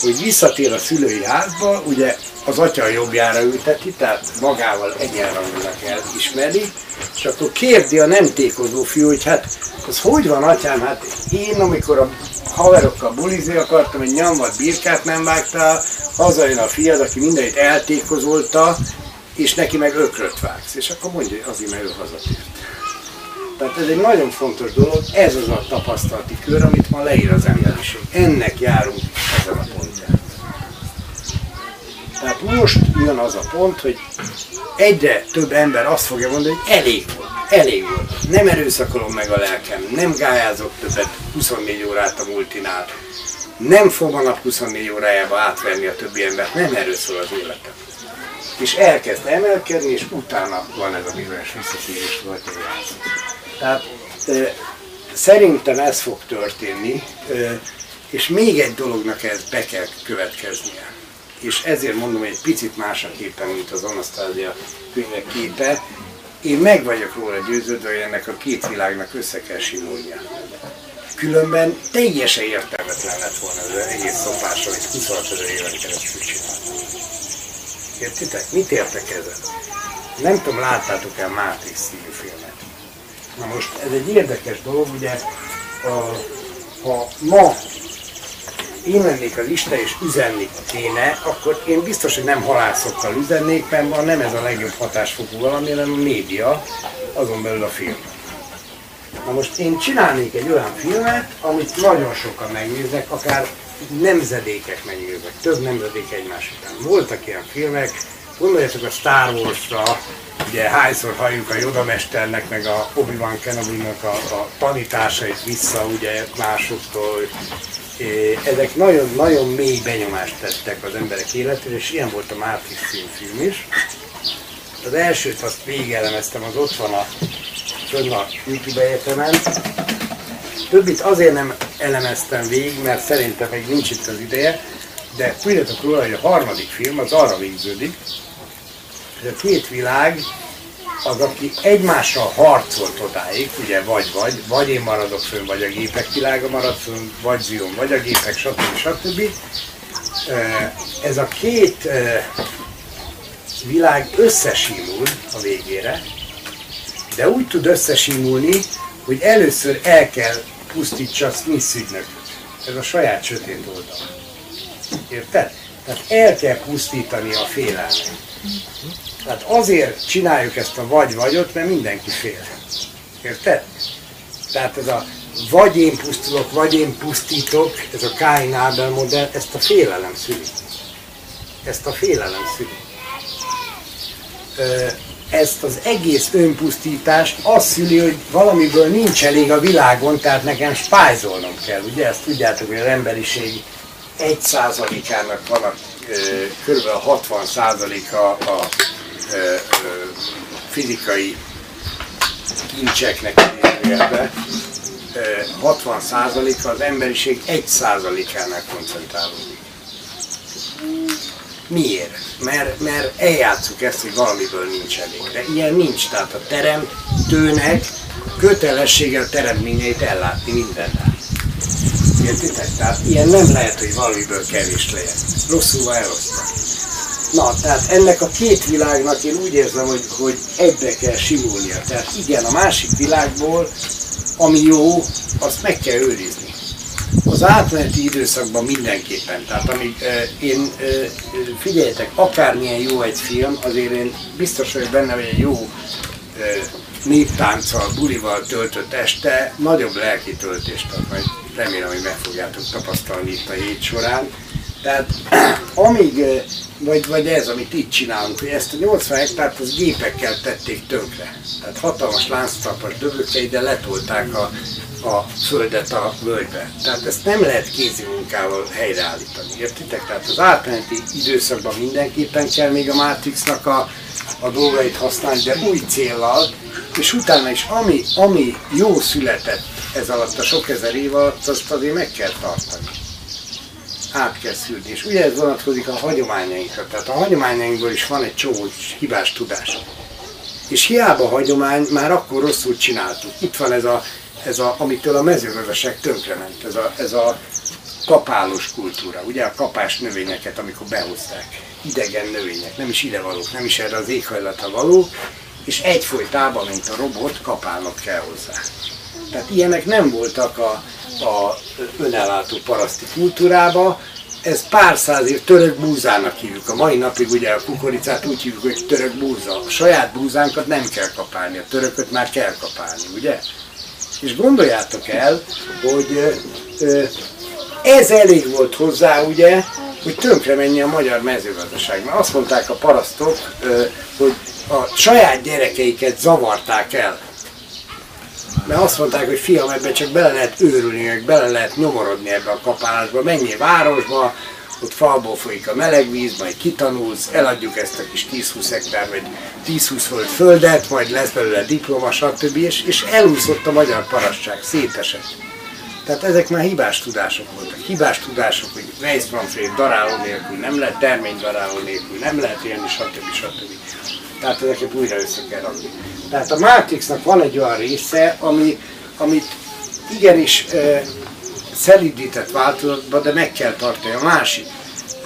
[SPEAKER 1] hogy visszatér a szülői házba, ugye az atya jobbjára ülteti, tehát magával egyenrangúnak elismeri, és akkor kérdi a nem tékozó fiú, hogy hát az hogy van atyám, hát én amikor a haverokkal bulizni akartam, egy nyomvat birkát nem vágtál, hazajön a fiad, aki mindenit eltékozolta, és neki meg ökröt vágsz. És akkor mondja, hogy azért, mert ő hazatért. Tehát ez egy nagyon fontos dolog, ez az a tapasztalati kör, amit ma leír az emberiség. Ennek járunk ezen a pontján. Tehát most jön az a pont, hogy egyre több ember azt fogja mondani, hogy elég volt, elég volt. Nem erőszakolom meg a lelkem, nem gályázok többet 24 órát a multinál, nem fogom a nap 24 órájába átverni a többi embert, nem erről szól az életem. És elkezd emelkedni, és utána van ez a bizonyos visszaszívés volt Tehát e, szerintem ez fog történni, e, és még egy dolognak ez be kell következnie és ezért mondom, hogy egy picit más a képen, mint az Anasztázia könyvek képe. Én meg vagyok róla győződve, hogy ennek a két világnak össze kell simulnia. Különben teljesen értelmetlen lett volna az egész szopás, amit 26 ezer éven keresztül csináltam. Értitek? Mit értek ezzel? Nem tudom, láttátok-e Matrix című filmet? Na most ez egy érdekes dolog, ugye, a, ha ma én lennék az Isten és üzenni kéne, akkor én biztos, hogy nem halászokkal üzennék, mert van nem ez a legjobb hatásfokú valami, hanem a média, azon belül a film. Na most én csinálnék egy olyan filmet, amit nagyon sokan megnéznek, akár nemzedékek megnéznek, több nemzedék egymás után. Voltak ilyen filmek, gondoljatok a Star Wars-ra, ugye hányszor halljuk a Yoda mesternek, meg a Obi-Wan Kenobi-nak a, a tanításait vissza ugye másoktól. Ezek nagyon-nagyon mély benyomást tettek az emberek életére, és ilyen volt a Matrix film is. Az elsőt azt végelemeztem, az ott van a, a YouTube egyetemen. Többit azért nem elemeztem végig, mert szerintem még nincs itt az ideje, de tudjátok róla, hogy a harmadik film az arra végződik, hogy a két világ az, aki egymással harcolt odáig, ugye vagy-vagy, vagy én maradok fönn, vagy a gépek világa marad fönn, vagy Zion, vagy a gépek, stb. stb. Ez a két világ összesímul a végére, de úgy tud összesímulni, hogy először el kell pusztítsa Smith ügynököt. Ez a saját sötét oldal. Érted? Tehát el kell pusztítani a félelmet. Tehát azért csináljuk ezt a vagy-vagyot, mert mindenki fél. Érted? Tehát ez a vagy én pusztulok, vagy én pusztítok, ez a Kain Abel modell, ezt a félelem szüli. Ezt a félelem szüli. Ezt az egész önpusztítást azt szüli, hogy valamiből nincs elég a világon, tehát nekem spájzolnom kell. Ugye ezt tudjátok, hogy az emberiség egy százalékának van a kb. 60 százaléka a fizikai kincseknek idézőjelbe 60%-a az emberiség 1%-ánál koncentrálódik. Miért? Mert, mert eljátszuk ezt, hogy valamiből nincs elég. De ilyen nincs. Tehát a teremtőnek kötelessége a teremtményeit ellátni mindennel. Értitek? Tehát ilyen nem lehet, hogy valamiből kevés legyen. Rosszul van elosztva. Na, tehát ennek a két világnak én úgy érzem, hogy, hogy egybe kell simulnia. Tehát igen, a másik világból, ami jó, azt meg kell őrizni. Az átmeneti időszakban mindenképpen. Tehát amíg eh, én, eh, figyeljetek, akármilyen jó egy film, azért én biztos vagyok benne, hogy egy jó eh, néptánccal, bulival töltött este nagyobb lelki töltést ad, majd remélem, hogy meg fogjátok tapasztalni itt a hét során. Tehát amíg vagy, vagy ez, amit itt csinálunk, hogy ezt a 80 hektárt az gépekkel tették tönkre. Tehát hatalmas lánctalpas dögökkel ide letolták a, a földet a völgybe. Tehát ezt nem lehet kézi munkával helyreállítani, értitek? Tehát az átmeneti időszakban mindenképpen kell még a Matrixnak a, a dolgait használni, de új céllal, és utána is ami, ami jó született ez alatt a sok ezer év alatt, azt azért meg kell tartani át kell szűrni. És ugye ez vonatkozik a hagyományainkra. Tehát a hagyományainkból is van egy csomó hibás tudás. És hiába hagyomány, már akkor rosszul csináltuk. Itt van ez a, ez a amitől a mezőgazdaság tönkrement, ez a, ez a kapálós kultúra. Ugye a kapás növényeket, amikor behozták, idegen növények, nem is idevalók, nem is erre az éghajlata való, és egyfolytában, mint a robot, kapálnak kell hozzá. Tehát ilyenek nem voltak a, a önellátó paraszti kultúrába, ez pár száz év török búzának hívjuk. A mai napig ugye a kukoricát úgy hívjuk, hogy török búza. A saját búzánkat nem kell kapálni, a törököt már kell kapálni, ugye? És gondoljátok el, hogy ez elég volt hozzá, ugye, hogy tönkre menjen a magyar mezőgazdaság. Mert azt mondták a parasztok, hogy a saját gyerekeiket zavarták el mert azt mondták, hogy fiam, ebbe csak bele lehet őrülni, meg bele lehet nyomorodni ebbe a kapálásba, menjél városba, ott falból folyik a meleg víz, majd kitanulsz, eladjuk ezt a kis 10-20 hektár, vagy 10-20 föld földet, majd lesz belőle diploma, stb. És, és elúszott a magyar parasság, szétesett. Tehát ezek már hibás tudások voltak. Hibás tudások, hogy Weissmanfred daráló nélkül nem lehet, termény daráló nélkül nem lehet élni, stb. stb. Tehát ezeket újra össze kell rakni. Tehát a Matrixnak van egy olyan része, ami, amit igenis e, szelidített változatban, de meg kell tartani. A másik,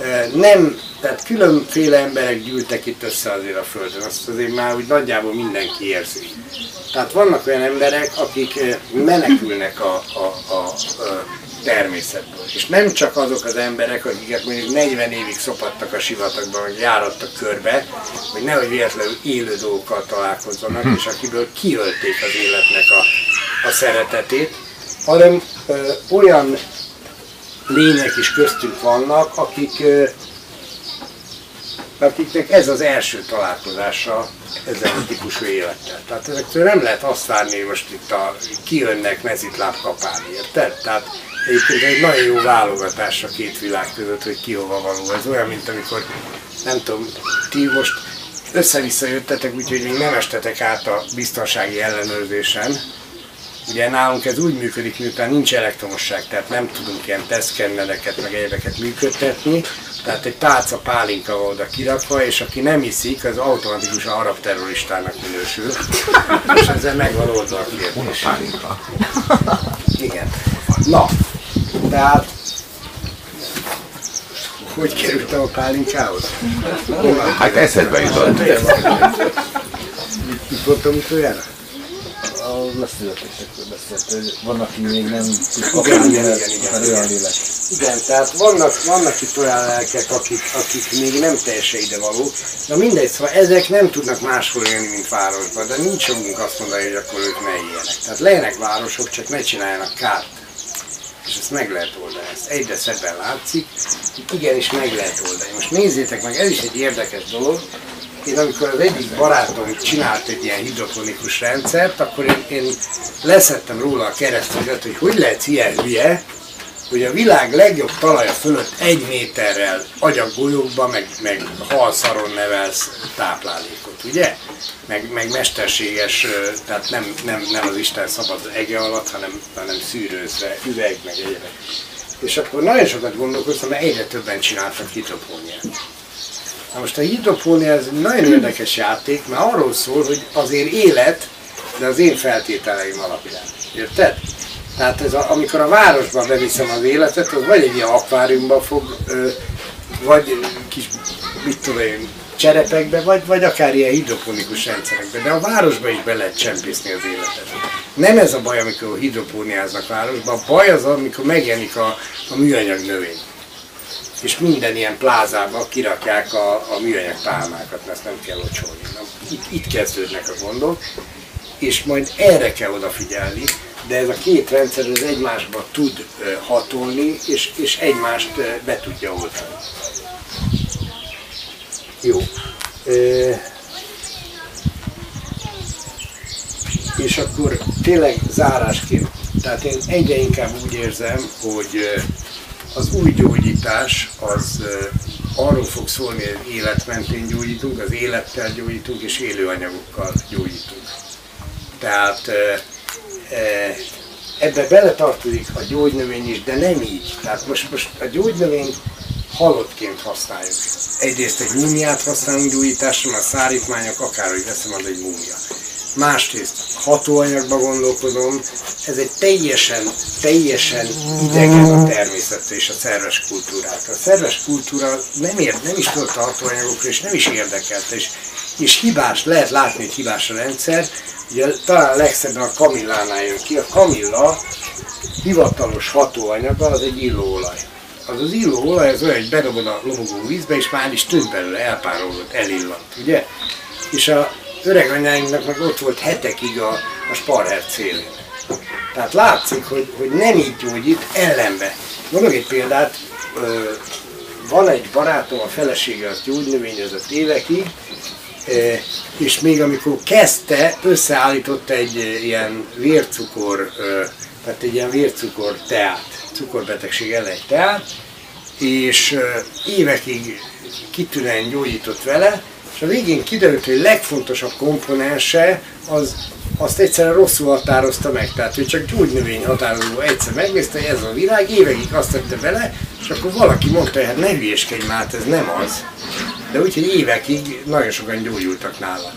[SPEAKER 1] e, nem, tehát különféle emberek gyűltek itt össze azért a Földön, azt azért már úgy nagyjából mindenki érzi. Tehát vannak olyan emberek, akik menekülnek a, a, a, a természetből. És nem csak azok az emberek, akiket mondjuk 40 évig szopadtak a sivatagban, vagy járattak körbe, hogy nehogy véletlenül élő dolgokkal találkozzanak, és akiből kiölték az életnek a, a szeretetét, hanem ö, olyan lények is köztünk vannak, akik ö, akiknek ez az első találkozása ezzel a típusú élettel. Tehát ezektől nem lehet azt várni, hogy most itt a, kijönnek mezitláb kapálni, érted? Tehát egyébként egy nagyon jó válogatás a két világ között, hogy ki hova való. Ez olyan, mint amikor, nem tudom, ti most össze-vissza jöttetek, úgyhogy még nem estetek át a biztonsági ellenőrzésen, Ugye nálunk ez úgy működik, miután nincs elektromosság, tehát nem tudunk ilyen tesztkennereket, meg egyebeket működtetni, tehát egy tálca pálinka van oda kirakva, és aki nem iszik, az automatikusan arab terroristának minősül, és ezzel megvan oldva a kérdés. Igen. Na, tehát hogy kerültem a pálinkához?
[SPEAKER 4] Hát eszedbe jutott.
[SPEAKER 1] Itt voltam utoljára?
[SPEAKER 2] A leszületésekről beszélt, hogy van, aki még nem tud
[SPEAKER 1] Igen, igen, igen, igen,
[SPEAKER 2] lélek.
[SPEAKER 1] Igen, tehát vannak, vannak itt olyan lelkek, akik, akik még nem teljesen idevalók. Na mindegy, szóval ezek nem tudnak máshol élni, mint városban, de nincs jogunk azt mondani, hogy akkor ők ne éljenek. Tehát legyenek városok, csak ne csináljanak kárt. És ezt meg lehet oldani, ezt egyre szebben látszik, igenis meg lehet oldani. Most nézzétek meg, ez is egy érdekes dolog, én amikor az egyik barátom csinált egy ilyen hidroponikus rendszert, akkor én, én leszettem róla a keresztüzet, hogy hogy lehet ilyen hülye, hogy a világ legjobb talaja fölött egy méterrel agyaggolyókba, meg, meg halszaron nevelsz táplálékot, ugye? Meg, meg mesterséges, tehát nem, nem, nem az Isten szabad ege alatt, hanem, hanem szűrőzve, üveg, meg egyebek. És akkor nagyon sokat gondolkoztam, mert egyre többen csináltak hidropóniát. Na most a hidropónia ez egy nagyon érdekes játék, mert arról szól, hogy azért élet, de az én feltételeim alapján. Érted? Tehát ez a, amikor a városban beviszem az életet, az vagy egy ilyen akváriumba fog, vagy kis, mit tudom én, cserepekbe, vagy, vagy akár ilyen hidroponikus rendszerekbe, de a városba is be lehet csempészni az életet. Nem ez a baj, amikor hidropóniáznak városban, a baj az, amikor megjelenik a, a műanyag növény és minden ilyen plázában kirakják a, a műanyag pálmákat, mert ezt nem kell locsolni. Itt, itt kezdődnek a gondok, és majd erre kell odafigyelni, de ez a két rendszer az egymásba tud hatolni, és, és egymást be tudja oldani. Jó. Ö, és akkor tényleg zárásként, tehát én egyre inkább úgy érzem, hogy az új gyógyítás az arról fog szólni, hogy életmentén gyógyítunk, az élettel gyógyítunk és élőanyagokkal gyógyítunk. Tehát ebbe beletartozik a gyógynövény is, de nem így. Tehát most, most a gyógynövény halottként használjuk. Egyrészt egy múmiát használunk mert a szárítmányok, akárhogy veszem, az egy múmia. Másrészt hatóanyagba gondolkodom, ez egy teljesen, teljesen idegen a természetre és a szerves kultúrákra. A szerves kultúra nem, ér, nem is tudott a hatóanyagokra, és nem is érdekelte, és, és hibás, lehet látni, hogy hibás a rendszer. Ugye talán legszebben a kamillánál jön ki. A kamilla hivatalos hatóanyaga az egy illóolaj. Az az illóolaj az olyan, hogy bedobod a lobogó vízbe, és már is tűnt belőle, elpárolgott, elillant, ugye? És a öreg anyáinknak meg ott volt hetekig a, a sparher célén. Tehát látszik, hogy, hogy nem így gyógyít, ellenbe. Mondok egy példát, ö, van egy barátom, a felesége az gyógynövényezett évekig, és még amikor kezdte, összeállított egy ilyen vércukor, tehát egy ilyen vércukor teát, cukorbetegség ellen egy teát, és évekig kitűnően gyógyított vele, és a végén kiderült, hogy a legfontosabb komponense az azt egyszerűen rosszul határozta meg, tehát ő csak gyógynövény határozó egyszer megnézte, hogy ez a virág, évekig azt tette bele, és akkor valaki mondta, hogy hát ne hülyeskedj már, hát ez nem az. De úgyhogy évekig nagyon sokan gyógyultak nála.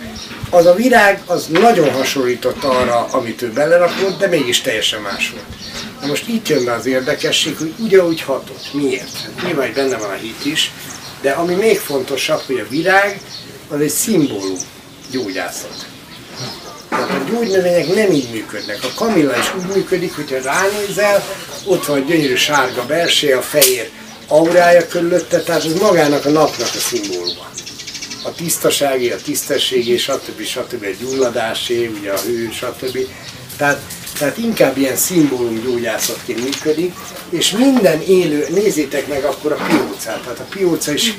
[SPEAKER 1] Az a virág, az nagyon hasonlított arra, amit ő belerakott, de mégis teljesen más volt. Na most itt jön be az érdekesség, hogy ugyanúgy hatott. Miért? Nyilván, hogy benne van a hit is, de ami még fontosabb, hogy a virág az egy szimbólum gyógyászat. Tehát a gyógynövények nem így működnek. A kamilla is úgy működik, hogyha ránézel, ott van a gyönyörű sárga belső, a fehér aurája körülötte, tehát ez magának a napnak a szimbóluma. A tisztasági, a tisztességi, stb. stb. a gyulladásé, ugye a hő, stb. Tehát, tehát inkább ilyen szimbólum gyógyászatként működik, és minden élő, nézzétek meg akkor a piócát. Tehát a pióca is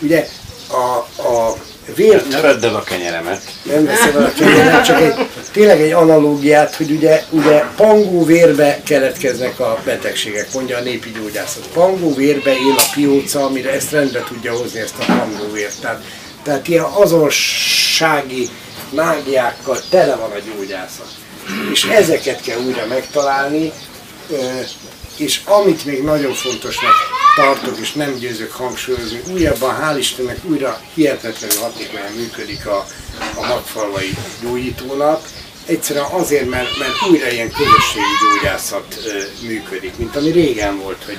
[SPEAKER 1] ugye a, a vért...
[SPEAKER 3] Ne vedd el a kenyeremet.
[SPEAKER 1] Nem veszem el a kenyeremet, csak egy, tényleg egy analógiát, hogy ugye, ugye pangó vérbe keletkeznek a betegségek, mondja a népi gyógyászat. Pangó vérbe él a pióca, amire ezt rendbe tudja hozni, ezt a pangó vért. Tehát, tehát ilyen azonossági mágiákkal tele van a gyógyászat. És ezeket kell újra megtalálni, és amit még nagyon fontosnak tartok, és nem győzök hangsúlyozni, újabban, hál' Istennek újra hihetetlenül hatékonyan működik a, a magfalvai gyógyítónap, egyszerűen azért, mert, mert újra ilyen közösségi gyógyászat ö, működik, mint ami régen volt, hogy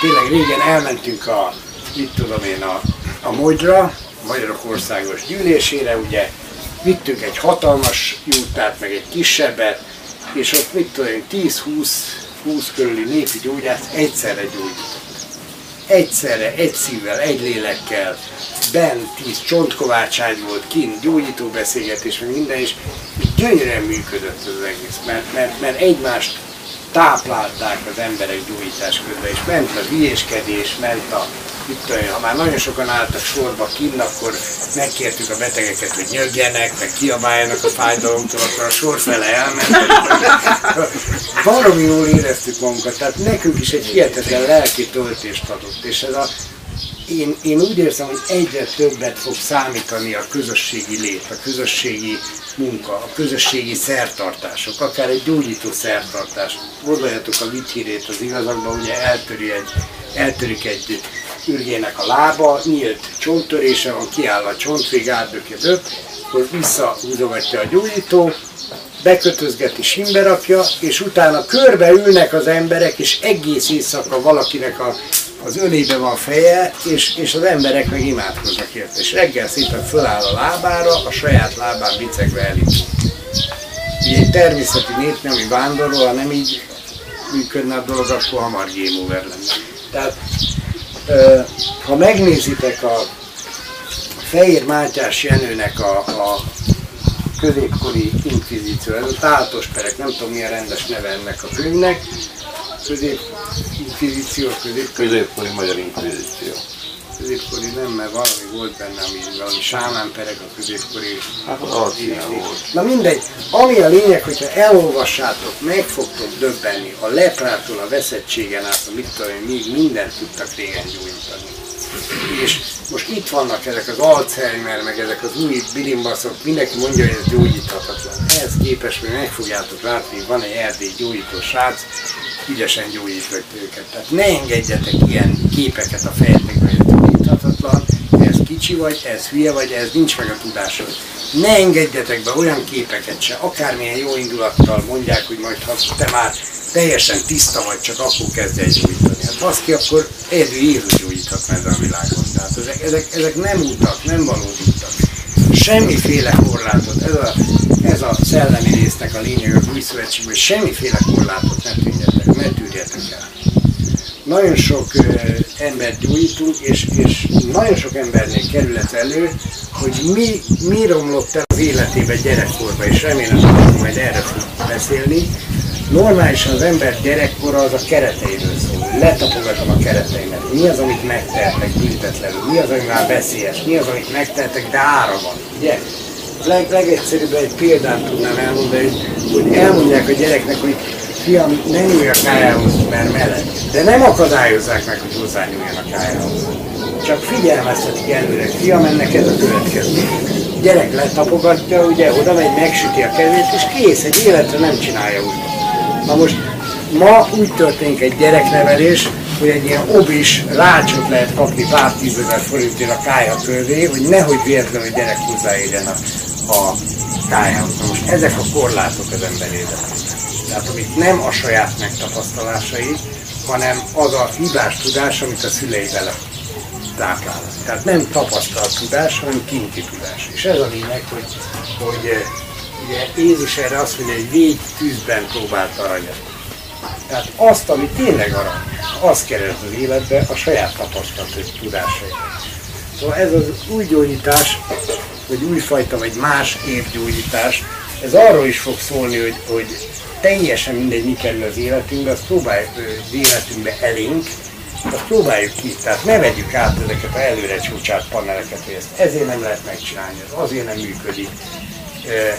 [SPEAKER 1] tényleg régen elmentünk a, mit tudom én, a, a Mogyra, Magyarok Országos Gyűlésére, ugye vittünk egy hatalmas jutát, meg egy kisebbet, és ott mit tudom én, 10-20 20 körüli népi gyógyász egyszerre gyógyított. Egyszerre, egy szívvel, egy lélekkel, bent tíz csontkovácságy volt, kint gyógyító beszélgetés, meg minden, és gyönyörűen működött az egész, mert, mert, mert egymást táplálták az emberek gyógyítás közben, és ment a hülyéskedés, ment a mit tudom, ha már nagyon sokan álltak sorba kinn, akkor megkértük a betegeket, hogy nyögjenek, meg kiabáljanak a fájdalomtól, akkor a sor fele elment. Valami jól éreztük magunkat, tehát nekünk is egy hihetetlen lelki töltést adott, és ez a én, én úgy érzem, hogy egyre többet fog számítani a közösségi lét, a közösségi munka, a közösségi szertartások, akár egy gyógyító szertartás. Gondoljatok a vithírét az igazakban, ugye eltöri egy, eltörik egy ürgének a lába, nyílt csonttörése van, kiáll a csontvég, átböked akkor visszahúzogatja a gyógyító, bekötözgeti, simbe és utána körbe ülnek az emberek, és egész éjszaka valakinek a, az ölébe van feje, és, és az emberek meg imádkoznak érte. És reggel szépen föláll a lábára, a saját lábán bicegve elindul. Ugye egy természeti nép, nem egy vándorló, ha nem így működne a dolog, akkor hamar game over lenne. Tehát ha megnézitek a Fehér Mátyás Jenőnek a, a középkori inkvizíció, ez a táltos perek, nem tudom mi a rendes neve ennek a könyvnek, közép inkvizíció, közép,
[SPEAKER 3] középkori magyar inkvizíció.
[SPEAKER 1] Középkori nem, mert valami volt benne, ami valami sámán perek a középkori.
[SPEAKER 3] Hát az volt.
[SPEAKER 1] Na mindegy, ami a lényeg, hogyha elolvassátok, meg fogtok döbbenni a leprától a veszettségen át, a mit tudom még mindent tudtak régen gyógyítani. És most itt vannak ezek az Alzheimer, meg ezek az új bilimbaszok, mindenki mondja, hogy ez gyógyíthatatlan. Ehhez képest, hogy meg fogjátok látni, van egy erdély gyógyító srác, ügyesen gyógyítja őket. Tehát ne engedjetek ilyen képeket a fejetekbe, hogy ez gyógyíthatatlan, kicsi vagy, ez hülye vagy, ez nincs meg a tudásod. Ne engedjetek be olyan képeket se, akármilyen jó indulattal mondják, hogy majd ha te már teljesen tiszta vagy, csak akkor kezdj el gyógyítani. Hát baszki, akkor egyedül Jézus gyógyíthatna ezen a világon. Tehát ezek, ezek, ezek nem utak, nem valódi utak. Semmiféle korlátot, ez a, ez a szellemi résznek a lényeg az új szövetségben, semmiféle korlátot ne tűnjetek, ne tűrjetek el. Nagyon sok embert gyógyítunk, és, és nagyon sok embernél kerül ez elő, hogy mi, mi romlott el az életébe gyerekkorban, és remélem, hogy majd erre fog beszélni, normálisan az ember gyerekkora az a kereteiről szól. Letapogatom a kereteimet. Mi az, amit megtehetek büntetlenül? Mi az, ami már veszélyes? Mi az, amit megtehetek, de ára van? Ugye? Leg, legegyszerűbben egy példát tudnám elmondani, hogy elmondják a gyereknek, hogy fiam, ne nyúlj a kájához, mert meleg. De nem akadályozzák meg, hogy hozzányúljon a kájához. Csak figyelmeztetik előre, fiam, ennek ez a következő. Gyerek letapogatja, ugye, oda megy, megsüti a kezét, és kész, egy életre nem csinálja úgy. Na most ma úgy történik egy gyereknevelés, hogy egy ilyen obis rácsot lehet kapni pár tízezer forintért a kája köré, hogy nehogy véletlenül a gyerek hozzáérjen a, a kájához. Most ezek a korlátok az ember életében. Tehát amit nem a saját megtapasztalásai, hanem az a hibás tudás, amit a szülei vele táplál. Tehát nem tapasztalt tudás, hanem kinti tudás. És ez a lényeg, hogy, hogy Ugye Jézus erre azt mondja, hogy végy tűzben próbált aranyat. Tehát azt, ami tényleg arany, azt keresd az életbe a saját tapasztalat tudásai. Szóval ez az új gyógyítás, vagy újfajta, vagy más évgyógyítás, ez arról is fog szólni, hogy, hogy teljesen mindegy, mi kerül az életünkbe, azt próbáljuk az életünkbe elénk, azt próbáljuk ki. Tehát ne vegyük át ezeket a előre csúcsát paneleket, hogy ezt ezért nem lehet megcsinálni, ez azért nem működik. E,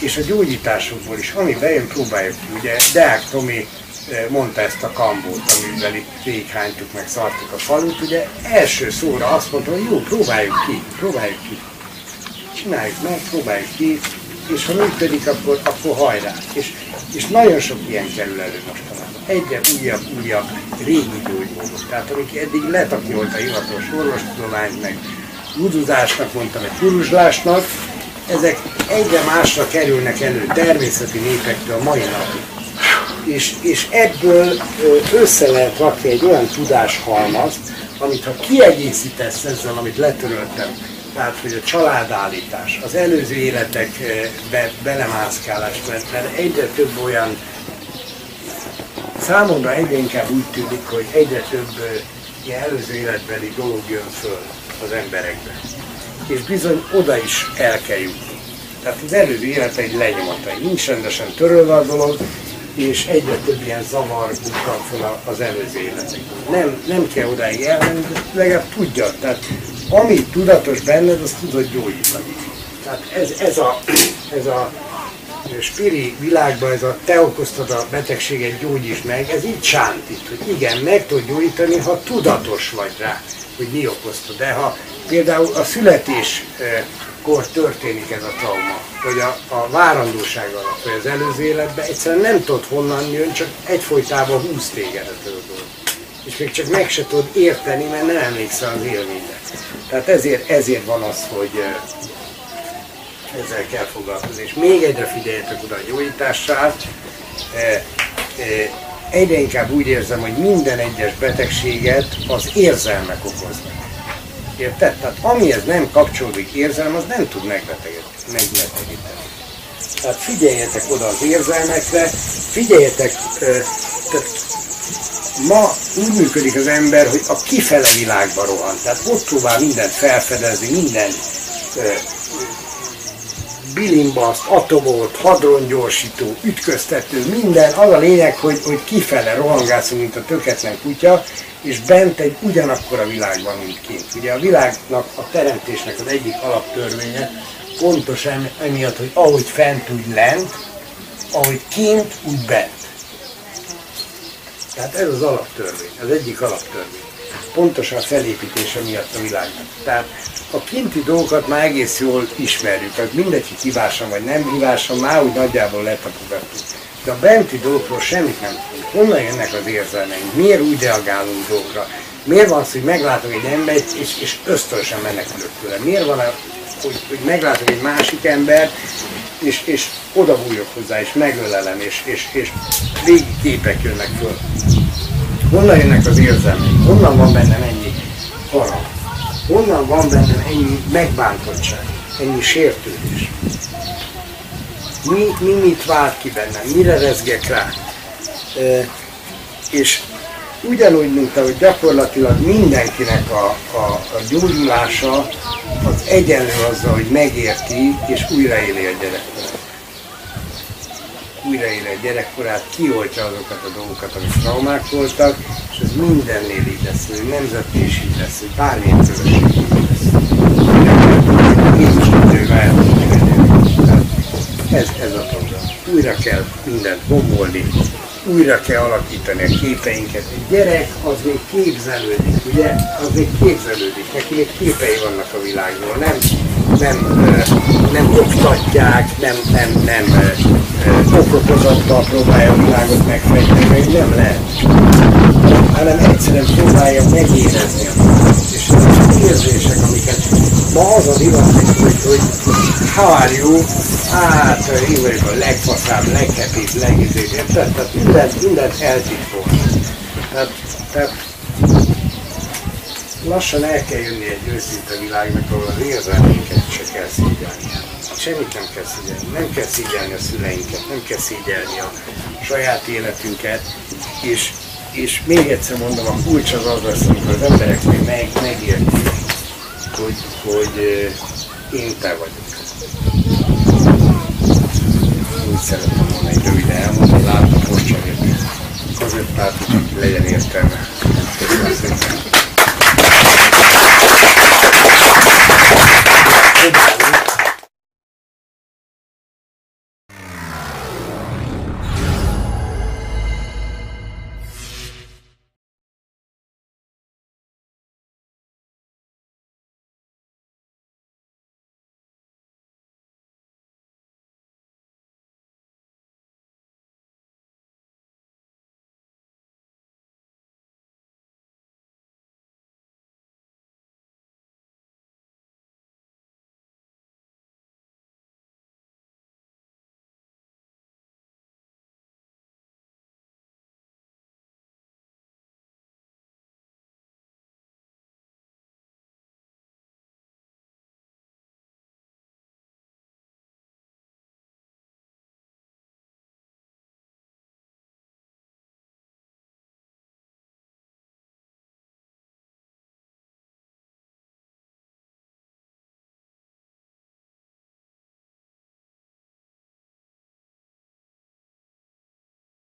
[SPEAKER 1] és a gyógyításokból is, ami bejön, próbáljuk ki. Ugye Deák Tomi mondta ezt a kambót, amivel itt végighánytuk, meg szartuk a falut, ugye első szóra azt mondta, hogy jó, próbáljuk ki, próbáljuk ki. Csináljuk meg, próbáljuk ki, és ha működik, akkor, akkor hajrá. És, és nagyon sok ilyen kerül elő mostanában. Egyre újabb, újabb régi gyógymódok. Tehát amik eddig letaknyolt a hivatalos orvostudományt, meg uduzásnak mondtam, meg kuruzslásnak, ezek egyre másra kerülnek elő természeti népektől a mai napig. És, és ebből össze lehet rakni egy olyan tudáshalmazt, amit ha kiegészítesz ezzel, amit letöröltem, tehát hogy a családállítás, az előző életekbe belemászkálás, mert, mert egyre több olyan, számomra egyre inkább úgy tűnik, hogy egyre több ilyen előző életbeli dolog jön föl az emberekbe. És bizony oda is el kell jutni. Tehát az előző élet egy lenyomatai. Nincs rendesen törölve a dolog, és egyre több ilyen zavar bukkan fel az előző életekben. Nem, nem kell odáig elmenni, de legalább tudja. Tehát ami tudatos benned, azt tudod gyógyítani. Tehát ez, ez a, ez a spiri világban ez a te okoztad a betegséget, gyógyíts meg, ez így sántít, hogy igen, meg tud gyógyítani, ha tudatos vagy rá, hogy mi okozta. De ha például a születéskor történik ez a trauma, vagy a, a várandóság alatt, vagy az előző életben, egyszerűen nem tudod honnan jön, csak egyfolytában húz tégedet a dolog. És még csak meg se tudod érteni, mert nem emlékszel az élményre. Tehát ezért, ezért van az, hogy ezzel kell foglalkozni. És még egyre figyeljetek oda a gyógyítással. Egyre inkább úgy érzem, hogy minden egyes betegséget az érzelmek okoznak. Érted? Tehát amihez nem kapcsolódik érzelem, az nem tud megbetegíteni. Tehát figyeljetek oda az érzelmekre, figyeljetek, tehát ma úgy működik az ember, hogy a kifele világba rohan. Tehát ott próbál mindent felfedezni, minden bilimbaszt, atomot, hadrongyorsító, ütköztető, minden. Az a lényeg, hogy, hogy kifele rohangászunk, mint a töketlen kutya, és bent egy ugyanakkor a világban, mint kint. Ugye a világnak, a teremtésnek az egyik alaptörvénye pontosan emiatt, hogy ahogy fent, úgy lent, ahogy kint, úgy bent. Tehát ez az alaptörvény, az egyik alaptörvény. Pontosan a felépítése miatt a világnak. Tehát a kinti dolgokat már egész jól ismerjük, tehát hogy hibásan vagy nem hibásan, már úgy nagyjából letapogattuk. De a benti dolgokról semmit nem tudunk. Honnan jönnek az érzelmeink? Miért úgy reagálunk dolgokra? Miért van az, hogy meglátok egy embert, és, és ösztönösen menekülök tőle? Miért van az, hogy, hogy meglátok egy másik embert, és, és oda bújok hozzá, és megölelem, és, és, és régi képek jönnek föl. Honnan jönnek az érzelmek? Honnan van bennem ennyi harag? Honnan van bennem ennyi megbántottság, ennyi sértődés? Mi, mi mit vált ki bennem? Mire rezgek rá? E, és ugyanúgy, mint ahogy gyakorlatilag mindenkinek a, a, a gyógyulása az egyenlő azzal, hogy megérti és újraéli a gyerekkorát. Újraéli a gyerekkorát, kioltja azokat a dolgokat, amik traumák voltak, és ez mindennél így lesz, hogy nemzeti is így lesz, hogy bármilyen közösség lesz. Ez, ez a program. Újra kell mindent bombolni, újra kell alakítani a képeinket. A gyerek az még képzelődik, ugye? Az még képzelődik, neki még képei vannak a világról, nem, nem, nem oktatják, nem, nem, nem okokozattal próbálja a világot megfejteni, meg nem lehet. Hanem egyszerűen próbálja megérezni a világot. És érzések, amiket ma az a divat, hogy, hogy how are you? Hát, vagyok a legfaszább, leghepibb, legizébb, érted? Tehát mindent, mindent eltitkol. Tehát, tehát lassan el kell jönni egy őszinte világnak, ahol az érzelmeinket se kell szégyelni. Semmit nem kell szígyelni. Nem kell szígyelni a szüleinket, nem kell szígyelni a saját életünket, és, és még egyszer mondom, a kulcs az az lesz, amikor az emberek még meg, megértik, hogy, hogy én te vagyok. Úgy szeretem volna egy röviden elmondani, látom, most sem értik. Azért látom, hogy legyen értelme.